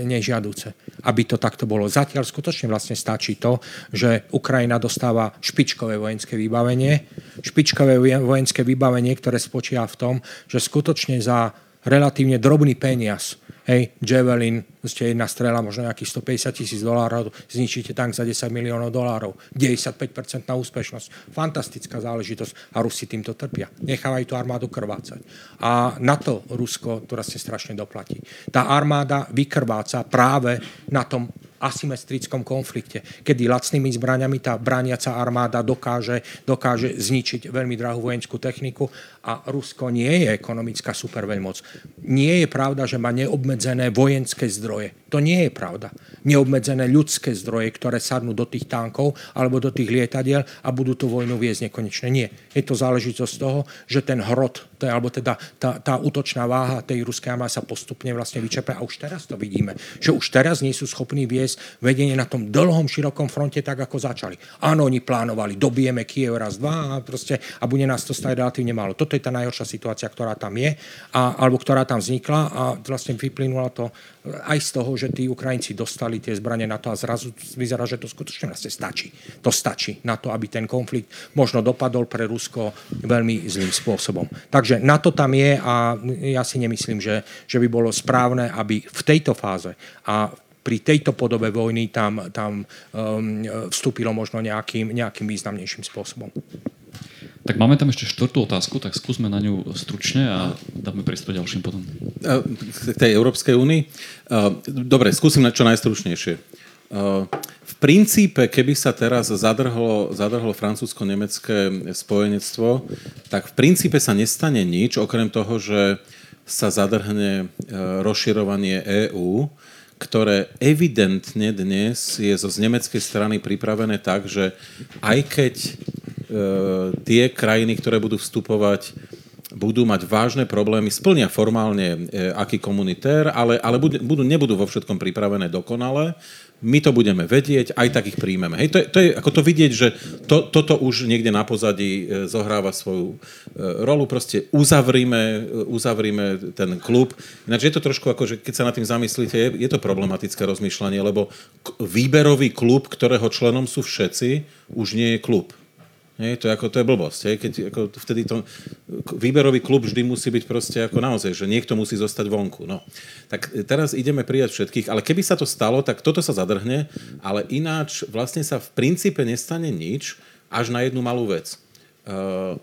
nežiaduce, aby to takto bolo. Zatiaľ skutočne vlastne stačí to, že Ukrajina dostáva špičkové vojenské vybavenie, špičkové vojenské vybavenie, ktoré spočíva v tom, že skutočne za relatívne drobný peniaz Hej, Javelin, ste jedna strela, možno nejakých 150 tisíc dolárov, zničíte tank za 10 miliónov dolárov. 95% na úspešnosť. Fantastická záležitosť a Rusi týmto trpia. Nechávajú tú armádu krvácať. A na to Rusko to vlastne strašne doplatí. Tá armáda vykrváca práve na tom asymetrickom konflikte, kedy lacnými zbraniami tá brániaca armáda dokáže, dokáže zničiť veľmi drahú vojenskú techniku a Rusko nie je ekonomická superveľmoc. Nie je pravda, že má neobmedzené vojenské zdroje. To nie je pravda. Neobmedzené ľudské zdroje, ktoré sadnú do tých tankov alebo do tých lietadiel a budú tú vojnu viesť nekonečne. Nie. Je to záležitosť toho, že ten hrot, alebo teda tá, tá útočná váha tej ruskej armády sa postupne vlastne vyčerpá. A už teraz to vidíme, že už teraz nie sú schopní viesť vedenie na tom dlhom, širokom fronte tak, ako začali. Áno, oni plánovali, dobijeme Kiev raz, dva a, proste, a bude nás to stať relatívne málo. Toto je tá najhoršia situácia, ktorá tam je, a, alebo ktorá tam vznikla a vlastne vyplynula to aj z toho, že tí Ukrajinci dostali tie zbranie na to a zrazu vyzerá, že to skutočne vlastne stačí. To stačí na to, aby ten konflikt možno dopadol pre Rusko veľmi zlým spôsobom. Takže na to tam je a ja si nemyslím, že, že by bolo správne, aby v tejto fáze a pri tejto podobe vojny tam, tam um, vstúpilo možno nejakým, nejakým významnejším spôsobom. Tak máme tam ešte štvrtú otázku, tak skúsme na ňu stručne a dáme priestor ďalším potom. K tej Európskej únii? Dobre, skúsim na čo najstručnejšie. V princípe, keby sa teraz zadrhlo, zadrhlo francúzsko-nemecké spojenectvo, tak v princípe sa nestane nič, okrem toho, že sa zadrhne e, rozširovanie EÚ, ktoré evidentne dnes je zo z nemeckej strany pripravené tak, že aj keď tie krajiny, ktoré budú vstupovať, budú mať vážne problémy, splnia formálne e, aký komunitér, ale, ale budú, budú, nebudú vo všetkom pripravené dokonale. My to budeme vedieť, aj tak ich príjmeme. Hej, to, je, to je ako to vidieť, že to, toto už niekde na pozadí e, zohráva svoju rolu. Proste uzavrime, uzavrime ten klub. Ináč je to trošku ako, že keď sa nad tým zamyslíte, je, je to problematické rozmýšľanie, lebo výberový klub, ktorého členom sú všetci, už nie je klub nie, to, je ako, to je blbosť. Hej? Keď, ako, vtedy to, výberový klub vždy musí byť proste ako naozaj, že niekto musí zostať vonku. No. Tak teraz ideme prijať všetkých, ale keby sa to stalo, tak toto sa zadrhne, ale ináč vlastne sa v princípe nestane nič, až na jednu malú vec. Uh,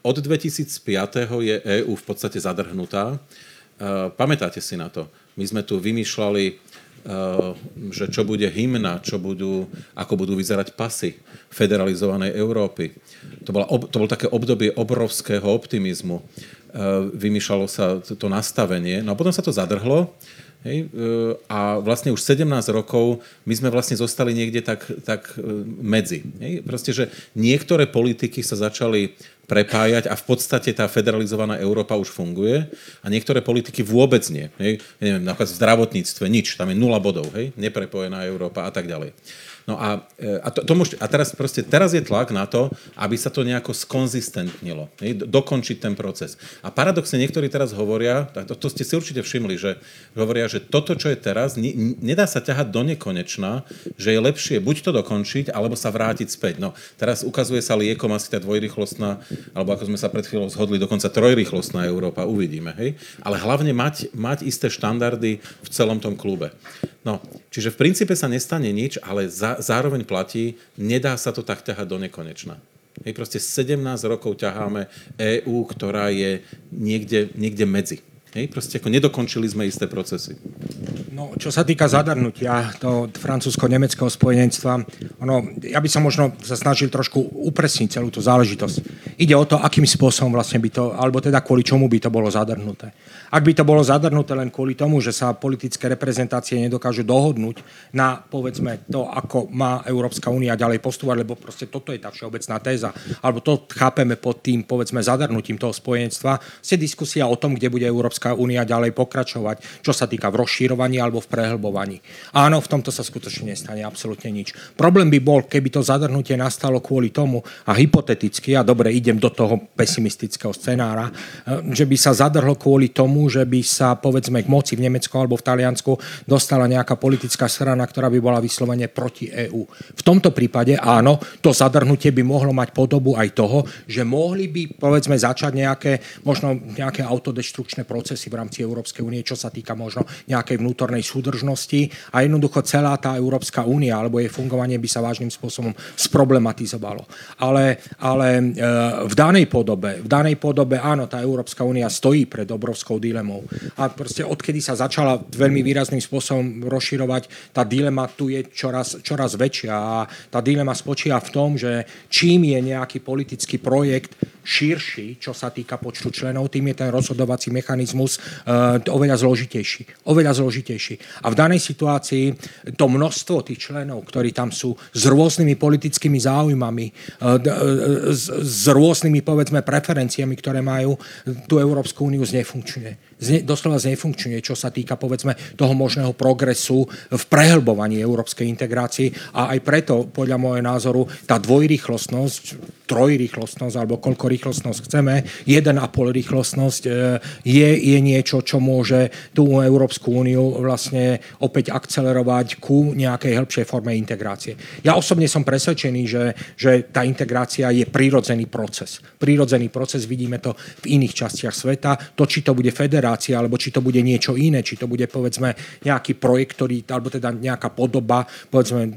od 2005. je EÚ v podstate zadrhnutá. Uh, pamätáte si na to? My sme tu vymýšľali že čo bude hymna, čo budú, ako budú vyzerať pasy federalizovanej Európy. To, bola, to bolo také obdobie obrovského optimizmu. Eh, vymýšľalo sa to nastavenie. No a potom sa to zadrhlo. Hej? E, a vlastne už 17 rokov my sme vlastne zostali niekde tak, tak e, medzi. Hej? Proste, že niektoré politiky sa začali prepájať a v podstate tá federalizovaná Európa už funguje a niektoré politiky vôbec nie. Hej? Ja neviem, napríklad v zdravotníctve nič, tam je nula bodov, hej? neprepojená Európa a tak ďalej. No a, e, a, to, to môž, a teraz, proste, teraz je tlak na to, aby sa to nejako skonzistentnilo, hej, dokončiť ten proces. A paradoxne niektorí teraz hovoria, to, to ste si určite všimli, že hovoria, že toto, čo je teraz, ne, nedá sa ťahať do nekonečna, že je lepšie buď to dokončiť, alebo sa vrátiť späť. No, teraz ukazuje sa liekom asi tá dvojrychlostná, alebo ako sme sa pred chvíľou zhodli, dokonca trojrychlostná Európa, uvidíme. Hej? Ale hlavne mať, mať isté štandardy v celom tom klube. No, čiže v princípe sa nestane nič, ale za, zároveň platí, nedá sa to tak ťahať do nekonečna. Hej, proste 17 rokov ťaháme EÚ, ktorá je niekde, niekde medzi. Hej, proste ako nedokončili sme isté procesy. No, čo sa týka zadarnutia to francúzsko-nemeckého spojenectva, ono, ja by som možno sa snažil trošku upresniť celú tú záležitosť. Ide o to, akým spôsobom vlastne by to, alebo teda kvôli čomu by to bolo zadarnuté. Ak by to bolo zadrnuté len kvôli tomu, že sa politické reprezentácie nedokážu dohodnúť na, povedzme, to, ako má Európska únia ďalej postúvať, lebo proste toto je tá všeobecná téza, alebo to chápeme pod tým, povedzme, zadrnutím toho spojenstva, je diskusia o tom, kde bude Európska únia ďalej pokračovať, čo sa týka v rozšírovaní alebo v prehlbovaní. Áno, v tomto sa skutočne nestane absolútne nič. Problém by bol, keby to zadrhnutie nastalo kvôli tomu, a hypoteticky, a dobre, idem do toho pesimistického scenára, že by sa zadrhlo kvôli tomu, že by sa povedzme k moci v Nemecku alebo v Taliansku dostala nejaká politická strana, ktorá by bola vyslovene proti EÚ. V tomto prípade áno, to zadrhnutie by mohlo mať podobu aj toho, že mohli by povedzme začať nejaké, možno nejaké autodeštrukčné procesy v rámci Európskej únie, čo sa týka možno nejakej vnútornej súdržnosti a jednoducho celá tá Európska únia alebo jej fungovanie by sa vážnym spôsobom sproblematizovalo. Ale, ale e, v danej podobe, v danej podobe áno, tá Európska únia stojí pred obrovskou dilemou. A proste odkedy sa začala veľmi výrazným spôsobom rozširovať, tá dilema tu je čoraz, čoraz väčšia a tá dilema spočíva v tom, že čím je nejaký politický projekt širší, čo sa týka počtu členov, tým je ten rozhodovací mechanizmus uh, oveľa zložitejší. Oveľa zložitejší. A v danej situácii to množstvo tých členov, ktorí tam sú s rôznymi politickými záujmami, uh, s, s rôznymi, povedzme, preferenciami, ktoré majú, tú Európsku úniu znefunkčuje zne, doslova znefunkčuje, čo sa týka povedzme toho možného progresu v prehlbovaní európskej integrácii a aj preto, podľa môjho názoru, tá dvojrýchlostnosť, trojrýchlostnosť alebo koľko rýchlostnosť chceme, 1,5 rýchlostnosť e, je, je niečo, čo môže tú Európsku úniu vlastne opäť akcelerovať ku nejakej hĺbšej forme integrácie. Ja osobne som presvedčený, že, že tá integrácia je prírodzený proces. Prírodzený proces, vidíme to v iných častiach sveta. To, či to bude federácia, alebo či to bude niečo iné, či to bude povedzme nejaký projekt, ktorý, alebo teda nejaká podoba, povedzme,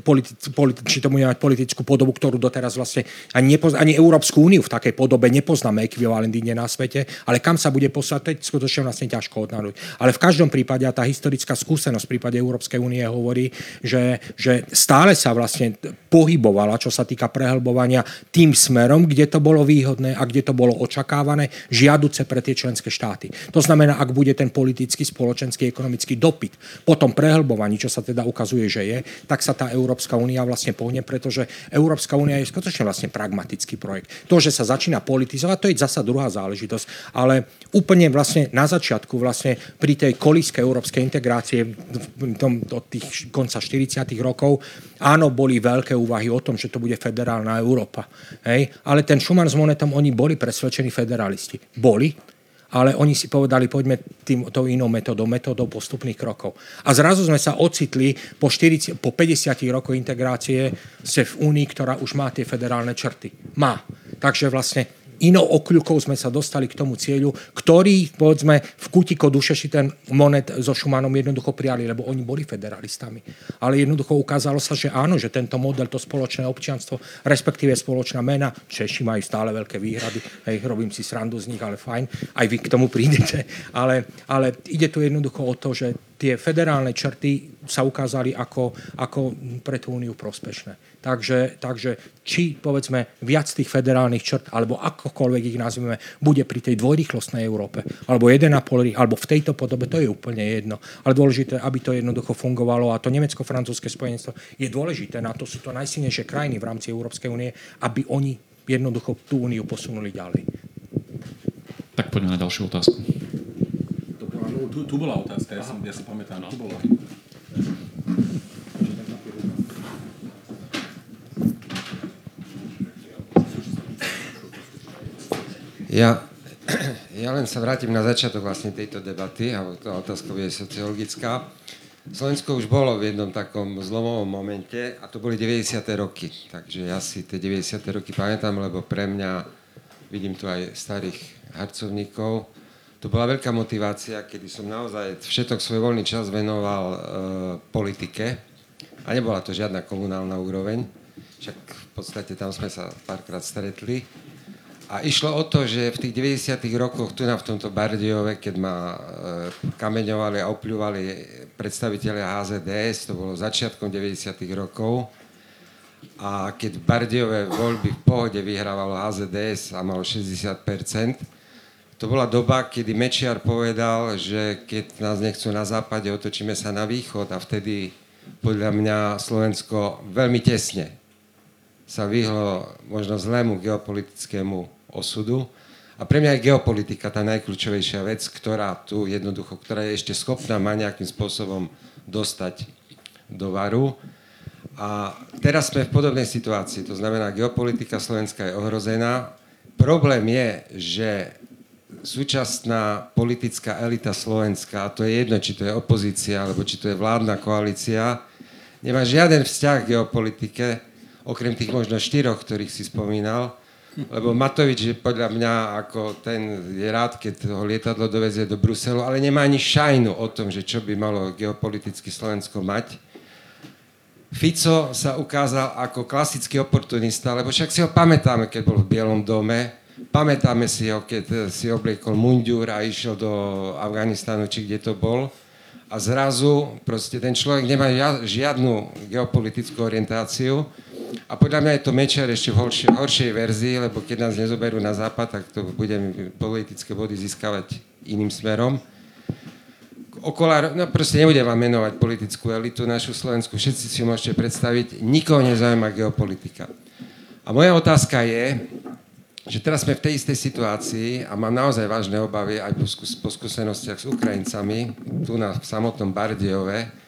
politi, politi, či to bude mať politickú podobu, ktorú doteraz vlastne ani, nepoz, ani Európsku úniu v takej podobe nepoznáme ekvivalent inde na svete, ale kam sa bude poslať, je skutočne vlastne ťažko odhadnúť. Ale v každom prípade, tá historická skúsenosť v prípade Európskej únie hovorí, že, že stále sa vlastne pohybovala, čo sa týka prehlbovania tým smerom, kde to bolo výhodné a kde to bolo očakávané, žiaduce pre tie členské štáty. To znamená, ak bude ten politický, spoločenský, ekonomický dopyt po tom prehlbovaní, čo sa teda ukazuje, že je, tak sa tá Európska únia vlastne pohne, pretože Európska únia je skutočne vlastne pragmatický projekt. To, že sa začína politizovať, to je zasa druhá záležitosť, ale úplne vlastne na začiatku vlastne pri tej kolíske európskej integrácie od tých konca 40. rokov, áno, boli veľké úvahy o tom, že to bude federálna Európa. Hej? Ale ten Schumann s Monetom, oni boli presvedčení federalisti. Boli, ale oni si povedali, poďme tým, tou inou metodou, metodou postupných krokov. A zrazu sme sa ocitli po, 40, po 50 rokoch integrácie ste v Únii, ktorá už má tie federálne črty. Má. Takže vlastne inou okľukou sme sa dostali k tomu cieľu, ktorý, povedzme, v kutiko duše si ten monet so Šumanom jednoducho prijali, lebo oni boli federalistami. Ale jednoducho ukázalo sa, že áno, že tento model, to spoločné občianstvo, respektíve spoločná mena, Češi majú stále veľké výhrady, hej, robím si srandu z nich, ale fajn, aj vy k tomu prídete. <laughs> Ale, ale ide tu jednoducho o to, že tie federálne črty sa ukázali ako, ako pre tú úniu prospešné. Takže, takže či povedzme viac tých federálnych črt, alebo akokoľvek ich nazveme, bude pri tej dvojrýchlostnej Európe, alebo 1,5, alebo v tejto podobe, to je úplne jedno. Ale dôležité, aby to jednoducho fungovalo a to nemecko-francúzske spojenstvo je dôležité, na to sú to najsilnejšie krajiny v rámci Európskej únie, aby oni jednoducho tú úniu posunuli ďalej. Tak poďme na ďalšiu otázku. Tu, tu bola otázka, ja, som, ja si pamätám. Tu bola. Ja, <clears throat> ja len sa vrátim na začiatok vlastne tejto debaty, a tá otázka je sociologická. Slovensko už bolo v jednom takom zlomovom momente a to boli 90. roky. Takže ja si tie 90. roky pamätám, lebo pre mňa, vidím tu aj starých harcovníkov, to bola veľká motivácia, kedy som naozaj všetok svoj voľný čas venoval e, politike a nebola to žiadna komunálna úroveň, však v podstate tam sme sa párkrát stretli. A išlo o to, že v tých 90. rokoch tu na v tomto Bardiove, keď ma e, kameňovali a opľúvali predstaviteľia HZDS, to bolo začiatkom 90. rokov, a keď v Bardiove voľby v pohode vyhrávalo HZDS a malo 60%, to bola doba, kedy Mečiar povedal, že keď nás nechcú na západe, otočíme sa na východ a vtedy podľa mňa Slovensko veľmi tesne sa vyhlo možno zlému geopolitickému osudu. A pre mňa je geopolitika tá najkľúčovejšia vec, ktorá tu jednoducho, ktorá je ešte schopná ma nejakým spôsobom dostať do varu. A teraz sme v podobnej situácii, to znamená, geopolitika Slovenska je ohrozená. Problém je, že súčasná politická elita Slovenska, a to je jedno, či to je opozícia, alebo či to je vládna koalícia, nemá žiaden vzťah k geopolitike, okrem tých možno štyroch, ktorých si spomínal, lebo Matovič je podľa mňa ako ten je rád, keď ho lietadlo dovezie do Bruselu, ale nemá ani šajnu o tom, že čo by malo geopoliticky Slovensko mať. Fico sa ukázal ako klasický oportunista, lebo však si ho pamätáme, keď bol v Bielom dome, Pamätáme si ho, keď si obliekol mundúr a išiel do Afganistanu, či kde to bol. A zrazu proste ten človek nemá žiadnu geopolitickú orientáciu. A podľa mňa je to Mečer ešte v horšej, horšej verzii, lebo keď nás nezoberú na západ, tak to budeme politické body získavať iným smerom. Okolár, no proste nebudem vám menovať politickú elitu našu Slovensku, všetci si môžete predstaviť, nikoho nezaujíma geopolitika. A moja otázka je, že teraz sme v tej istej situácii a mám naozaj vážne obavy aj po, skús- po skúsenostiach s Ukrajincami, tu na samotnom Bardiove,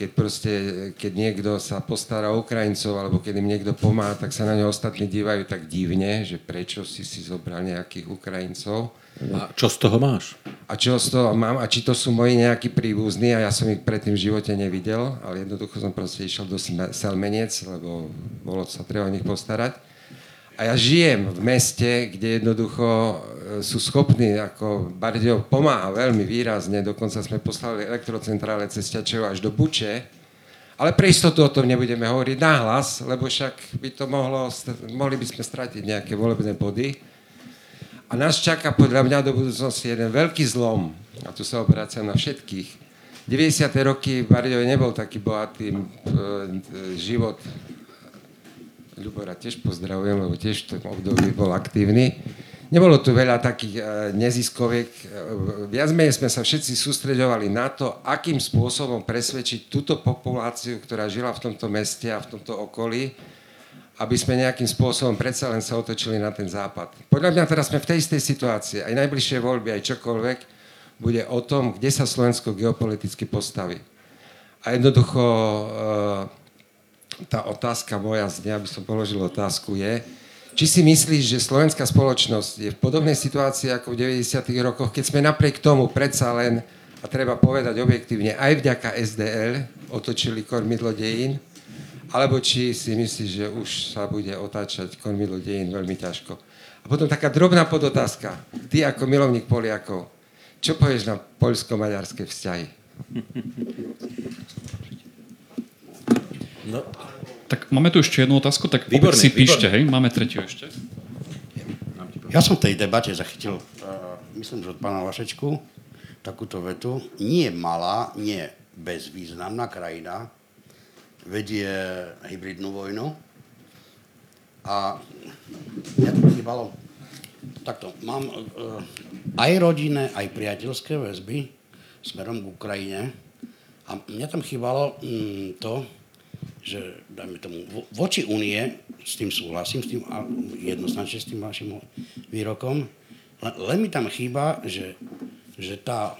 keď proste, keď niekto sa postará o Ukrajincov, alebo keď im niekto pomáha, tak sa na ňo ostatní dívajú tak divne, že prečo si si zobral nejakých Ukrajincov. A čo z toho máš? A čo z toho mám? A či to sú moji nejakí príbuzní a ja som ich predtým v živote nevidel, ale jednoducho som proste išiel do Selmenec, lebo bolo sa treba o nich postarať. A ja žijem v meste, kde jednoducho e, sú schopní, ako Bardejov pomáha veľmi výrazne, dokonca sme poslali elektrocentrále cez Ťačevo až do Buče, ale pre istotu o tom nebudeme hovoriť nahlas, lebo však by to mohlo, mohli by sme stratiť nejaké volebné body. A nás čaká podľa mňa do budúcnosti jeden veľký zlom, a tu sa obracam na všetkých. 90. roky v Bardejove nebol taký bohatý e, život Ľubora tiež pozdravujem, lebo tiež v tom období bol aktívny. Nebolo tu veľa takých e, neziskoviek. E, viac menej sme sa všetci sústreďovali na to, akým spôsobom presvedčiť túto populáciu, ktorá žila v tomto meste a v tomto okolí, aby sme nejakým spôsobom predsa len sa otočili na ten západ. Podľa mňa teraz sme v tej istej situácii. Aj najbližšie voľby, aj čokoľvek, bude o tom, kde sa Slovensko geopoliticky postaví. A jednoducho e, tá otázka moja znie, aby som položil otázku, je, či si myslíš, že slovenská spoločnosť je v podobnej situácii ako v 90. rokoch, keď sme napriek tomu predsa len, a treba povedať objektívne, aj vďaka SDL otočili kormidlo dejín, alebo či si myslíš, že už sa bude otáčať kormidlo dejín veľmi ťažko. A potom taká drobná podotázka. Ty ako milovník Poliakov, čo povieš na poľsko-maďarské vzťahy? No. Tak máme tu ešte jednu otázku, tak výborné, si píšte, hej, máme tretiu ešte. Ja som v tej debate zachytil, uh, myslím, že od pána Vašečku, takúto vetu. Nie malá, nie bezvýznamná krajina vedie hybridnú vojnu. A mňa to chýbalo. Takto, mám uh, aj rodinné, aj priateľské väzby smerom k Ukrajine. A mňa tam chýbalo mm, to, že dajme tomu, voči únie, s tým súhlasím, s tým, jednoznačne s tým vašim výrokom, len, len mi tam chýba, že, že tá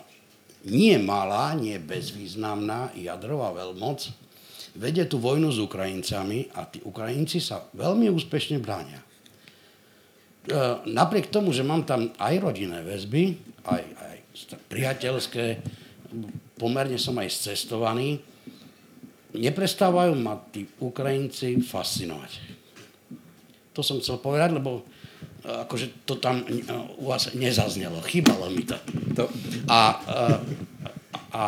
nie malá, nie bezvýznamná jadrová veľmoc vedie tú vojnu s Ukrajincami a tí Ukrajinci sa veľmi úspešne bránia. E, napriek tomu, že mám tam aj rodinné väzby, aj, aj priateľské, pomerne som aj scestovaný, neprestávajú ma tí Ukrajinci fascinovať. To som chcel povedať, lebo e, akože to tam e, u vás nezaznelo. Chýbalo mi to. to. A, a, a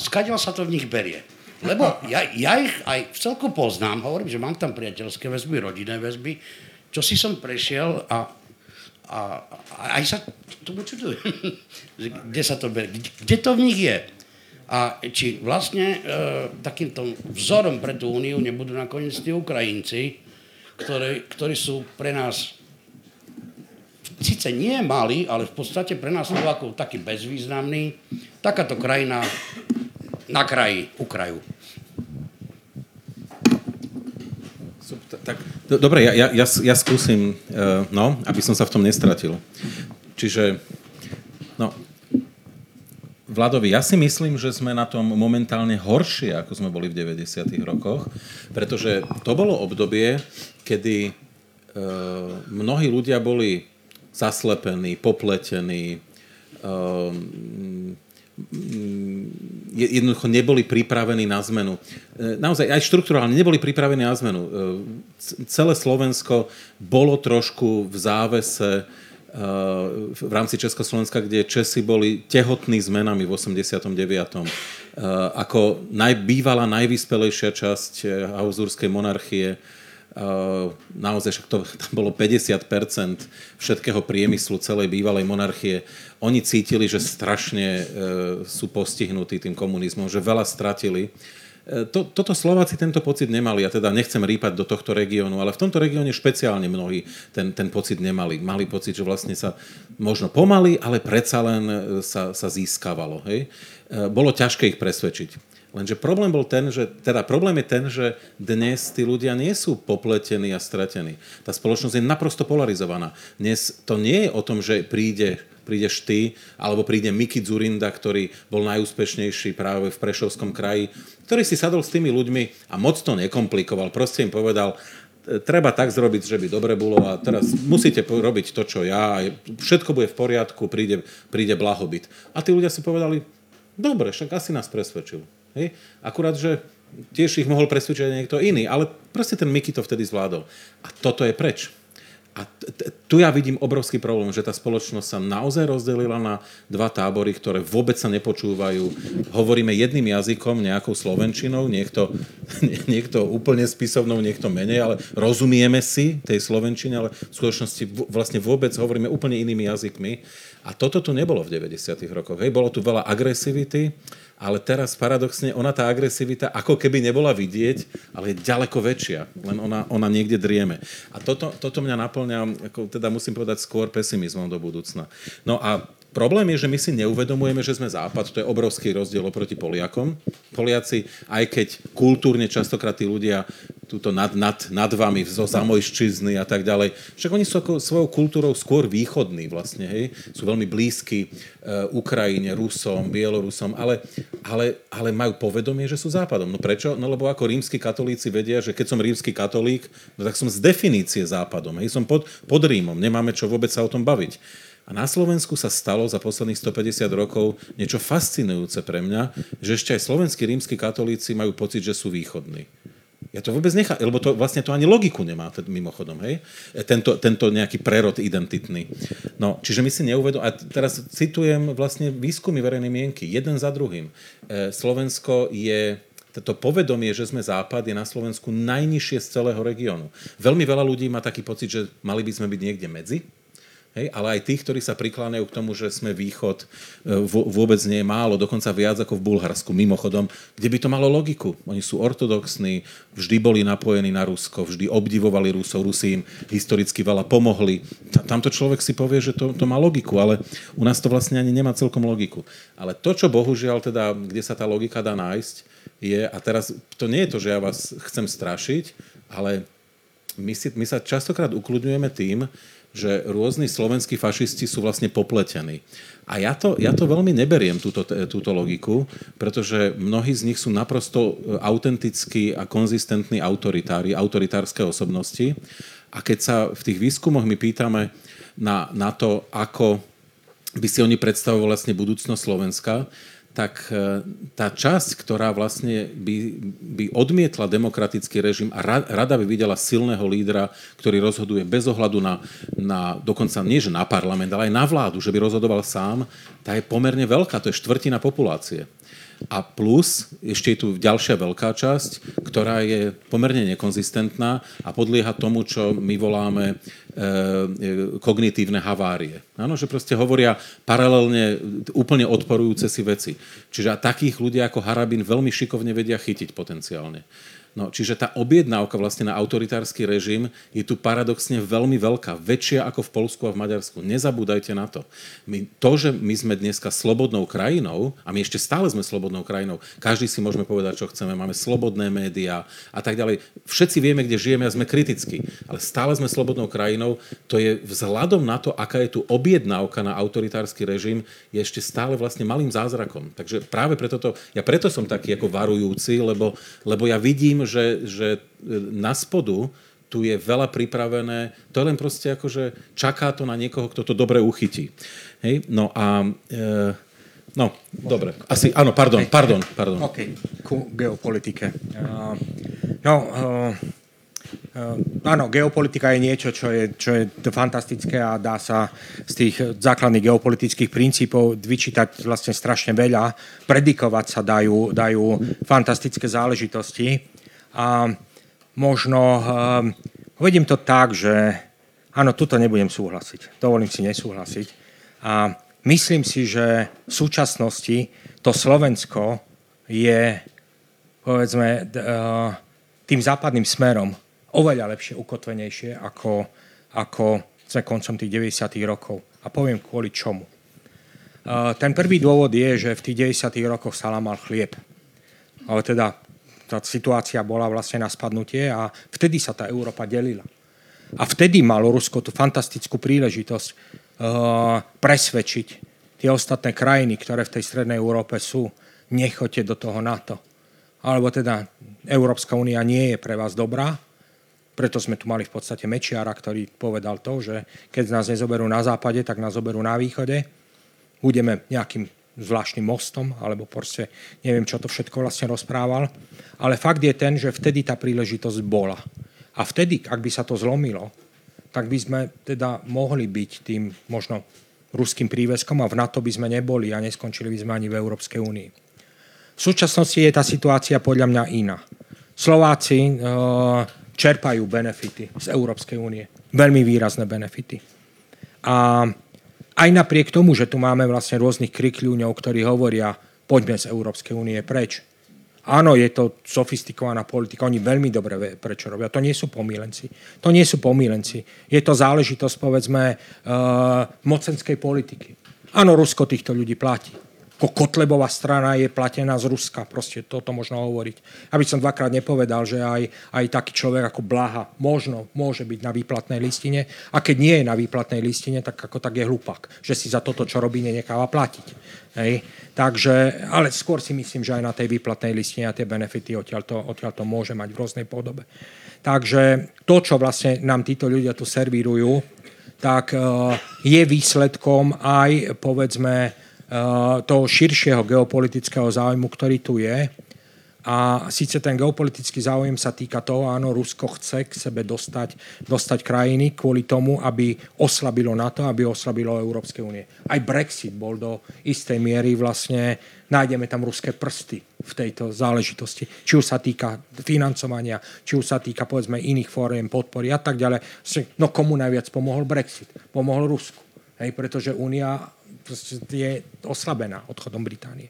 skadiaľ sa to v nich berie. Lebo ja, ja ich aj v celku poznám, hovorím, že mám tam priateľské väzby, rodinné väzby, čo si som prešiel a, a, a aj sa tomu čudujem, <laughs> kde sa to berie, kde to v nich je. A či vlastne e, takýmto vzorom pre tú úniu nebudú nakoniec tí Ukrajinci, ktorí, ktorí sú pre nás síce nie malí, ale v podstate pre nás ako taký bezvýznamný. Takáto krajina na kraji, Ukraju. Tak, do, dobre, ja, ja, ja, ja skúsim, uh, no, aby som sa v tom nestratil. Čiže, no, Vladovi, ja si myslím, že sme na tom momentálne horšie, ako sme boli v 90. rokoch, pretože to bolo obdobie, kedy e, mnohí ľudia boli zaslepení, popletení, e, jednoducho neboli pripravení na zmenu. E, naozaj aj štruktúrálne neboli pripravení na zmenu. E, celé Slovensko bolo trošku v závese v rámci Československa, kde Česi boli tehotní zmenami v 89. Ako najbývala najvyspelejšia časť eh, Habsburskej monarchie, naozaj však to tam bolo 50% všetkého priemyslu celej bývalej monarchie. Oni cítili, že strašne eh, sú postihnutí tým komunizmom, že veľa stratili. E, to, toto Slováci tento pocit nemali. Ja teda nechcem rýpať do tohto regiónu, ale v tomto regióne špeciálne mnohí ten, ten pocit nemali. Mali pocit, že vlastne sa možno pomaly, ale predsa len e, sa, sa získavalo. Hej? E, bolo ťažké ich presvedčiť. Lenže problém bol ten, že, teda problém je ten, že dnes tí ľudia nie sú popletení a stratení. Tá spoločnosť je naprosto polarizovaná. Dnes to nie je o tom, že príde prídeš ty, alebo príde Miki Zurinda, ktorý bol najúspešnejší práve v Prešovskom kraji, ktorý si sadol s tými ľuďmi a moc to nekomplikoval. Proste im povedal, e, treba tak zrobiť, že by dobre bolo a teraz musíte robiť to, čo ja, všetko bude v poriadku, príde, príde blahobyt. A tí ľudia si povedali, dobre, však asi nás presvedčil. Hej? Akurát, že tiež ich mohol presvedčiť niekto iný, ale proste ten Miky to vtedy zvládol. A toto je preč. A tu ja vidím obrovský problém, že tá spoločnosť sa naozaj rozdelila na dva tábory, ktoré vôbec sa nepočúvajú. Hovoríme jedným jazykom, nejakou slovenčinou, niekto, <laughs> niekto úplne spisovnou, niekto menej, ale rozumieme si tej slovenčine, ale v skutočnosti vlastne vôbec hovoríme úplne inými jazykmi. A toto tu nebolo v 90. rokoch. Hej, bolo tu veľa agresivity, ale teraz paradoxne ona tá agresivita ako keby nebola vidieť, ale je ďaleko väčšia, len ona, ona niekde drieme. A toto, toto mňa naplňa, ako teda musím povedať, skôr pesimizmom do budúcna. No a Problém je, že my si neuvedomujeme, že sme západ, to je obrovský rozdiel oproti Poliakom. Poliaci, aj keď kultúrne častokrát tí ľudia túto nad, nad, nad vami zo zamojščizny a tak ďalej, však oni sú ako svojou kultúrou skôr východní vlastne, hej? Sú veľmi blízki uh, Ukrajine, Rusom, Bielorusom, ale, ale, ale majú povedomie, že sú západom. No prečo? No lebo ako rímsky katolíci vedia, že keď som rímsky katolík, no tak som z definície západom, hej? Som pod, pod Rímom, nemáme čo vôbec sa o tom baviť. A na Slovensku sa stalo za posledných 150 rokov niečo fascinujúce pre mňa, že ešte aj slovenskí rímsky katolíci majú pocit, že sú východní. Ja to vôbec nechám, lebo to vlastne to ani logiku nemá, mimochodom, hej? E, tento, tento nejaký prerod identitný. No, čiže my si neuvedom, a teraz citujem vlastne výskumy verejnej mienky, jeden za druhým. E, Slovensko je to povedomie, že sme západ, je na Slovensku najnižšie z celého regiónu. Veľmi veľa ľudí má taký pocit, že mali by sme byť niekde medzi, Hej, ale aj tých, ktorí sa prikláňajú k tomu, že sme východ, e, vôbec nie je málo, dokonca viac ako v Bulharsku, mimochodom, kde by to malo logiku. Oni sú ortodoxní, vždy boli napojení na Rusko, vždy obdivovali Rusov, Rusi im historicky veľa pomohli. Tamto človek si povie, že to, to má logiku, ale u nás to vlastne ani nemá celkom logiku. Ale to, čo bohužiaľ teda, kde sa tá logika dá nájsť, je, a teraz to nie je to, že ja vás chcem strašiť, ale my, si, my sa častokrát ukludňujeme tým, že rôzni slovenskí fašisti sú vlastne popletení. A ja to, ja to veľmi neberiem, túto, túto logiku, pretože mnohí z nich sú naprosto autentickí a konzistentní autoritári, autoritárske osobnosti. A keď sa v tých výskumoch my pýtame na, na to, ako by si oni predstavovali vlastne budúcnosť Slovenska, tak e, tá časť, ktorá vlastne by, by odmietla demokratický režim a rada by videla silného lídra, ktorý rozhoduje bez ohľadu na, na dokonca nie že na parlament, ale aj na vládu, že by rozhodoval sám, tá je pomerne veľká, to je štvrtina populácie. A plus, ešte je tu ďalšia veľká časť, ktorá je pomerne nekonzistentná a podlieha tomu, čo my voláme e, e, kognitívne havárie. Áno, že proste hovoria paralelne úplne odporujúce si veci. Čiže a takých ľudí ako Harabin veľmi šikovne vedia chytiť potenciálne. No, čiže tá objednávka vlastne na autoritársky režim je tu paradoxne veľmi veľká, väčšia ako v Polsku a v Maďarsku. Nezabúdajte na to. My, to, že my sme dneska slobodnou krajinou, a my ešte stále sme slobodnou krajinou, každý si môžeme povedať, čo chceme, máme slobodné médiá a tak ďalej. Všetci vieme, kde žijeme a sme kritickí, ale stále sme slobodnou krajinou. To je vzhľadom na to, aká je tu objednávka na autoritársky režim, je ešte stále vlastne malým zázrakom. Takže práve preto to, ja preto som taký ako varujúci, lebo, lebo ja vidím, že, že na spodu tu je veľa pripravené, to je len proste ako, že čaká to na niekoho, kto to dobre uchytí. Hej? No a... E, no, Môžem. dobre. Asi, áno, pardon, pardon, pardon. OK, ku geopolitike. Uh, no, uh, Uh, áno, geopolitika je niečo, čo je, čo je fantastické a dá sa z tých základných geopolitických princípov vyčítať vlastne strašne veľa. Predikovať sa dajú, dajú fantastické záležitosti. A možno uh, uvedím to tak, že áno, tuto nebudem súhlasiť. Dovolím si nesúhlasiť. A myslím si, že v súčasnosti to Slovensko je povedzme uh, tým západným smerom oveľa lepšie, ukotvenejšie ako, ako sme koncom tých 90. rokov. A poviem kvôli čomu. Uh, ten prvý dôvod je, že v tých 90. rokoch sa lámal chlieb. Ale teda tá situácia bola vlastne na spadnutie a vtedy sa tá Európa delila. A vtedy malo Rusko tú fantastickú príležitosť uh, presvedčiť tie ostatné krajiny, ktoré v tej strednej Európe sú, nechoďte do toho NATO. Alebo teda Európska únia nie je pre vás dobrá, preto sme tu mali v podstate Mečiara, ktorý povedal to, že keď nás nezoberú na západe, tak nás zoberú na východe. Budeme nejakým zvláštnym mostom, alebo proste neviem, čo to všetko vlastne rozprával. Ale fakt je ten, že vtedy tá príležitosť bola. A vtedy, ak by sa to zlomilo, tak by sme teda mohli byť tým možno ruským príveskom a v NATO by sme neboli a neskončili by sme ani v Európskej únii. V súčasnosti je tá situácia podľa mňa iná. Slováci e, čerpajú benefity z Európskej únie. Veľmi výrazné benefity. A aj napriek tomu, že tu máme vlastne rôznych krikľúňov, ktorí hovoria, poďme z Európskej únie preč. Áno, je to sofistikovaná politika, oni veľmi dobre vie, prečo robia. To nie sú pomílenci. To nie sú pomílenci. Je to záležitosť, povedzme, uh, mocenskej politiky. Áno, Rusko týchto ľudí platí ako Kotlebová strana je platená z Ruska. Proste toto možno hovoriť. Aby som dvakrát nepovedal, že aj, aj taký človek ako Blaha možno môže byť na výplatnej listine a keď nie je na výplatnej listine, tak ako tak je hlupak, že si za toto, čo robí, nenecháva platiť. Hej. Takže, ale skôr si myslím, že aj na tej výplatnej listine a tie benefity odtiaľ to, odtiaľ to môže mať v rôznej podobe. Takže to, čo vlastne nám títo ľudia tu servírujú, tak uh, je výsledkom aj, povedzme, Eh, toho širšieho geopolitického záujmu, ktorý tu je. A síce ten geopolitický záujem sa týka toho, áno, Rusko chce k sebe dostať, dostať krajiny kvôli tomu, aby oslabilo NATO, aby oslabilo Európske únie. Aj Brexit bol do istej miery vlastne, nájdeme tam ruské prsty v tejto záležitosti. Či už sa týka financovania, či už sa týka povedzme iných fóriem podpory a tak ďalej. No komu najviac pomohol Brexit? Pomohol Rusku Hej, pretože Únia je oslabená odchodom Británie.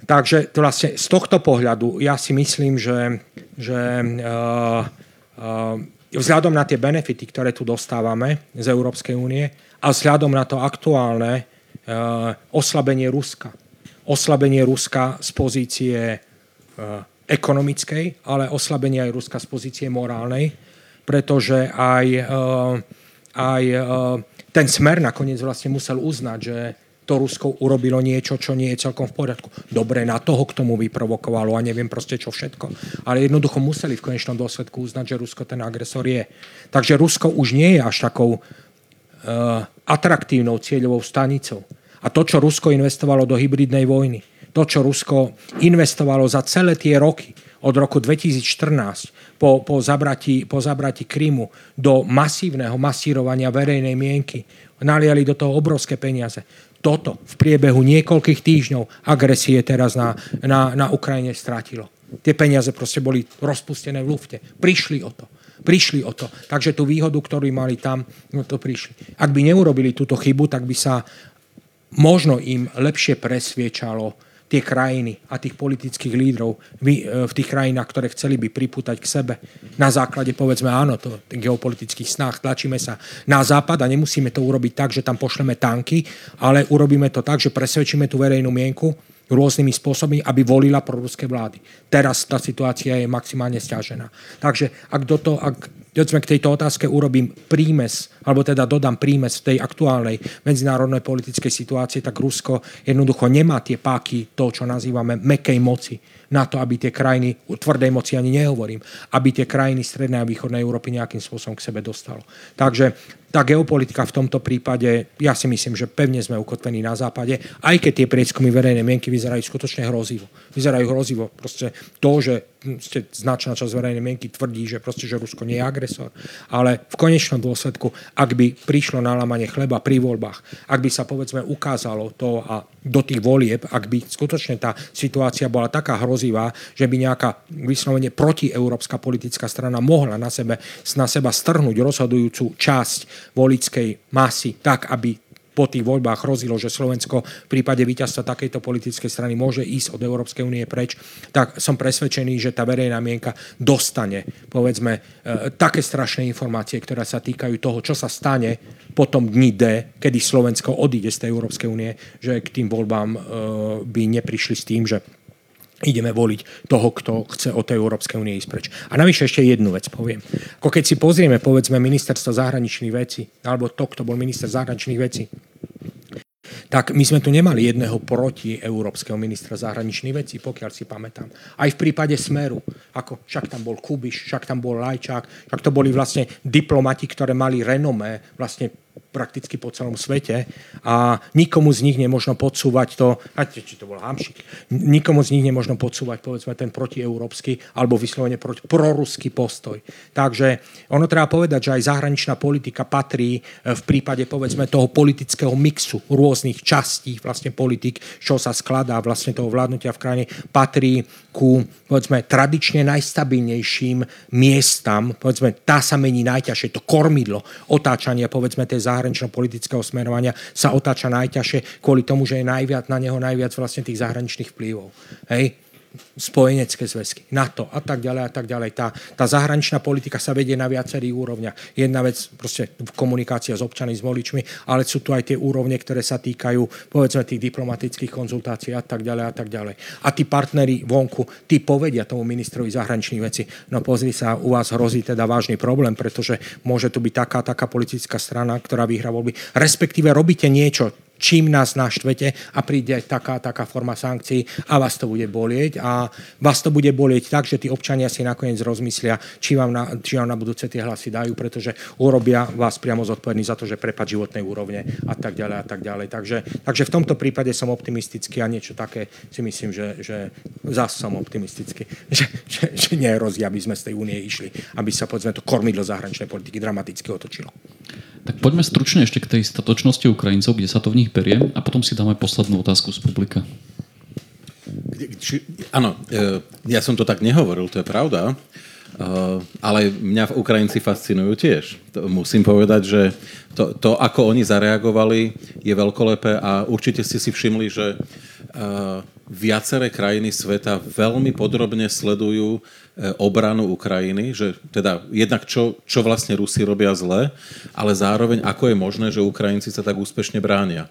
Takže to vlastne z tohto pohľadu ja si myslím, že, že uh, uh, vzhľadom na tie benefity, ktoré tu dostávame z Európskej únie a vzhľadom na to aktuálne uh, oslabenie Ruska. Oslabenie Ruska z pozície uh, ekonomickej, ale oslabenie aj Ruska z pozície morálnej, pretože aj, uh, aj ten smer nakoniec vlastne musel uznať, že to Rusko urobilo niečo, čo nie je celkom v poriadku. Dobre, na toho k tomu vyprovokovalo a neviem proste čo všetko. Ale jednoducho museli v konečnom dôsledku uznať, že Rusko ten agresor je. Takže Rusko už nie je až takou uh, atraktívnou cieľovou stanicou. A to, čo Rusko investovalo do hybridnej vojny, to, čo Rusko investovalo za celé tie roky, od roku 2014 po, po, zabratí, po zabratí Krymu do masívneho masírovania verejnej mienky. Naliali do toho obrovské peniaze. Toto v priebehu niekoľkých týždňov agresie teraz na, na, na Ukrajine strátilo. Tie peniaze proste boli rozpustené v lufte. Prišli o to. Prišli o to. Takže tú výhodu, ktorú mali tam, no to prišli. Ak by neurobili túto chybu, tak by sa možno im lepšie presviečalo tie krajiny a tých politických lídrov v, v tých krajinách, ktoré chceli by pripútať k sebe. Na základe, povedzme, áno, to, geopolitických snách tlačíme sa na západ a nemusíme to urobiť tak, že tam pošleme tanky, ale urobíme to tak, že presvedčíme tú verejnú mienku rôznymi spôsobmi, aby volila proruské vlády. Teraz tá situácia je maximálne stiažená. Takže ak, do toho, ak k tejto otázke urobím prímes, alebo teda dodám prímes v tej aktuálnej medzinárodnej politickej situácii, tak Rusko jednoducho nemá tie páky, to, čo nazývame mekej moci, na to, aby tie krajiny, tvrdej moci ani nehovorím, aby tie krajiny Strednej a Východnej Európy nejakým spôsobom k sebe dostalo. Takže tá geopolitika v tomto prípade, ja si myslím, že pevne sme ukotvení na západe, aj keď tie prieskumy verejnej mienky vyzerajú skutočne hrozivo. Vyzerajú hrozivo. Proste to, že ste značná časť verejnej mienky tvrdí, že, proste, že Rusko nie je agresor. Ale v konečnom dôsledku, ak by prišlo na lámanie chleba pri voľbách, ak by sa povedzme ukázalo to a do tých volieb, ak by skutočne tá situácia bola taká hrozivá, že by nejaká vyslovene protieurópska politická strana mohla na, sebe, na seba strhnúť rozhodujúcu časť volickej masy tak, aby po tých voľbách hrozilo, že Slovensko v prípade víťazstva takejto politickej strany môže ísť od Európskej únie preč, tak som presvedčený, že tá verejná mienka dostane, povedzme, e, také strašné informácie, ktoré sa týkajú toho, čo sa stane po tom dni D, kedy Slovensko odíde z tej Európskej únie, že k tým voľbám e, by neprišli s tým, že ideme voliť toho, kto chce od tej Európskej únie ísť preč. A navyše ešte jednu vec poviem. Ako keď si pozrieme, povedzme, ministerstvo zahraničných vecí, alebo to, kto bol minister zahraničných vecí, tak my sme tu nemali jedného proti európskeho ministra zahraničných vecí, pokiaľ si pamätám. Aj v prípade Smeru, ako však tam bol Kubiš, však tam bol Lajčák, však to boli vlastne diplomati, ktoré mali renomé vlastne prakticky po celom svete a nikomu z nich nemožno podsúvať to, a či to bol Hamšik, nikomu z nich nemožno podsúvať povedzme ten protieurópsky alebo vyslovene proruský postoj. Takže ono treba povedať, že aj zahraničná politika patrí e, v prípade povedzme toho politického mixu rôznych častí vlastne politik, čo sa skladá vlastne toho vládnutia v krajine, patrí ku povedzme tradične najstabilnejším miestam, povedzme tá sa mení najťažšie, to kormidlo otáčania povedzme tej zahranično-politického smerovania sa otáča najťažšie kvôli tomu, že je najviac, na neho najviac vlastne tých zahraničných vplyvov. Hej? Spojenecké zväzky, NATO a tak ďalej a tak ďalej. Tá, tá zahraničná politika sa vedie na viacerých úrovniach. Jedna vec, proste komunikácia s občanmi, s voličmi, ale sú tu aj tie úrovne, ktoré sa týkajú, povedzme, tých diplomatických konzultácií a tak ďalej a tak ďalej. A tí partneri vonku, tí povedia tomu ministrovi zahraničných vecí, no pozri sa, u vás hrozí teda vážny problém, pretože môže tu byť taká, taká politická strana, ktorá vyhrá voľby. Respektíve robíte niečo, čím nás naštvete a príde taká, taká forma sankcií a vás to bude bolieť a vás to bude bolieť tak, že tí občania si nakoniec rozmyslia, či vám na, či vám na budúce tie hlasy dajú, pretože urobia vás priamo zodpovední za to, že prepad životnej úrovne a tak ďalej a tak ďalej. Takže, takže v tomto prípade som optimistický a niečo také si myslím, že, že zás som optimistický, <laughs> že, že, že nehrozí, aby sme z tej únie išli, aby sa povedzme to kormidlo zahraničnej politiky dramaticky otočilo. Tak poďme stručne ešte k tej statočnosti Ukrajincov, kde sa to v nich berie a potom si dáme poslednú otázku z publika. Či, áno, e, ja som to tak nehovoril, to je pravda. Uh, ale mňa Ukrajinci fascinujú tiež. Musím povedať, že to, to, ako oni zareagovali, je veľkolepé a určite ste si všimli, že uh, viaceré krajiny sveta veľmi podrobne sledujú obranu Ukrajiny, že teda jednak čo, čo vlastne Rusi robia zle, ale zároveň ako je možné, že Ukrajinci sa tak úspešne bránia.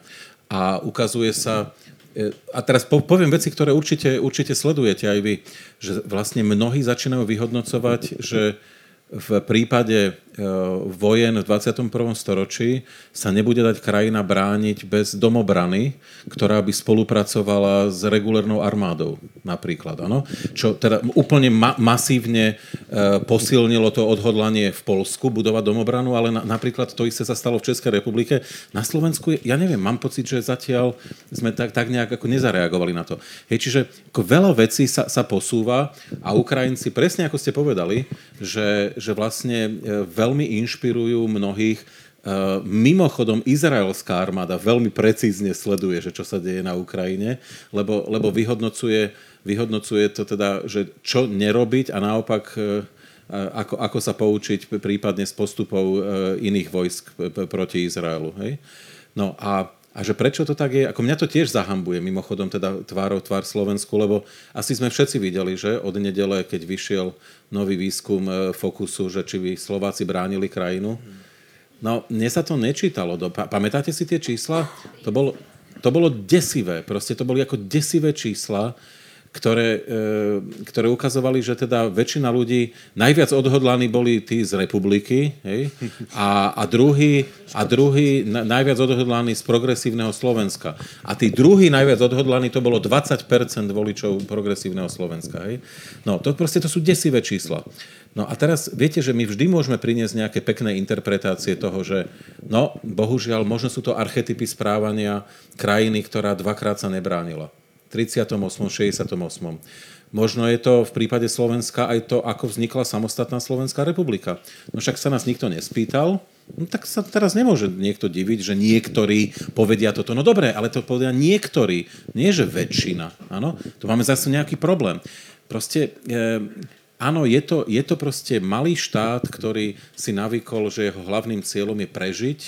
A ukazuje sa, E, a teraz poviem veci, ktoré určite, určite sledujete aj vy, že vlastne mnohí začínajú vyhodnocovať, že v prípade e, vojen v 21. storočí sa nebude dať krajina brániť bez domobrany, ktorá by spolupracovala s regulárnou armádou napríklad. Ano? Čo teda úplne ma- masívne e, posilnilo to odhodlanie v Polsku budovať domobranu, ale na- napríklad to isté sa stalo v Českej republike. Na Slovensku, ja neviem, mám pocit, že zatiaľ sme tak, tak nejak ako nezareagovali na to. Hej, čiže veľa vecí sa, sa posúva a Ukrajinci, presne ako ste povedali, že, že vlastne e, veľmi inšpirujú mnohých. E, mimochodom, izraelská armáda veľmi precízne sleduje, že čo sa deje na Ukrajine, lebo, lebo vyhodnocuje, vyhodnocuje to teda, že čo nerobiť a naopak e, ako, ako sa poučiť prípadne z postupov iných vojsk proti Izraelu. Hej? No a a že prečo to tak je, ako mňa to tiež zahambuje, mimochodom teda tvárov tvár Slovensku, lebo asi sme všetci videli, že od nedele, keď vyšiel nový výskum e, Fokusu, že či by Slováci bránili krajinu. No, mne sa to nečítalo. Do, pamätáte si tie čísla? To bolo, to bolo desivé, proste to boli ako desivé čísla, ktoré, e, ktoré ukazovali, že teda väčšina ľudí, najviac odhodlaní boli tí z republiky, hej? A, a, druhý, a druhý najviac odhodlaní z progresívneho Slovenska. A tí druhý najviac odhodlaní, to bolo 20% voličov progresívneho Slovenska. Hej? No, to proste to sú desivé čísla. No a teraz viete, že my vždy môžeme priniesť nejaké pekné interpretácie toho, že no, bohužiaľ, možno sú to archetypy správania krajiny, ktorá dvakrát sa nebránila. 38., 68. Možno je to v prípade Slovenska aj to, ako vznikla samostatná Slovenská republika. No však sa nás nikto nespýtal, no tak sa teraz nemôže niekto diviť, že niektorí povedia toto. No dobre, ale to povedia niektorí, nie že väčšina. Áno? Tu máme zase nejaký problém. Proste, e, áno, je to, je to proste malý štát, ktorý si navykol, že jeho hlavným cieľom je prežiť.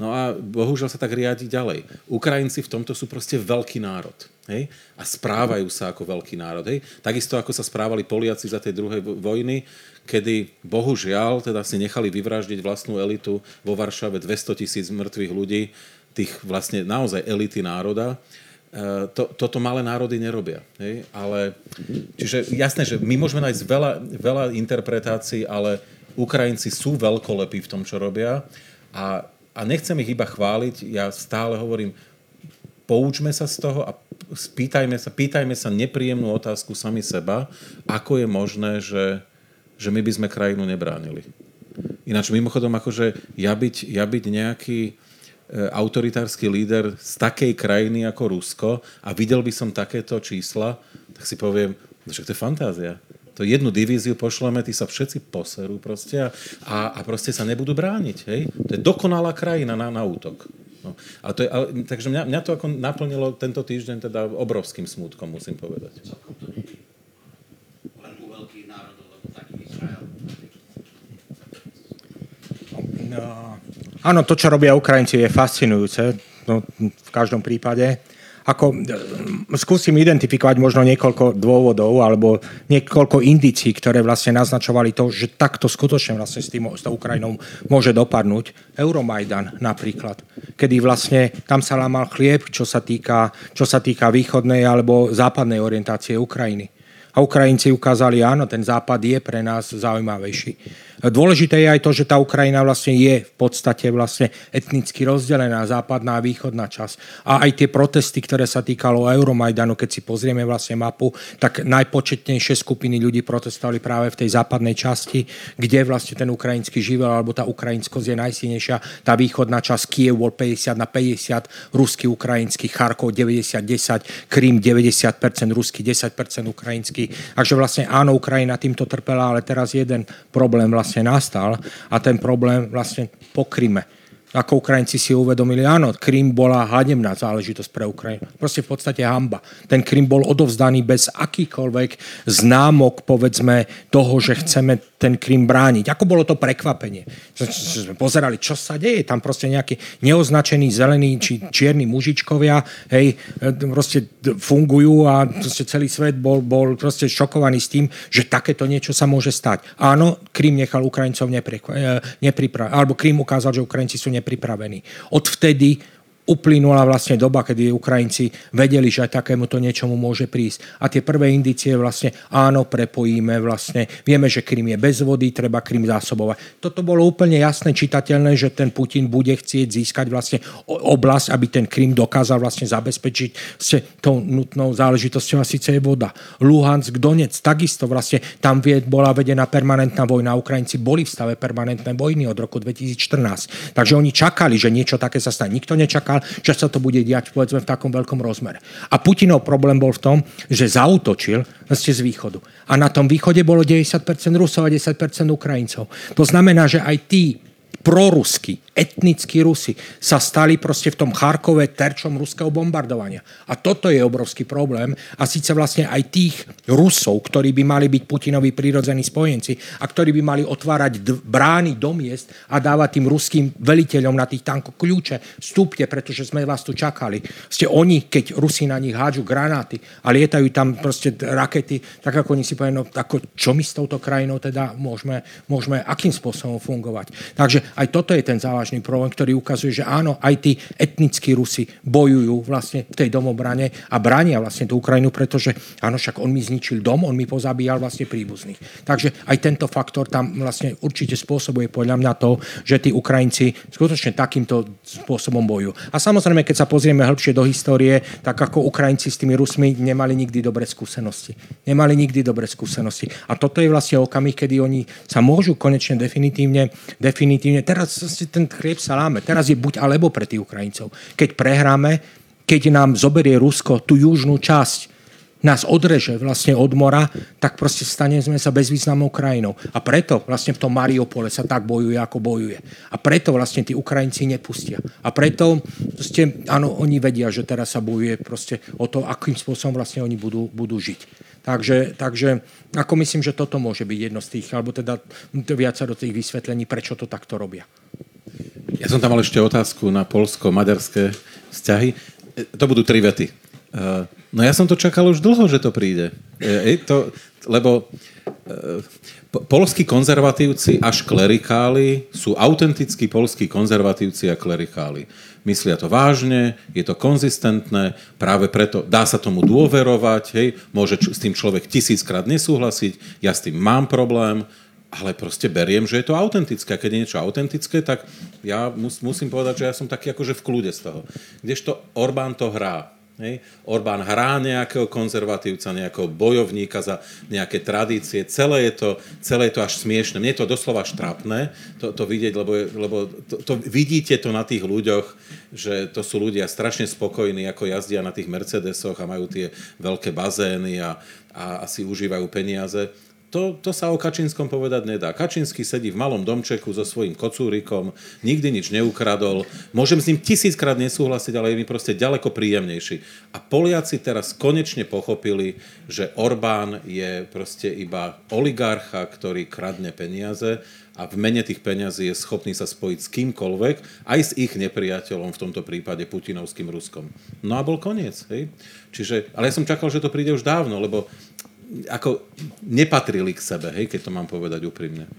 No a bohužiaľ sa tak riadi ďalej. Ukrajinci v tomto sú proste veľký národ. Hej? A správajú sa ako veľký národ. Hej? Takisto ako sa správali Poliaci za tej druhej vojny, kedy bohužiaľ teda si nechali vyvraždiť vlastnú elitu vo Varšave 200 tisíc mŕtvych ľudí, tých vlastne naozaj elity národa. E, to, toto malé národy nerobia. Hej? Ale, čiže jasné, že my môžeme nájsť veľa, veľa interpretácií, ale Ukrajinci sú veľkolepí v tom, čo robia a, a nechcem ich iba chváliť, ja stále hovorím, poučme sa z toho a spýtajme sa, pýtajme sa nepríjemnú otázku sami seba, ako je možné, že, že my by sme krajinu nebránili. Ináč mimochodom, akože ja byť, ja byť nejaký e, autoritársky líder z takej krajiny ako Rusko a videl by som takéto čísla, tak si poviem, no však to je fantázia. To jednu divíziu pošleme, tí sa všetci poserú proste a, a proste sa nebudú brániť. Hej? To je dokonalá krajina na, na útok. No. Ale to je, ale, takže mňa, mňa to ako naplnilo tento týždeň teda obrovským smútkom, musím povedať. No, áno, to, čo robia Ukrajinci, je fascinujúce. No, v každom prípade ako e, skúsim identifikovať možno niekoľko dôvodov alebo niekoľko indícií, ktoré vlastne naznačovali to, že takto skutočne vlastne s, tým, s tou Ukrajinou môže dopadnúť. Euromajdan napríklad, kedy vlastne tam sa lámal chlieb, čo sa týka, čo sa týka východnej alebo západnej orientácie Ukrajiny. A Ukrajinci ukázali, áno, ten západ je pre nás zaujímavejší. Dôležité je aj to, že tá Ukrajina vlastne je v podstate vlastne etnicky rozdelená, západná a východná časť. A aj tie protesty, ktoré sa týkalo Euromajdanu, keď si pozrieme vlastne mapu, tak najpočetnejšie skupiny ľudí protestovali práve v tej západnej časti, kde vlastne ten ukrajinský živel alebo tá ukrajinskosť je najsilnejšia. Tá východná časť Kiev bol 50 na 50, ruský, ukrajinský, Charkov 90-10, Krym 90%, ruský 10% ukrajinský. Takže vlastne áno, Ukrajina týmto trpela, ale teraz jeden problém vlastne nastal a ten problém vlastne pokryme. Ako Ukrajinci si uvedomili, áno, Krym bola hademná záležitosť pre Ukrajinu. Proste v podstate hamba. Ten Krym bol odovzdaný bez akýkoľvek známok, povedzme, toho, že chceme ten Krym brániť. Ako bolo to prekvapenie? Sme pozerali, čo sa deje. Tam proste nejakí neoznačení zelení či čierni mužičkovia, hej, proste fungujú a proste celý svet bol, bol proste šokovaný s tým, že takéto niečo sa môže stať. Áno, Krym nechal Ukrajincov nepripraviť, alebo Krym ukázal, že Ukrajinci sú nepripravení. Odvtedy uplynula vlastne doba, kedy Ukrajinci vedeli, že aj takémuto niečomu môže prísť. A tie prvé indície vlastne, áno, prepojíme vlastne, vieme, že Krym je bez vody, treba Krym zásobovať. Toto bolo úplne jasné, čitateľné, že ten Putin bude chcieť získať vlastne oblasť, aby ten Krym dokázal vlastne zabezpečiť s tou nutnou záležitosťou a síce je voda. Luhansk, Donec, takisto vlastne tam bola vedená permanentná vojna. Ukrajinci boli v stave permanentnej vojny od roku 2014. Takže oni čakali, že niečo také sa stane. Nikto nečakal nečakal, že sa to bude diať povedzme v takom veľkom rozmere. A Putinov problém bol v tom, že zautočil vlastne z východu. A na tom východe bolo 90% Rusov a 10% Ukrajincov. To znamená, že aj tí prorusky, etnickí Rusi sa stali proste v tom Charkove terčom ruského bombardovania. A toto je obrovský problém. A síce vlastne aj tých Rusov, ktorí by mali byť Putinovi prírodzení spojenci a ktorí by mali otvárať d- brány do miest a dávať tým ruským veliteľom na tých tankoch kľúče, vstúpte, pretože sme vás tu čakali. Ste oni, keď Rusi na nich hádžu granáty a lietajú tam proste rakety, tak ako oni si povedali, no ako, čo my s touto krajinou teda môžeme, môžeme akým spôsobom fungovať. Takže aj toto je ten závažný problém, ktorý ukazuje, že áno, aj tí etnickí Rusi bojujú vlastne v tej domobrane a bránia vlastne tú Ukrajinu, pretože áno, však on mi zničil dom, on mi pozabíjal vlastne príbuzných. Takže aj tento faktor tam vlastne určite spôsobuje podľa mňa to, že tí Ukrajinci skutočne takýmto spôsobom bojujú. A samozrejme, keď sa pozrieme hĺbšie do histórie, tak ako Ukrajinci s tými Rusmi nemali nikdy dobré skúsenosti. Nemali nikdy dobré skúsenosti. A toto je vlastne okamih, kedy oni sa môžu konečne definitívne, definitívne teraz ten chlieb saláme. Teraz je buď alebo pre tých Ukrajincov. Keď prehráme, keď nám zoberie Rusko tú južnú časť, nás odreže vlastne od mora, tak proste staneme sa bezvýznamnou krajinou. A preto vlastne v tom Mariupole sa tak bojuje, ako bojuje. A preto vlastne tí Ukrajinci nepustia. A preto proste, áno, oni vedia, že teraz sa bojuje proste o to, akým spôsobom vlastne oni budú, budú žiť. Takže, takže ako myslím, že toto môže byť jedno z tých, alebo teda viac do tých vysvetlení, prečo to takto robia. Ja som tam mal ešte otázku na polsko-maďarské vzťahy. E, to budú tri vety. E, no ja som to čakal už dlho, že to príde. E, to, lebo polskí konzervatívci až klerikáli sú autentickí polskí konzervatívci a klerikáli myslia to vážne, je to konzistentné, práve preto dá sa tomu dôverovať, hej, môže s tým človek tisíckrát nesúhlasiť, ja s tým mám problém, ale proste beriem, že je to autentické. A keď je niečo autentické, tak ja mus, musím povedať, že ja som taký akože v kľude z toho. Kdežto Orbán to hrá. Hej. Orbán hrá nejakého konzervatívca, nejakého bojovníka za nejaké tradície. Celé je to, celé je to až smiešne. Mne je to doslova štrapné to, to vidieť, lebo, lebo to, to, vidíte to na tých ľuďoch, že to sú ľudia strašne spokojní, ako jazdia na tých Mercedesoch a majú tie veľké bazény a, a, a si užívajú peniaze to, to sa o Kačinskom povedať nedá. Kačinský sedí v malom domčeku so svojím kocúrikom, nikdy nič neukradol. Môžem s ním tisíckrát nesúhlasiť, ale je mi proste ďaleko príjemnejší. A Poliaci teraz konečne pochopili, že Orbán je proste iba oligarcha, ktorý kradne peniaze a v mene tých peňazí je schopný sa spojiť s kýmkoľvek, aj s ich nepriateľom, v tomto prípade putinovským Ruskom. No a bol koniec. Hej? Čiže, ale ja som čakal, že to príde už dávno, lebo ako nepatrili k sebe, hej, keď to mám povedať úprimne.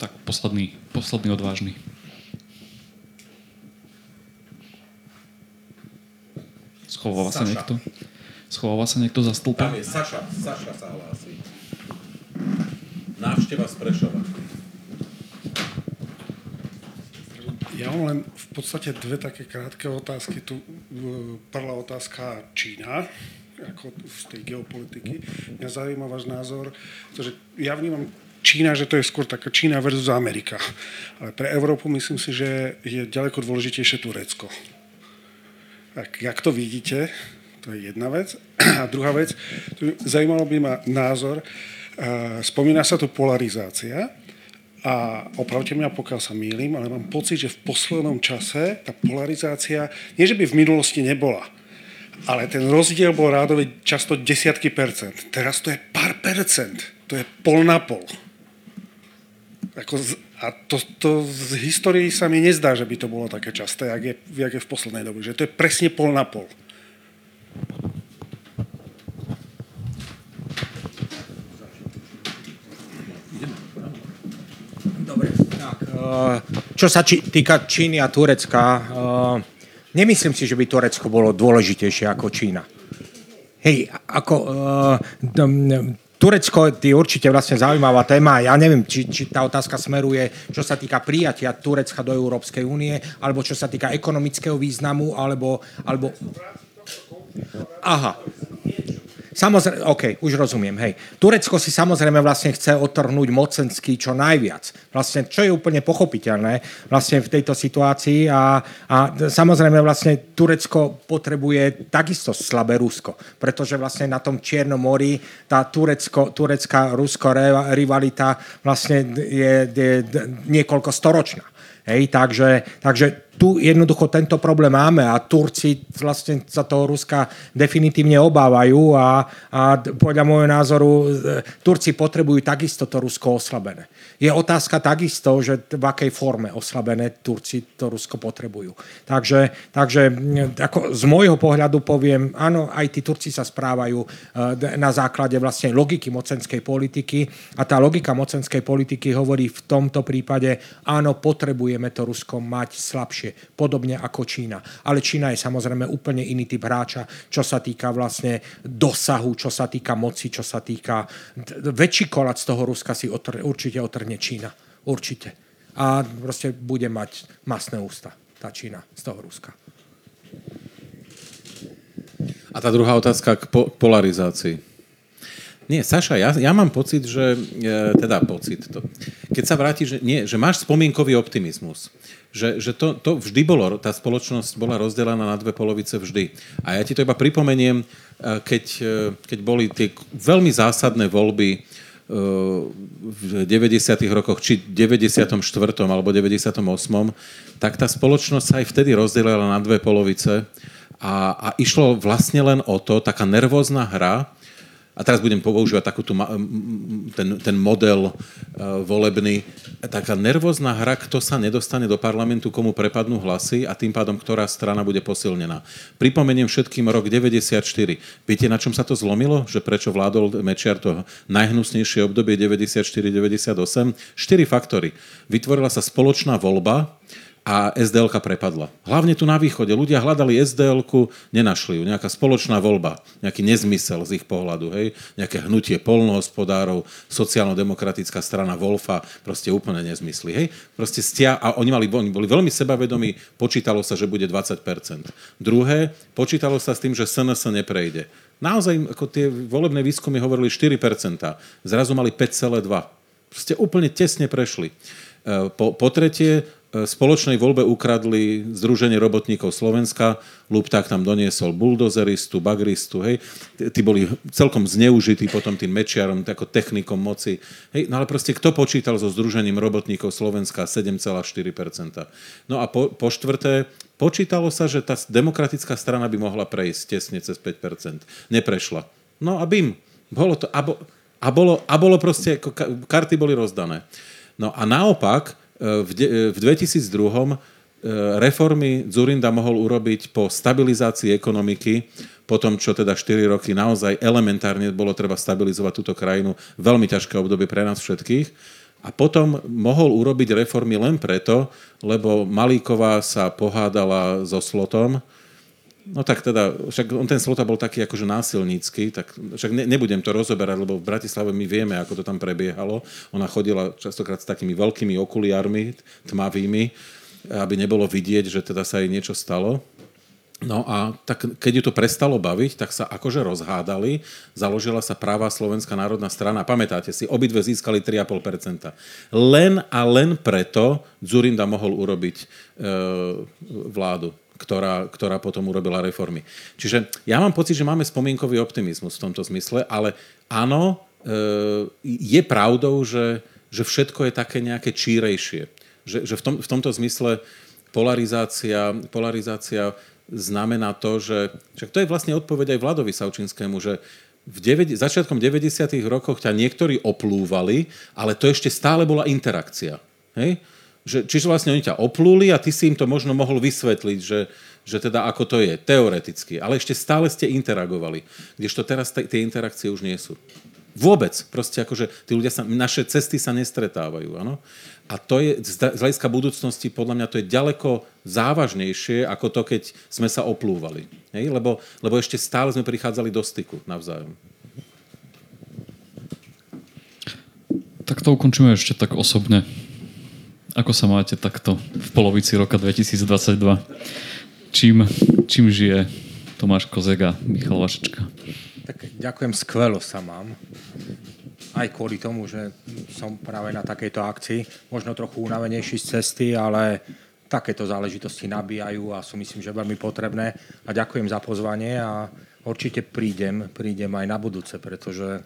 Tak posledný, posledný odvážny. Schováva sa niekto? Schováva sa niekto za stĺpom? Tam je Saša, Saša sa hlási. Návšteva z Prešova. Ja mám len v podstate dve také krátke otázky. Tu prvá otázka Čína ako z tej geopolitiky. Mňa zaujíma váš názor, pretože ja vnímam Čína, že to je skôr taká Čína versus Amerika. Ale pre Európu myslím si, že je ďaleko dôležitejšie Turecko. Tak jak to vidíte, to je jedna vec. <clears throat> A druhá vec, zaujímalo by ma názor, spomína sa tu polarizácia, A opravte mňa, pokiaľ sa mýlim, ale mám pocit, že v poslednom čase tá polarizácia, nie že by v minulosti nebola, ale ten rozdiel bol rádovi často desiatky percent. Teraz to je pár percent. To je pol na pol. Ako z, a to, to z histórii sa mi nezdá, že by to bolo také časté, jak je, jak je v poslednej dobe. Že to je presne pol na pol. Dobre, tak. eh, Čo sa či, týka Číny a Turecka, eh, nemyslím si, že by Turecko bolo dôležitejšie ako Čína. Hej, ako... d- Turecko je určite vlastne zaujímavá téma. Ja neviem, či, či tá otázka smeruje, čo sa týka prijatia Turecka do Európskej únie, alebo čo sa týka ekonomického významu, alebo... alebo... Aha. Samozrejme, OK, už rozumiem, hej. Turecko si samozrejme vlastne chce otrhnúť mocensky čo najviac. Vlastne, čo je úplne pochopiteľné vlastne v tejto situácii a, a samozrejme vlastne Turecko potrebuje takisto slabé Rusko, pretože vlastne na tom Čiernom mori tá turecko, turecká rusko rivalita vlastne je, je niekoľko storočná. Hej, takže, takže tu jednoducho tento problém máme a Turci vlastne sa toho Ruska definitívne obávajú a, a podľa môjho názoru e, Turci potrebujú takisto to Rusko oslabené. Je otázka takisto, že v akej forme oslabené Turci to Rusko potrebujú. Takže, takže ako z môjho pohľadu poviem, áno, aj tí Turci sa správajú e, na základe vlastne logiky mocenskej politiky a tá logika mocenskej politiky hovorí v tomto prípade, áno, potrebujeme to Rusko mať slabšie podobne ako Čína. Ale Čína je samozrejme úplne iný typ hráča, čo sa týka vlastne dosahu, čo sa týka moci, čo sa týka... Väčší kolac toho Ruska si otr- určite otrhne Čína. Určite. A proste bude mať masné ústa tá Čína z toho Ruska. A tá druhá otázka k po- polarizácii. Nie, Saša, ja, ja mám pocit, že... E, teda pocit to. Keď sa vrátiš, nie, že máš spomienkový optimizmus. Že, že to, to vždy bolo, tá spoločnosť bola rozdelená na dve polovice vždy. A ja ti to iba pripomeniem, e, keď, e, keď boli tie veľmi zásadné voľby v 90. rokoch, či 94. alebo 98. tak tá spoločnosť sa aj vtedy rozdelila na dve polovice a, a išlo vlastne len o to, taká nervózna hra, a teraz budem používať takúto, ten, ten model uh, volebný, taká nervózna hra, kto sa nedostane do parlamentu, komu prepadnú hlasy a tým pádom, ktorá strana bude posilnená. Pripomeniem všetkým rok 94. Viete, na čom sa to zlomilo? Že prečo vládol Mečiar to najhnusnejšie obdobie 94-98? Štyri faktory. Vytvorila sa spoločná voľba, a sdl prepadla. Hlavne tu na východe. Ľudia hľadali sdl nenašli ju. Nejaká spoločná voľba, nejaký nezmysel z ich pohľadu. Hej? Nejaké hnutie polnohospodárov, sociálno-demokratická strana Wolfa, proste úplne nezmysly. Hej? Proste stia, a oni, mali, oni boli veľmi sebavedomí, počítalo sa, že bude 20%. Druhé, počítalo sa s tým, že SNS neprejde. Naozaj, ako tie volebné výskumy hovorili 4%, zrazu mali 5,2%. Proste úplne tesne prešli. E, po, po tretie, spoločnej voľbe ukradli Združenie robotníkov Slovenska, Lupták tam doniesol buldozeristu, bagristu, hej. Tí boli celkom zneužití potom tým mečiarom, ako technikom moci. Hej. No ale proste kto počítal so Združením robotníkov Slovenska 7,4%. No a po, po štvrté, počítalo sa, že tá demokratická strana by mohla prejsť tesne cez 5%. Neprešla. No a bim. Bolo to, a, bo, a, bolo, a bolo proste, karty boli rozdané. No a naopak, v, de, v 2002 e, reformy Zurinda mohol urobiť po stabilizácii ekonomiky, po tom, čo teda 4 roky naozaj elementárne bolo treba stabilizovať túto krajinu, veľmi ťažké obdobie pre nás všetkých. A potom mohol urobiť reformy len preto, lebo Malíková sa pohádala so Slotom, No tak teda, však on ten Slota bol taký akože násilnícky, tak však ne, nebudem to rozoberať, lebo v Bratislave my vieme, ako to tam prebiehalo. Ona chodila častokrát s takými veľkými okuliármi, tmavými, aby nebolo vidieť, že teda sa jej niečo stalo. No a tak, keď ju to prestalo baviť, tak sa akože rozhádali, založila sa práva Slovenská národná strana. Pamätáte si, obidve získali 3,5%. Len a len preto Zurinda mohol urobiť e, vládu ktorá, ktorá potom urobila reformy. Čiže ja mám pocit, že máme spomienkový optimizmus v tomto zmysle, ale áno, e, je pravdou, že, že všetko je také nejaké čírejšie. Že, že v, tom, v tomto zmysle polarizácia, polarizácia znamená to, že... Však to je vlastne odpoveď aj Vladovi Saučinskému, že v 9, začiatkom 90. rokoch ťa niektorí oplúvali, ale to ešte stále bola interakcia. Hej? Že, čiže vlastne oni ťa oplúli a ty si im to možno mohol vysvetliť, že, že teda ako to je, teoreticky. Ale ešte stále ste interagovali. Kdežto teraz tie interakcie už nie sú. Vôbec. Proste akože tí ľudia sa, naše cesty sa nestretávajú. Áno? A to je, z hľadiska budúcnosti, podľa mňa to je ďaleko závažnejšie, ako to, keď sme sa oplúvali. Hej? Lebo, lebo ešte stále sme prichádzali do styku navzájom. Tak to ukončíme ešte tak osobne. Ako sa máte takto v polovici roka 2022? Čím, čím žije Tomáš Kozega, Michal Vašečka? Tak ďakujem, skvelo sa mám. Aj kvôli tomu, že som práve na takejto akcii, možno trochu unavenejší z cesty, ale takéto záležitosti nabíjajú a sú myslím, že veľmi potrebné. A ďakujem za pozvanie a určite prídem, prídem aj na budúce, pretože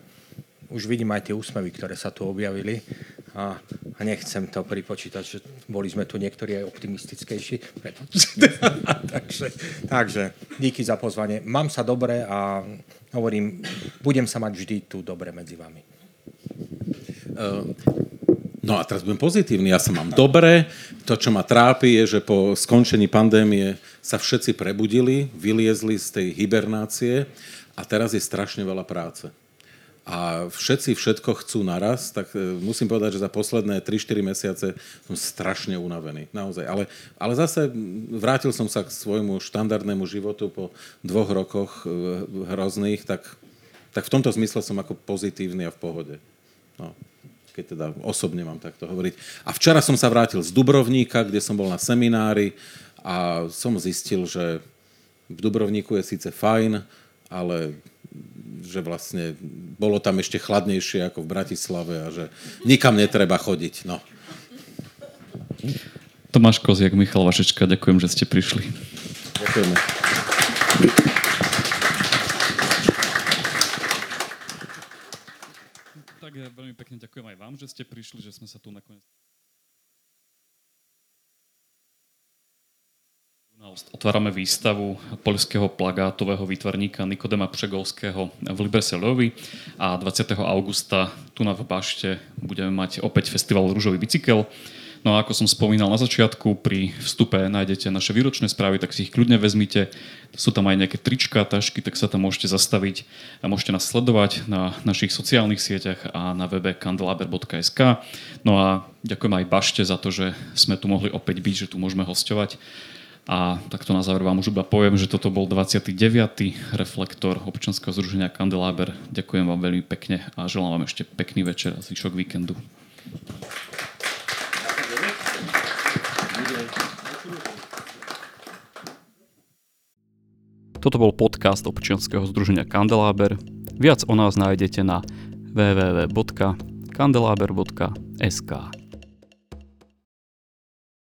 už vidím aj tie úsmevy, ktoré sa tu objavili a, a nechcem to pripočítať, že boli sme tu niektorí aj optimistickejší. <laughs> takže, takže díky za pozvanie. Mám sa dobre a hovorím, budem sa mať vždy tu dobre medzi vami. Uh, no a teraz budem pozitívny. Ja sa mám dobre. To, čo ma trápi, je, že po skončení pandémie sa všetci prebudili, vyliezli z tej hibernácie a teraz je strašne veľa práce a všetci všetko chcú naraz, tak e, musím povedať, že za posledné 3-4 mesiace som strašne unavený. Naozaj. Ale, ale zase vrátil som sa k svojmu štandardnému životu po dvoch rokoch e, hrozných, tak, tak v tomto zmysle som ako pozitívny a v pohode. No, keď teda osobne mám takto hovoriť. A včera som sa vrátil z Dubrovníka, kde som bol na seminári a som zistil, že v Dubrovníku je síce fajn, ale že vlastne bolo tam ešte chladnejšie ako v Bratislave a že nikam netreba chodiť. No. Tomáš Koziak, Michal Vašečka, ďakujem, že ste prišli. Ďakujeme. Tak ja veľmi pekne ďakujem aj vám, že ste prišli, že sme sa tu nakoniec... Otvárame výstavu poľského plagátového výtvarníka Nikodema Přegovského v Libreselovi a 20. augusta tu na v Bašte budeme mať opäť festival Rúžový bicykel. No a ako som spomínal na začiatku, pri vstupe nájdete naše výročné správy, tak si ich kľudne vezmite. Sú tam aj nejaké trička, tašky, tak sa tam môžete zastaviť a môžete nás sledovať na našich sociálnych sieťach a na webe kandelaber.sk. No a ďakujem aj Bašte za to, že sme tu mohli opäť byť, že tu môžeme hostovať. A takto na záver vám už iba poviem, že toto bol 29. reflektor občanského združenia Kandeláber. Ďakujem vám veľmi pekne a želám vám ešte pekný večer a zvyšok víkendu. Toto bol podcast občianského združenia Kandeláber. Viac o nás nájdete na www.kandelaber.sk.